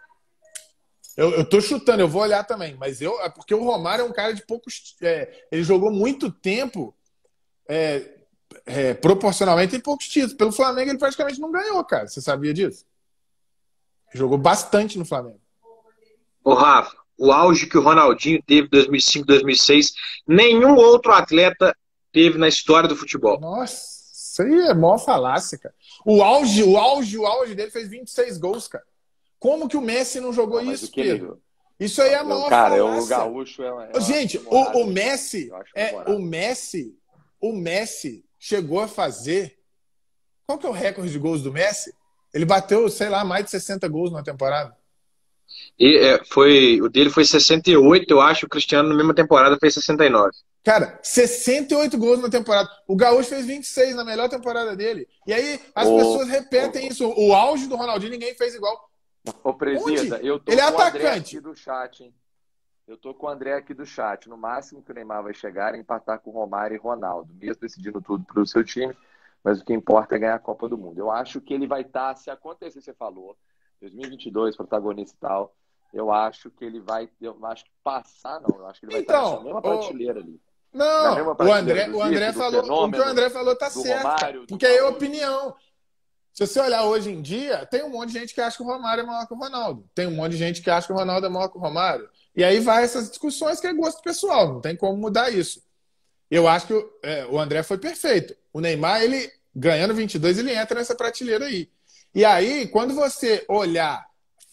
Eu, eu tô chutando, eu vou olhar também, mas eu. É porque o Romário é um cara de poucos. É, ele jogou muito tempo é, é, proporcionalmente tem poucos títulos. Pelo Flamengo ele praticamente não ganhou, cara. Você sabia disso? Jogou bastante no Flamengo. Ô, Rafa, o auge que o Ronaldinho teve em 2005, 2006, nenhum outro atleta teve na história do futebol. Nossa, isso aí é mó falácia, cara. O auge, o auge, o auge dele fez 26 gols, cara. Como que o Messi não jogou não, isso, Pedro? Isso aí é a maior cara, falácia. o gaúcho é, é Gente, o, o Messi, é, o Messi, o Messi chegou a fazer. Qual que é o recorde de gols do Messi? Ele bateu, sei lá, mais de 60 gols na temporada. E, é, foi, o dele foi 68, eu acho. O Cristiano, na mesma temporada, fez 69. Cara, 68 gols na temporada. O Gaúcho fez 26 na melhor temporada dele. E aí as oh, pessoas repetem oh, isso. O auge do Ronaldinho ninguém fez igual. Ô, Presida, eu tô Ele é atacante. do chat, hein? Eu tô com o André aqui do chat. No máximo que o Neymar vai chegar é empatar com o Romário e Ronaldo, mesmo decidindo tudo para o seu time, mas o que importa é ganhar a Copa do Mundo. Eu acho que ele vai estar, tá, se acontecer, você falou, 2022, protagonista e tal, eu acho que ele vai. Eu acho que passar, não. Eu acho que ele vai então, estar na mesma prateleira ali. Não, o André, o André falou, o que o André falou tá certo. Romário, porque é opinião. Se você olhar hoje em dia, tem um monte de gente que acha que o Romário é maior que o Ronaldo. Tem um monte de gente que acha que o Ronaldo é maior que o Romário. E aí vai essas discussões que é gosto pessoal, não tem como mudar isso. Eu acho que é, o André foi perfeito. O Neymar, ele ganhando 22, ele entra nessa prateleira aí. E aí, quando você olhar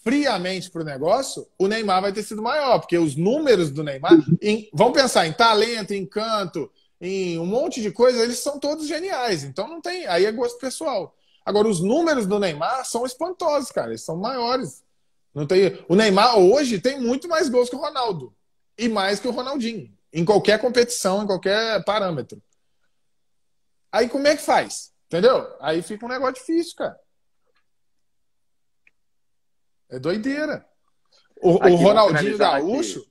friamente para o negócio, o Neymar vai ter sido maior, porque os números do Neymar, em, vamos pensar em talento, em canto, em um monte de coisa, eles são todos geniais. Então não tem, aí é gosto pessoal. Agora, os números do Neymar são espantosos, cara, eles são maiores. Não tem, o Neymar hoje tem muito mais gols que o Ronaldo e mais que o Ronaldinho, em qualquer competição, em qualquer parâmetro. Aí como é que faz? Entendeu? Aí fica um negócio difícil, cara. É doideira. O, o Ronaldinho Gaúcho, aqui.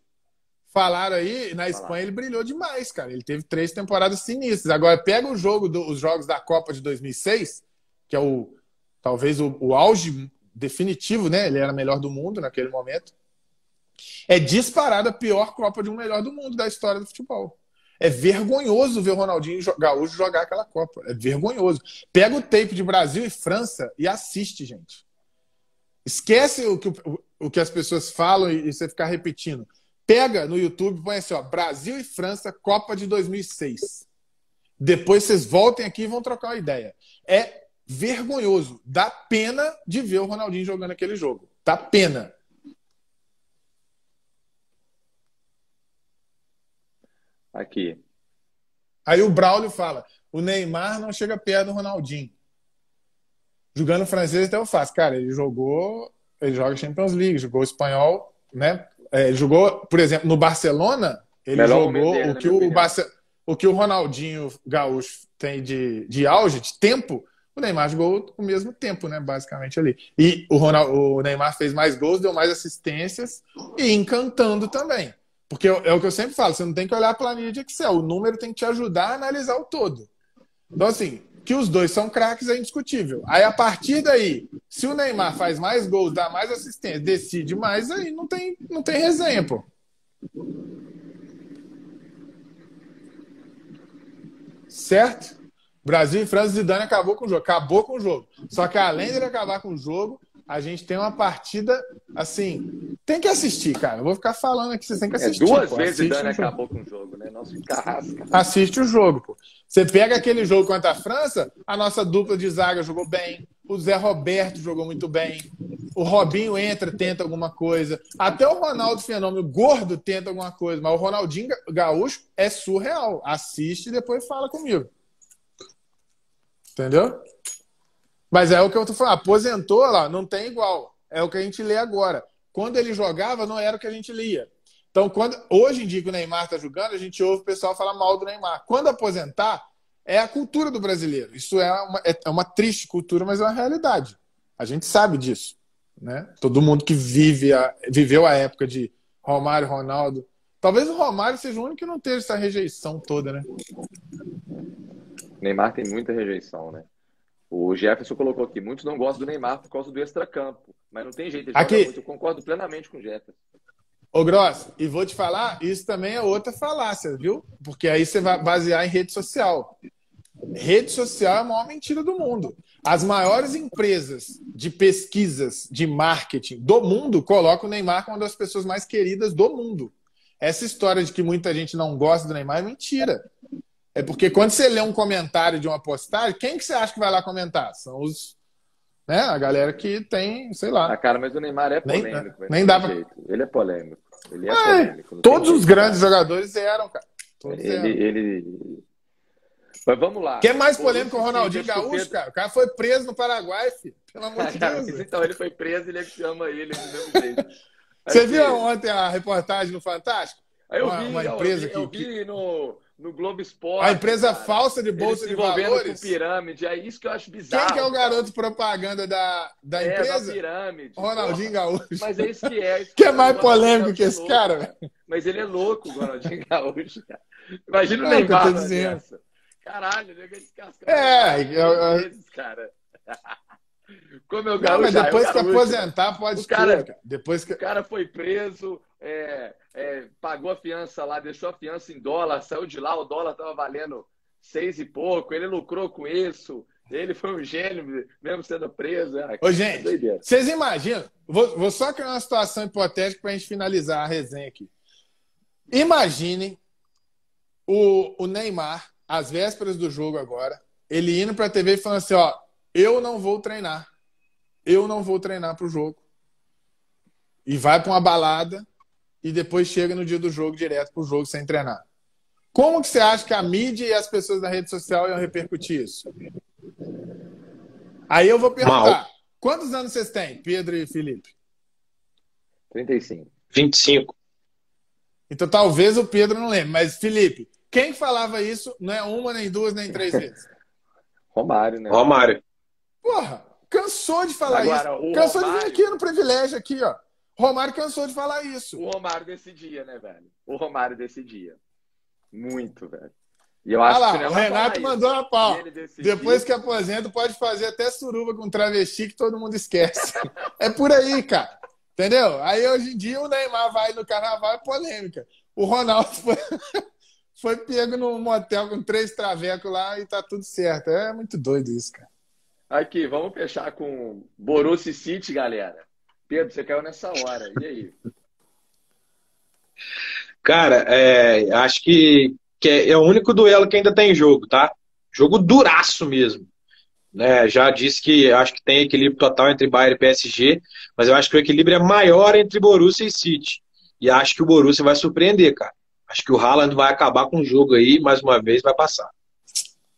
falaram aí, na Espanha ele brilhou demais, cara. Ele teve três temporadas sinistras. Agora, pega o jogo do, os jogos da Copa de 2006, que é o talvez o, o auge definitivo, né? Ele era melhor do mundo naquele momento. É disparada a pior Copa de um melhor do mundo da história do futebol. É vergonhoso ver o Ronaldinho Gaúcho jogar aquela Copa. É vergonhoso. Pega o tape de Brasil e França e assiste, gente. Esquece o que, o, o que as pessoas falam e, e você ficar repetindo. Pega no YouTube, põe assim, ó, Brasil e França, Copa de 2006. Depois vocês voltem aqui e vão trocar uma ideia. É vergonhoso. Dá pena de ver o Ronaldinho jogando aquele jogo. Dá pena. Aqui. Aí o Braulio fala: o Neymar não chega perto do Ronaldinho. Jogando francês até eu faço. Cara, ele jogou, ele joga Champions League, jogou espanhol, né? É, ele jogou, por exemplo, no Barcelona, ele Melhor jogou o que o, Barce... o que o Ronaldinho Gaúcho tem de, de auge, de tempo, o Neymar jogou o mesmo tempo, né? Basicamente ali. E o, Ronald, o Neymar fez mais gols, deu mais assistências e encantando também. Porque é o que eu sempre falo, você não tem que olhar a planilha de Excel, o número tem que te ajudar a analisar o todo. Então, assim, que os dois são craques é indiscutível. Aí, a partir daí, se o Neymar faz mais gols, dá mais assistência, decide mais, aí não tem, não tem resenha, pô. Certo? Brasil e França, Zidane acabou com o jogo. Acabou com o jogo. Só que além de acabar com o jogo, a gente tem uma partida, assim, tem que assistir, cara. Eu vou ficar falando aqui, vocês têm que é, assistir. É, duas pô. vezes o Dani acabou com o jogo, né? Nosso carrasca. Assiste o jogo, pô. Você pega aquele jogo contra a França, a nossa dupla de zaga jogou bem, o Zé Roberto jogou muito bem, o Robinho entra, tenta alguma coisa, até o Ronaldo Fenômeno gordo tenta alguma coisa, mas o Ronaldinho Gaúcho é surreal. Assiste e depois fala comigo. Entendeu? Mas é o que eu tô falando. Aposentou lá, não tem igual. É o que a gente lê agora. Quando ele jogava, não era o que a gente lia. Então, quando hoje em dia que o Neymar está jogando, a gente ouve o pessoal falar mal do Neymar. Quando aposentar, é a cultura do brasileiro. Isso é uma, é uma triste cultura, mas é uma realidade. A gente sabe disso. Né? Todo mundo que vive a, viveu a época de Romário, Ronaldo. Talvez o Romário seja o único que não teve essa rejeição toda, né? Neymar tem muita rejeição, né? O Jefferson colocou aqui, muitos não gostam do Neymar por causa do extracampo, mas não tem jeito, ele aqui. muito, eu concordo plenamente com o Jefferson. Ô Gross, e vou te falar, isso também é outra falácia, viu? Porque aí você vai basear em rede social. Rede social é a maior mentira do mundo. As maiores empresas de pesquisas de marketing do mundo colocam o Neymar como uma das pessoas mais queridas do mundo. Essa história de que muita gente não gosta do Neymar é mentira. É porque quando você lê um comentário de uma postagem, quem que você acha que vai lá comentar? São os. Né, a galera que tem, sei lá. Ah, cara, mas o Neymar é polêmico. Nem, nem dá pra... Ele é polêmico. Ele é, é polêmico. Todos os grandes jogadores eram, cara. Todos ele, eram. ele. Mas vamos lá. Quem é mais polêmico que o Ronaldinho Gaúcho, Pedro... cara? O cara foi preso no Paraguai, filho. Pelo amor de Deus. então ele foi preso e ele chama ele do mesmo jeito. Você viu ontem a reportagem no Fantástico? Aí eu uma, vi, uma empresa eu vi, que, eu vi no no Globo Esporte. A empresa cara, falsa de bolsa de valores. com pirâmide, é isso que eu acho bizarro. Quem que é o garoto propaganda da, da é, empresa? Da pirâmide. Ronaldinho Gaúcho. Mas é isso que é. Isso que é mais polêmico que esse louco, cara, velho. Mas ele é louco, o Ronaldinho Gaúcho. Cara. Imagina o Neymar. Caralho, né? Esse casca. É, eu, eu... Vezes, cara. Como eu gaúcho, não, depois que aposentar, pode o cara. Depois que... O cara foi preso, é, é, pagou a fiança lá, deixou a fiança em dólar, saiu de lá, o dólar estava valendo seis e pouco, ele lucrou com isso. Ele foi um gênio, mesmo sendo preso. É, Ô, gente, é vocês imaginam? Vou, vou, só criar uma situação hipotética para a gente finalizar a resenha aqui. Imaginem o, o Neymar, às vésperas do jogo agora, ele indo para a TV e falando assim: ó, eu não vou treinar. Eu não vou treinar para o jogo. E vai para uma balada e depois chega no dia do jogo direto para o jogo sem treinar. Como que você acha que a mídia e as pessoas da rede social iam repercutir isso? Aí eu vou perguntar: Mal. quantos anos vocês têm, Pedro e Felipe? 35. 25. Então talvez o Pedro não lembre, mas Felipe, quem falava isso não é uma, nem duas, nem três vezes? Romário, né? Romário. Porra, cansou de falar Agora, isso. Cansou Romário... de vir aqui no privilégio aqui, ó. Romário cansou de falar isso. O Romário decidia, né, velho? O Romário decidia. Muito, velho. E eu acho ah lá, que o Renato mandou uma pau. Depois que aposenta, pode fazer até suruba com travesti que todo mundo esquece. é por aí, cara. Entendeu? Aí hoje em dia o Neymar vai no carnaval é polêmica. O Ronaldo foi, foi pego num motel com três travecos lá e tá tudo certo. É muito doido isso, cara. Aqui, vamos fechar com Borussia City, galera. Pedro, você caiu nessa hora. E aí? Cara, é, acho que que é, é, o único duelo que ainda tem jogo, tá? Jogo duraço mesmo. Né, já disse que acho que tem equilíbrio total entre Bayern e PSG, mas eu acho que o equilíbrio é maior entre Borussia e City. E acho que o Borussia vai surpreender, cara. Acho que o Haaland vai acabar com o jogo aí, mais uma vez vai passar.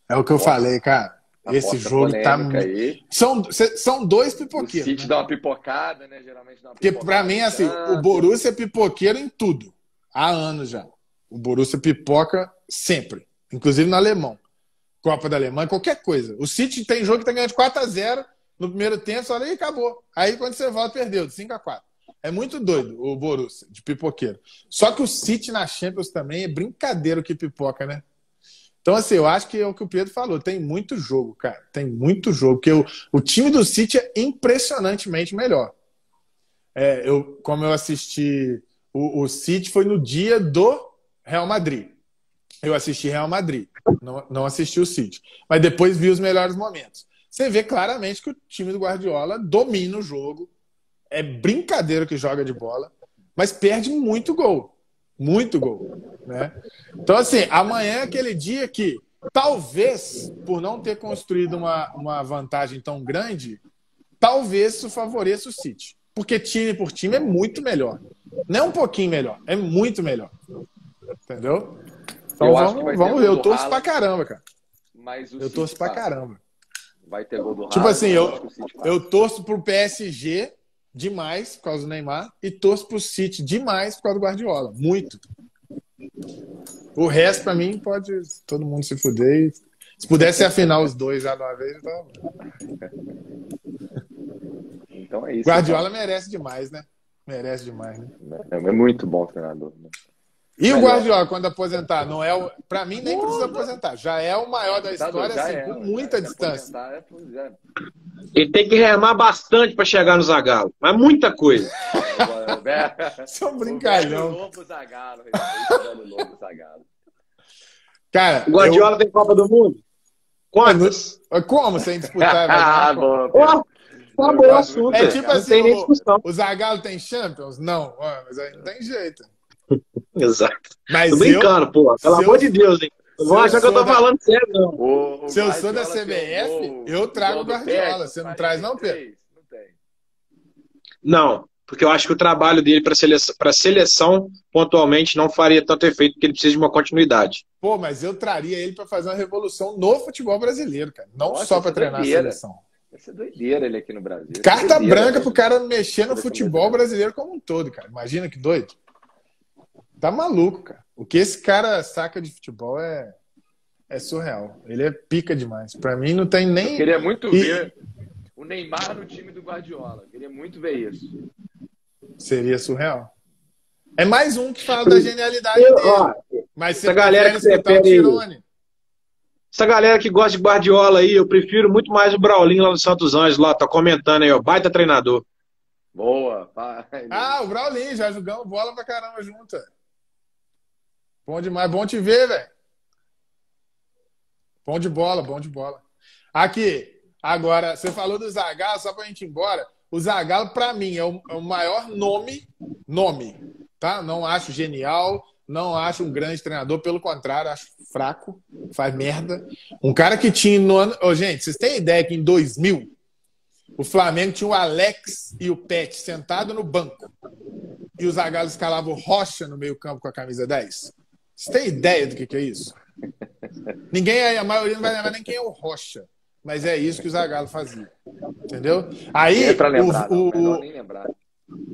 É o que eu falei, cara. Esse jogo tá. Aí. São, são dois pipoqueiros. O City né? dá uma pipocada, né? Geralmente dá uma Porque pra mim, assim, o Borussia é pipoqueiro em tudo. Há anos já. O Borussia pipoca sempre, inclusive no alemão. Copa da Alemanha, qualquer coisa. O City tem jogo que tá ganhando de 4 a 0 no primeiro tempo, só aí acabou. Aí quando você volta, perdeu, de 5 a 4 É muito doido o Borussia, de pipoqueiro. Só que o City na Champions também é brincadeira o que pipoca, né? Então, assim, eu acho que é o que o Pedro falou. Tem muito jogo, cara. Tem muito jogo. Porque o, o time do City é impressionantemente melhor. É, eu, como eu assisti o, o City, foi no dia do Real Madrid. Eu assisti Real Madrid, não, não assisti o City. Mas depois vi os melhores momentos. Você vê claramente que o time do Guardiola domina o jogo. É brincadeira que joga de bola, mas perde muito gol. Muito gol. Né? Então, assim, amanhã é aquele dia que, talvez, por não ter construído uma, uma vantagem tão grande, talvez isso favoreça o City. Porque time por time é muito melhor. Não é um pouquinho melhor, é muito melhor. Entendeu? Então eu vamos, vamos ver. Eu torço pra caramba, cara. Mas eu torço pra caramba. Vai ter gol do Tipo assim, eu, eu torço pro PSG demais por causa do Neymar e torço pro City demais por causa do Guardiola. Muito. O resto, pra mim, pode todo mundo se fuder. Se pudesse afinar os dois já de uma vez, então. Então é isso. Guardiola então. merece demais, né? Merece demais, né? É, é muito bom treinador. Né? E o Guardiola, quando aposentar, não é o. Pra mim, nem precisa aposentar. Já é o maior da história, assim, é, com muita é distância. É, Ele tem que remar bastante para chegar no Zagalo. Mas muita coisa. Isso é um brincalhão. Cara, o Guardiola eu... tem Copa do Mundo? Quantas? Como sem disputar? ah, bom. Acabou o assunto. É tipo assim, o, o Zagallo tem Champions? Não, mas aí não tem jeito. Exato. Mas tô brincando, eu, pô. Pelo amor de Deus, hein? Não vou achar que eu tô da... falando sério, não. O, o se eu sou da CBF, eu trago o Guardiola. Você não traz, não, Pedro? Não tem. Não, porque eu acho que o trabalho dele para seleção, seleção, pontualmente, não faria tanto efeito, porque ele precisa de uma continuidade. Pô, mas eu traria ele para fazer uma revolução no futebol brasileiro, cara. Não Nossa, só para treinar doideira. a seleção. Vai ser doideira ele aqui no Brasil. Carta branca pro cara mexer no futebol brasileiro como um todo, cara. Imagina que doido. Tá maluco, cara. O que esse cara saca de futebol é, é surreal. Ele é pica demais. Para mim não tem nem. Eu queria muito e... ver o Neymar no time do Guardiola. Eu queria muito ver isso. Seria surreal. É mais um que fala da genialidade dele. Ó, Mas essa galera que você pede... essa galera que gosta de Guardiola aí, eu prefiro muito mais o Braulinho lá do Santos Anjos, lá, tá comentando aí, ó, baita treinador. Boa. Ah, o Braulinho, já jogamos bola pra caramba junto. Bom demais, bom te ver, velho. Bom de bola, bom de bola. Aqui, agora, você falou do Zagallo, só pra gente ir embora. O Zagallo, pra mim, é o, é o maior nome, nome, tá? Não acho genial, não acho um grande treinador, pelo contrário, acho fraco, faz merda. Um cara que tinha no ano. Oh, gente, vocês têm ideia que em 2000 o Flamengo tinha o Alex e o Pet sentado no banco e o Zagallo escalava o Rocha no meio-campo com a camisa 10? Vocês têm ideia do que, que é isso? Ninguém, a maioria não vai lembrar nem quem é o Rocha. Mas é isso que o Zagallo fazia. Entendeu? Aí, é lembrar, o, o,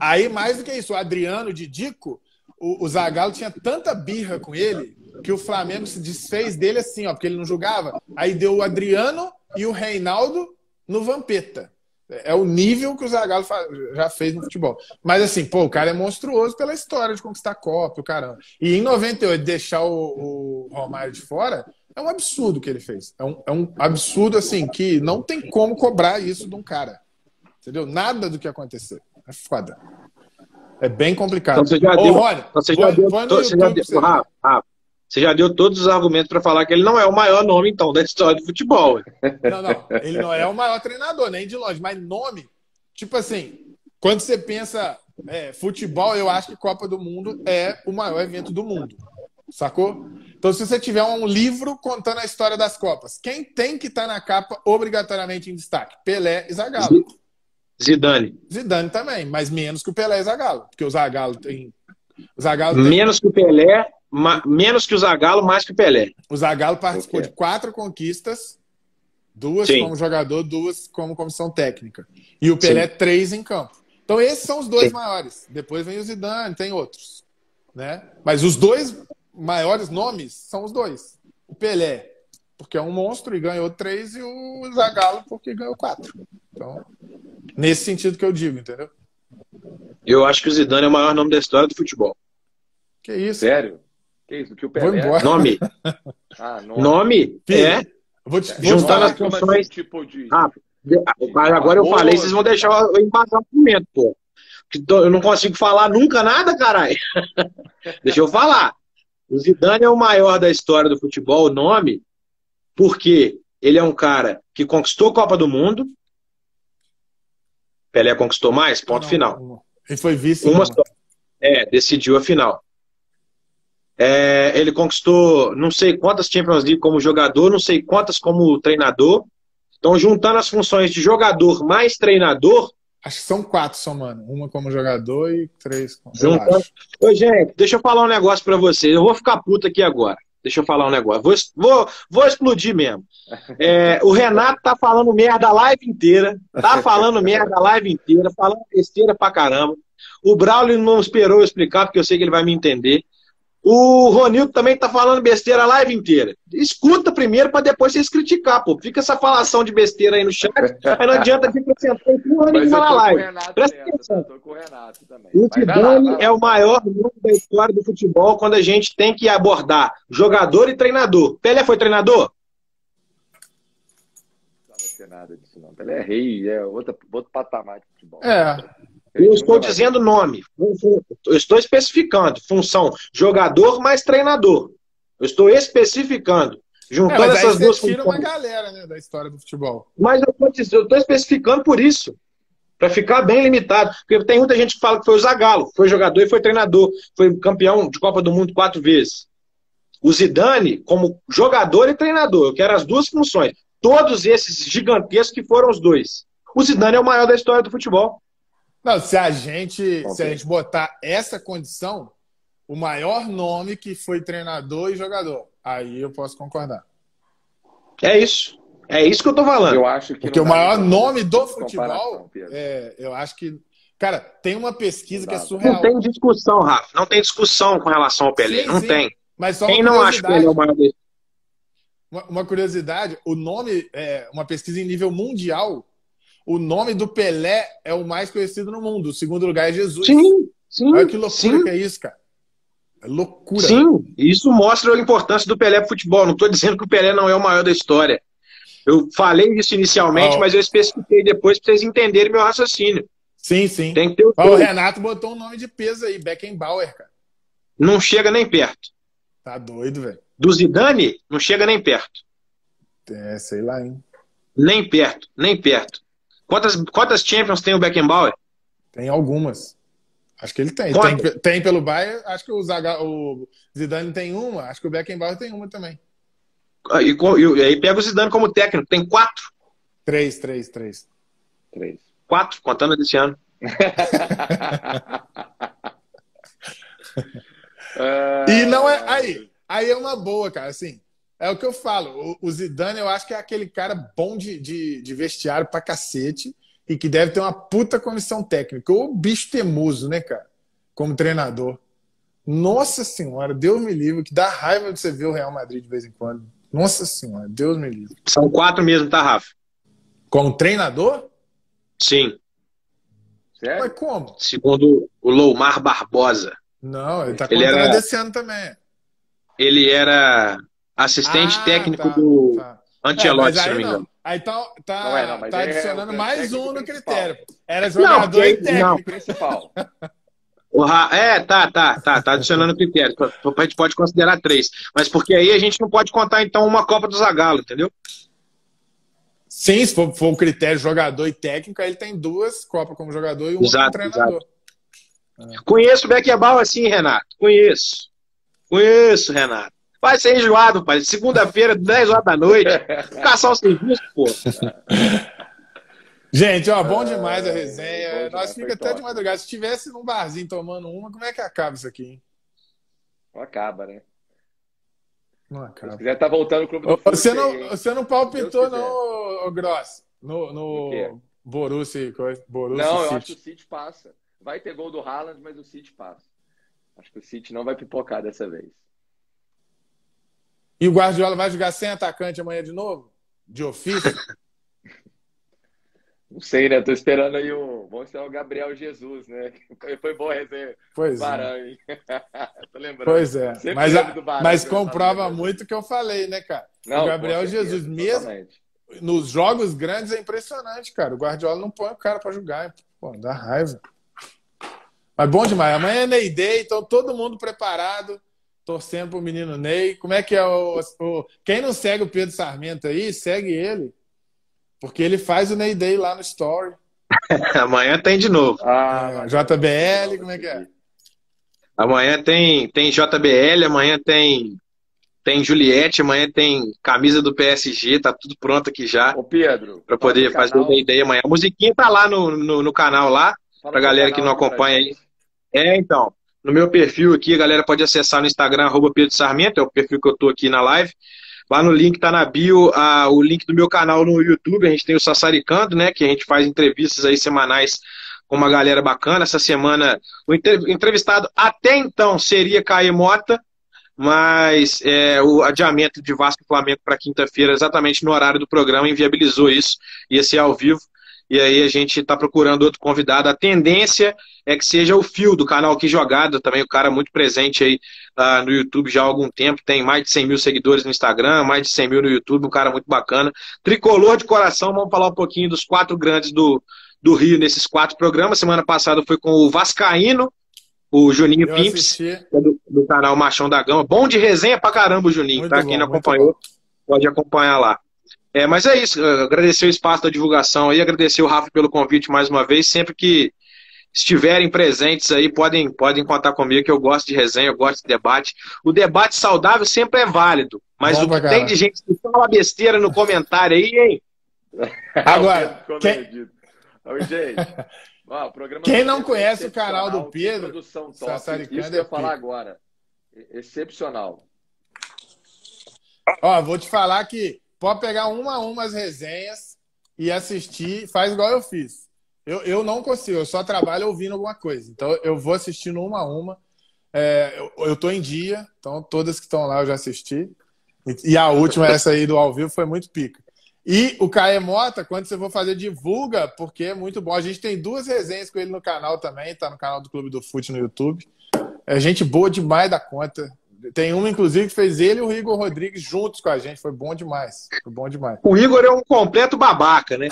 aí mais do que isso, o Adriano de Dico o, o Zagallo tinha tanta birra com ele que o Flamengo se desfez dele assim, ó, porque ele não jogava. Aí deu o Adriano e o Reinaldo no Vampeta. É o nível que o Zagallo já fez no futebol. Mas assim, pô, o cara é monstruoso pela história de conquistar Copa, o caramba. E em 98, deixar o, o Romário de fora é um absurdo que ele fez. É um, é um absurdo, assim, que não tem como cobrar isso de um cara. Entendeu? Nada do que acontecer. É foda. É bem complicado. Então você já Ô, deu, Rony, então você já deu, você já deu, Rafa, Rafa, você já deu todos os argumentos para falar que ele não é o maior nome, então, da história do futebol. Não, não. Ele não é o maior treinador, nem de longe. Mas nome, tipo assim, quando você pensa é, futebol, eu acho que Copa do Mundo é o maior evento do mundo. Sacou? Então, se você tiver um livro contando a história das Copas, quem tem que estar tá na capa obrigatoriamente em destaque? Pelé e Zagallo. Zidane. Zidane também, mas menos que o Pelé e Zagallo, porque o Zagallo tem. Zagallo tem... Menos que o Pelé, ma... menos que o Zagallo, mais que o Pelé. O Zagallo participou de quatro conquistas, duas Sim. como jogador, duas como comissão técnica. E o Pelé, Sim. três em campo. Então, esses são os dois Sim. maiores. Depois vem o Zidane, tem outros. Né? Mas os dois maiores nomes são os dois. O Pelé, porque é um monstro e ganhou três, e o Zagallo, porque ganhou quatro. Então, Nesse sentido que eu digo, entendeu? Eu acho que o Zidane é o maior nome da história do futebol. Que isso? Sério? Que isso? Que o Pelé... Vou embora. Nome. ah, nome. Nome? Filho, é. Vou te, vou Juntar as funções. Tipo de... Ah, mas agora eu falei, vocês vão deixar eu embasar o argumento, pô. Eu não consigo falar nunca nada, caralho. Deixa eu falar. O Zidane é o maior da história do futebol, o nome, porque ele é um cara que conquistou a Copa do Mundo, Pelé conquistou mais? Ponto não, final. Não. Ele foi vice. Uma só. É, decidiu a final. É, ele conquistou não sei quantas Champions League como jogador, não sei quantas como treinador. Então, juntando as funções de jogador mais treinador. Acho que são quatro somando. Uma como jogador e três como. Juntando... Ô, gente, deixa eu falar um negócio para vocês. Eu vou ficar puto aqui agora. Deixa eu falar um negócio. Vou, vou, vou explodir mesmo. É, o Renato tá falando merda a live inteira. Tá falando merda a live inteira, falando besteira pra caramba. O Braulio não esperou eu explicar, porque eu sei que ele vai me entender. O Ronildo também tá falando besteira a live inteira. Escuta primeiro para depois vocês criticar, pô. Fica essa falação de besteira aí no chat, aí não adianta vir acrescentar em cima nenhuma na live. Presta atenção. O Zidane é o maior nome da história do futebol quando a gente tem que abordar jogador e treinador. Pelé foi treinador? Não vai ser nada disso, não. Pelé é rei, é outro, outro patamar de futebol. É. Eu estou dizendo nome. Eu estou especificando. Função jogador mais treinador. Eu estou especificando. Juntando é, essas duas funções. uma galera né, da história do futebol. Mas eu estou especificando por isso. Para ficar bem limitado. Porque tem muita gente que fala que foi o Zagallo. Foi jogador e foi treinador. Foi campeão de Copa do Mundo quatro vezes. O Zidane, como jogador e treinador. Eu quero as duas funções. Todos esses gigantescos que foram os dois. O Zidane é o maior da história do futebol. Não, se a gente, se a gente botar essa condição, o maior nome que foi treinador e jogador, aí eu posso concordar. É isso. É isso que eu tô falando. Eu acho que Porque o maior nome do futebol, é, eu acho que Cara, tem uma pesquisa que é surreal. Não tem discussão, Rafa. Não tem discussão com relação ao Pelé. Sim, não sim. tem. Mas só Quem não acha que ele é o maior dele? Uma, uma curiosidade, o nome, é, uma pesquisa em nível mundial, o nome do Pelé é o mais conhecido no mundo. O segundo lugar é Jesus. Sim, sim. Olha que loucura sim. que é isso, cara. É loucura. Sim, isso mostra a importância do Pelé pro futebol. Não estou dizendo que o Pelé não é o maior da história. Eu falei isso inicialmente, oh. mas eu especifiquei depois para vocês entenderem meu raciocínio. Sim, sim. Tem que ter o, oh, o Renato botou um nome de peso aí, Beckenbauer, cara. Não chega nem perto. Tá doido, velho. Do Zidane, não chega nem perto. É, sei lá, hein. Nem perto, nem perto. Quantas, quantas Champions tem o Beckenbauer? Tem algumas. Acho que ele tem. Tem, tem, pelo Bayern, acho que o, Zaga, o Zidane tem uma, acho que o Beckenbauer tem uma também. Ah, e, e, e aí pega o Zidane como técnico, tem quatro. Três, três, três. Três. Quatro, contando desse ano. e não é. Aí, aí é uma boa, cara. Assim, é o que eu falo. O, Zidane, eu acho que é aquele cara bom de, de, de, vestiário pra cacete e que deve ter uma puta comissão técnica. O bicho teimoso, né, cara? Como treinador. Nossa senhora, Deus me livre, que dá raiva de você ver o Real Madrid de vez em quando. Nossa senhora, Deus me livre. São quatro mesmo, tá, Rafa? Como treinador? Sim. Sério? Mas como? Segundo o Loumar Barbosa. Não, ele tá ele era... desse ano também. Ele era assistente ah, técnico tá, do tá. É, se não me engano. Aí tá, tá, não é, não, tá é adicionando é mais um no critério. Era jogador não, e técnico. Não. principal. É, tá, tá, tá, tá adicionando critério. A gente pode considerar três. Mas porque aí a gente não pode contar, então, uma Copa do Zagalo, entendeu? Sim, se for, for o critério jogador e técnico, aí ele tem duas Copas como jogador e uma exato, como treinador. Exato. Conheço o Beckenbauer assim, Renato. Conheço. Conheço, Renato. Vai ser enjoado, pai. Segunda-feira, 10 horas da noite. Caçar o serviço, pô. Gente, ó, bom demais a resenha. Nós fica até top. de madrugada. Se tivesse num barzinho tomando uma, como é que acaba isso aqui, hein? Não acaba, né? Não acaba. Se quiser, tá voltando o clube do Você não, você não palpitou, não, Gross, no, no Borussia, Borussia Não, City. eu acho que o City passa. Vai ter gol do Haaland, mas o City passa. Acho que o City não vai pipocar dessa vez. E o Guardiola vai jogar sem atacante amanhã de novo? De ofício? Não sei, né? Tô esperando aí o. Vamos esperar o Gabriel Jesus, né? Foi bom resenha. Pois Barão, é. Tô lembrando. Pois é. mas, Barão, mas comprova muito o que eu falei, né, cara? Não, o Gabriel Jesus, mesmo nos jogos grandes, é impressionante, cara. O Guardiola não põe o cara para jogar. Pô, dá raiva. Mas bom demais. Amanhã é Ney Day, então todo mundo preparado, torcendo pro menino Ney. Como é que é o, o. Quem não segue o Pedro Sarmento aí, segue ele. Porque ele faz o Ney Day lá no Story. Amanhã tem de novo. Ah, JBL, como é que é? Amanhã tem, tem JBL, amanhã tem tem Juliette, amanhã tem camisa do PSG, tá tudo pronto aqui já. Ô Pedro. Pra poder fazer canal. o Ney Day amanhã. A musiquinha tá lá no, no, no canal lá, fala pra galera que não acompanha aí. É, então. No meu perfil aqui, a galera pode acessar no Instagram, arroba Pedro Sarmento, é o perfil que eu tô aqui na live. Lá no link tá na bio a, o link do meu canal no YouTube. A gente tem o Sassaricando, né? Que a gente faz entrevistas aí semanais com uma galera bacana. Essa semana, o entrevistado até então seria Caio Mota, mas é, o adiamento de Vasco e Flamengo para quinta-feira, exatamente no horário do programa, inviabilizou isso. Ia ser ao vivo. E aí a gente está procurando outro convidado. A tendência é que seja o Fio do canal Que Jogada, também o cara muito presente aí uh, no YouTube já há algum tempo, tem mais de 100 mil seguidores no Instagram, mais de 100 mil no YouTube, um cara muito bacana. Tricolor de coração, vamos falar um pouquinho dos quatro grandes do, do Rio nesses quatro programas. Semana passada foi com o Vascaíno, o Juninho Eu Pimps, é do, do, canal Machão da Gama. Bom de resenha pra caramba o Juninho, muito tá? Bom, Quem não acompanhou, pode acompanhar lá. É, mas é isso, agradecer o espaço da divulgação aí, agradecer o Rafa pelo convite mais uma vez. Sempre que estiverem presentes aí, podem, podem contar comigo, que eu gosto de resenha, eu gosto de debate. O debate saudável sempre é válido, mas o que tem de gente que fala besteira no comentário aí, hein? Agora, quem... gente, ó, quem não conhece o canal do Pedro, produção top, isso que eu ia falar agora. Excepcional. Ó, vou te falar que pode pegar uma a uma as resenhas e assistir, faz igual eu fiz. Eu, eu não consigo, eu só trabalho ouvindo alguma coisa. Então eu vou assistindo uma a uma. É, eu, estou em dia, então todas que estão lá eu já assisti. E, e a última, essa aí do ao vivo, foi muito pica. E o Caê Mota, quando você for fazer, divulga, porque é muito bom. A gente tem duas resenhas com ele no canal também, tá no canal do Clube do Fute no YouTube. É gente boa demais da conta. Tem uma, inclusive, que fez ele e o Igor Rodrigues juntos com a gente. Foi bom demais. Foi bom demais. O Igor é um completo babaca, né?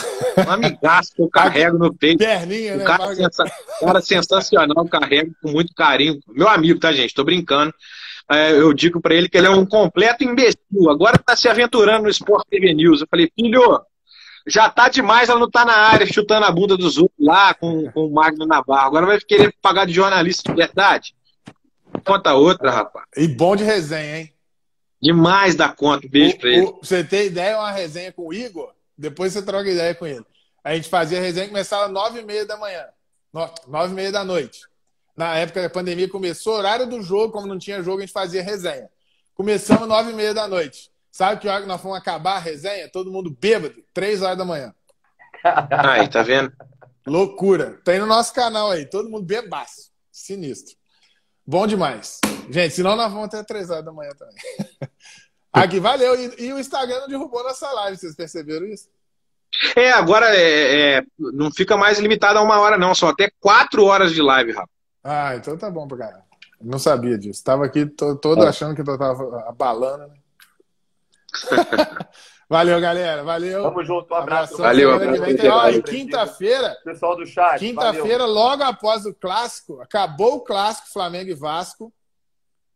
Um amigaço que eu carrego no peito. Perninha, né? Cara, sensa... cara sensacional, carrego com muito carinho. Meu amigo, tá, gente? Tô brincando. É, eu digo para ele que ele é um completo imbecil. Agora tá se aventurando no Sport TV News. Eu falei, filho, já tá demais, ela não tá na área chutando a bunda dos outros lá com, com o Magno Navarro. Agora vai querer pagar de jornalista de verdade. Conta outra, rapaz. E bom de resenha, hein? Demais da conta. Beijo o, pra ele. O, você tem ideia, uma resenha com o Igor? Depois você troca ideia com ele. A gente fazia a resenha começava às nove e meia da manhã. Nove e meia da noite. Na época da pandemia começou, horário do jogo, como não tinha jogo, a gente fazia resenha. Começamos nove e meia da noite. Sabe que hora que nós fomos acabar a resenha? Todo mundo bêbado, três horas da manhã. Aí, tá vendo? Loucura. Tem no nosso canal aí, todo mundo bebaço. Sinistro. Bom demais. Gente, senão nós vamos até três horas da manhã também. Aqui, valeu. E, e, o Instagram não derrubou nossa live, vocês perceberam isso? É, agora é, é, não fica mais limitado a uma hora, não. Só até quatro horas de live, rapaz. Ah, então tá bom pra. Não sabia disso. Tava aqui todo é. achando que eu tava abalando, né? Valeu, galera. Valeu. Tamo junto. Um abraço. Valeu. abraço. Quinta-feira. Pessoal do chat. Quinta-feira, logo após o clássico, acabou o clássico Flamengo e Vasco.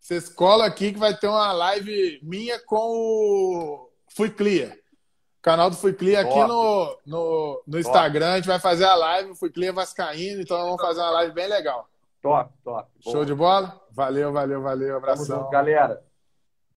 Vocês colam aqui que vai ter uma live minha com o Fui Clear. O canal do Fui Clear aqui no, no, no Instagram. A gente vai fazer a live. Fui Clear Vascaíno. Então vamos fazer uma live bem legal. Top, top. Show Boa. de bola? Valeu, valeu, valeu. Abração. Junto, galera.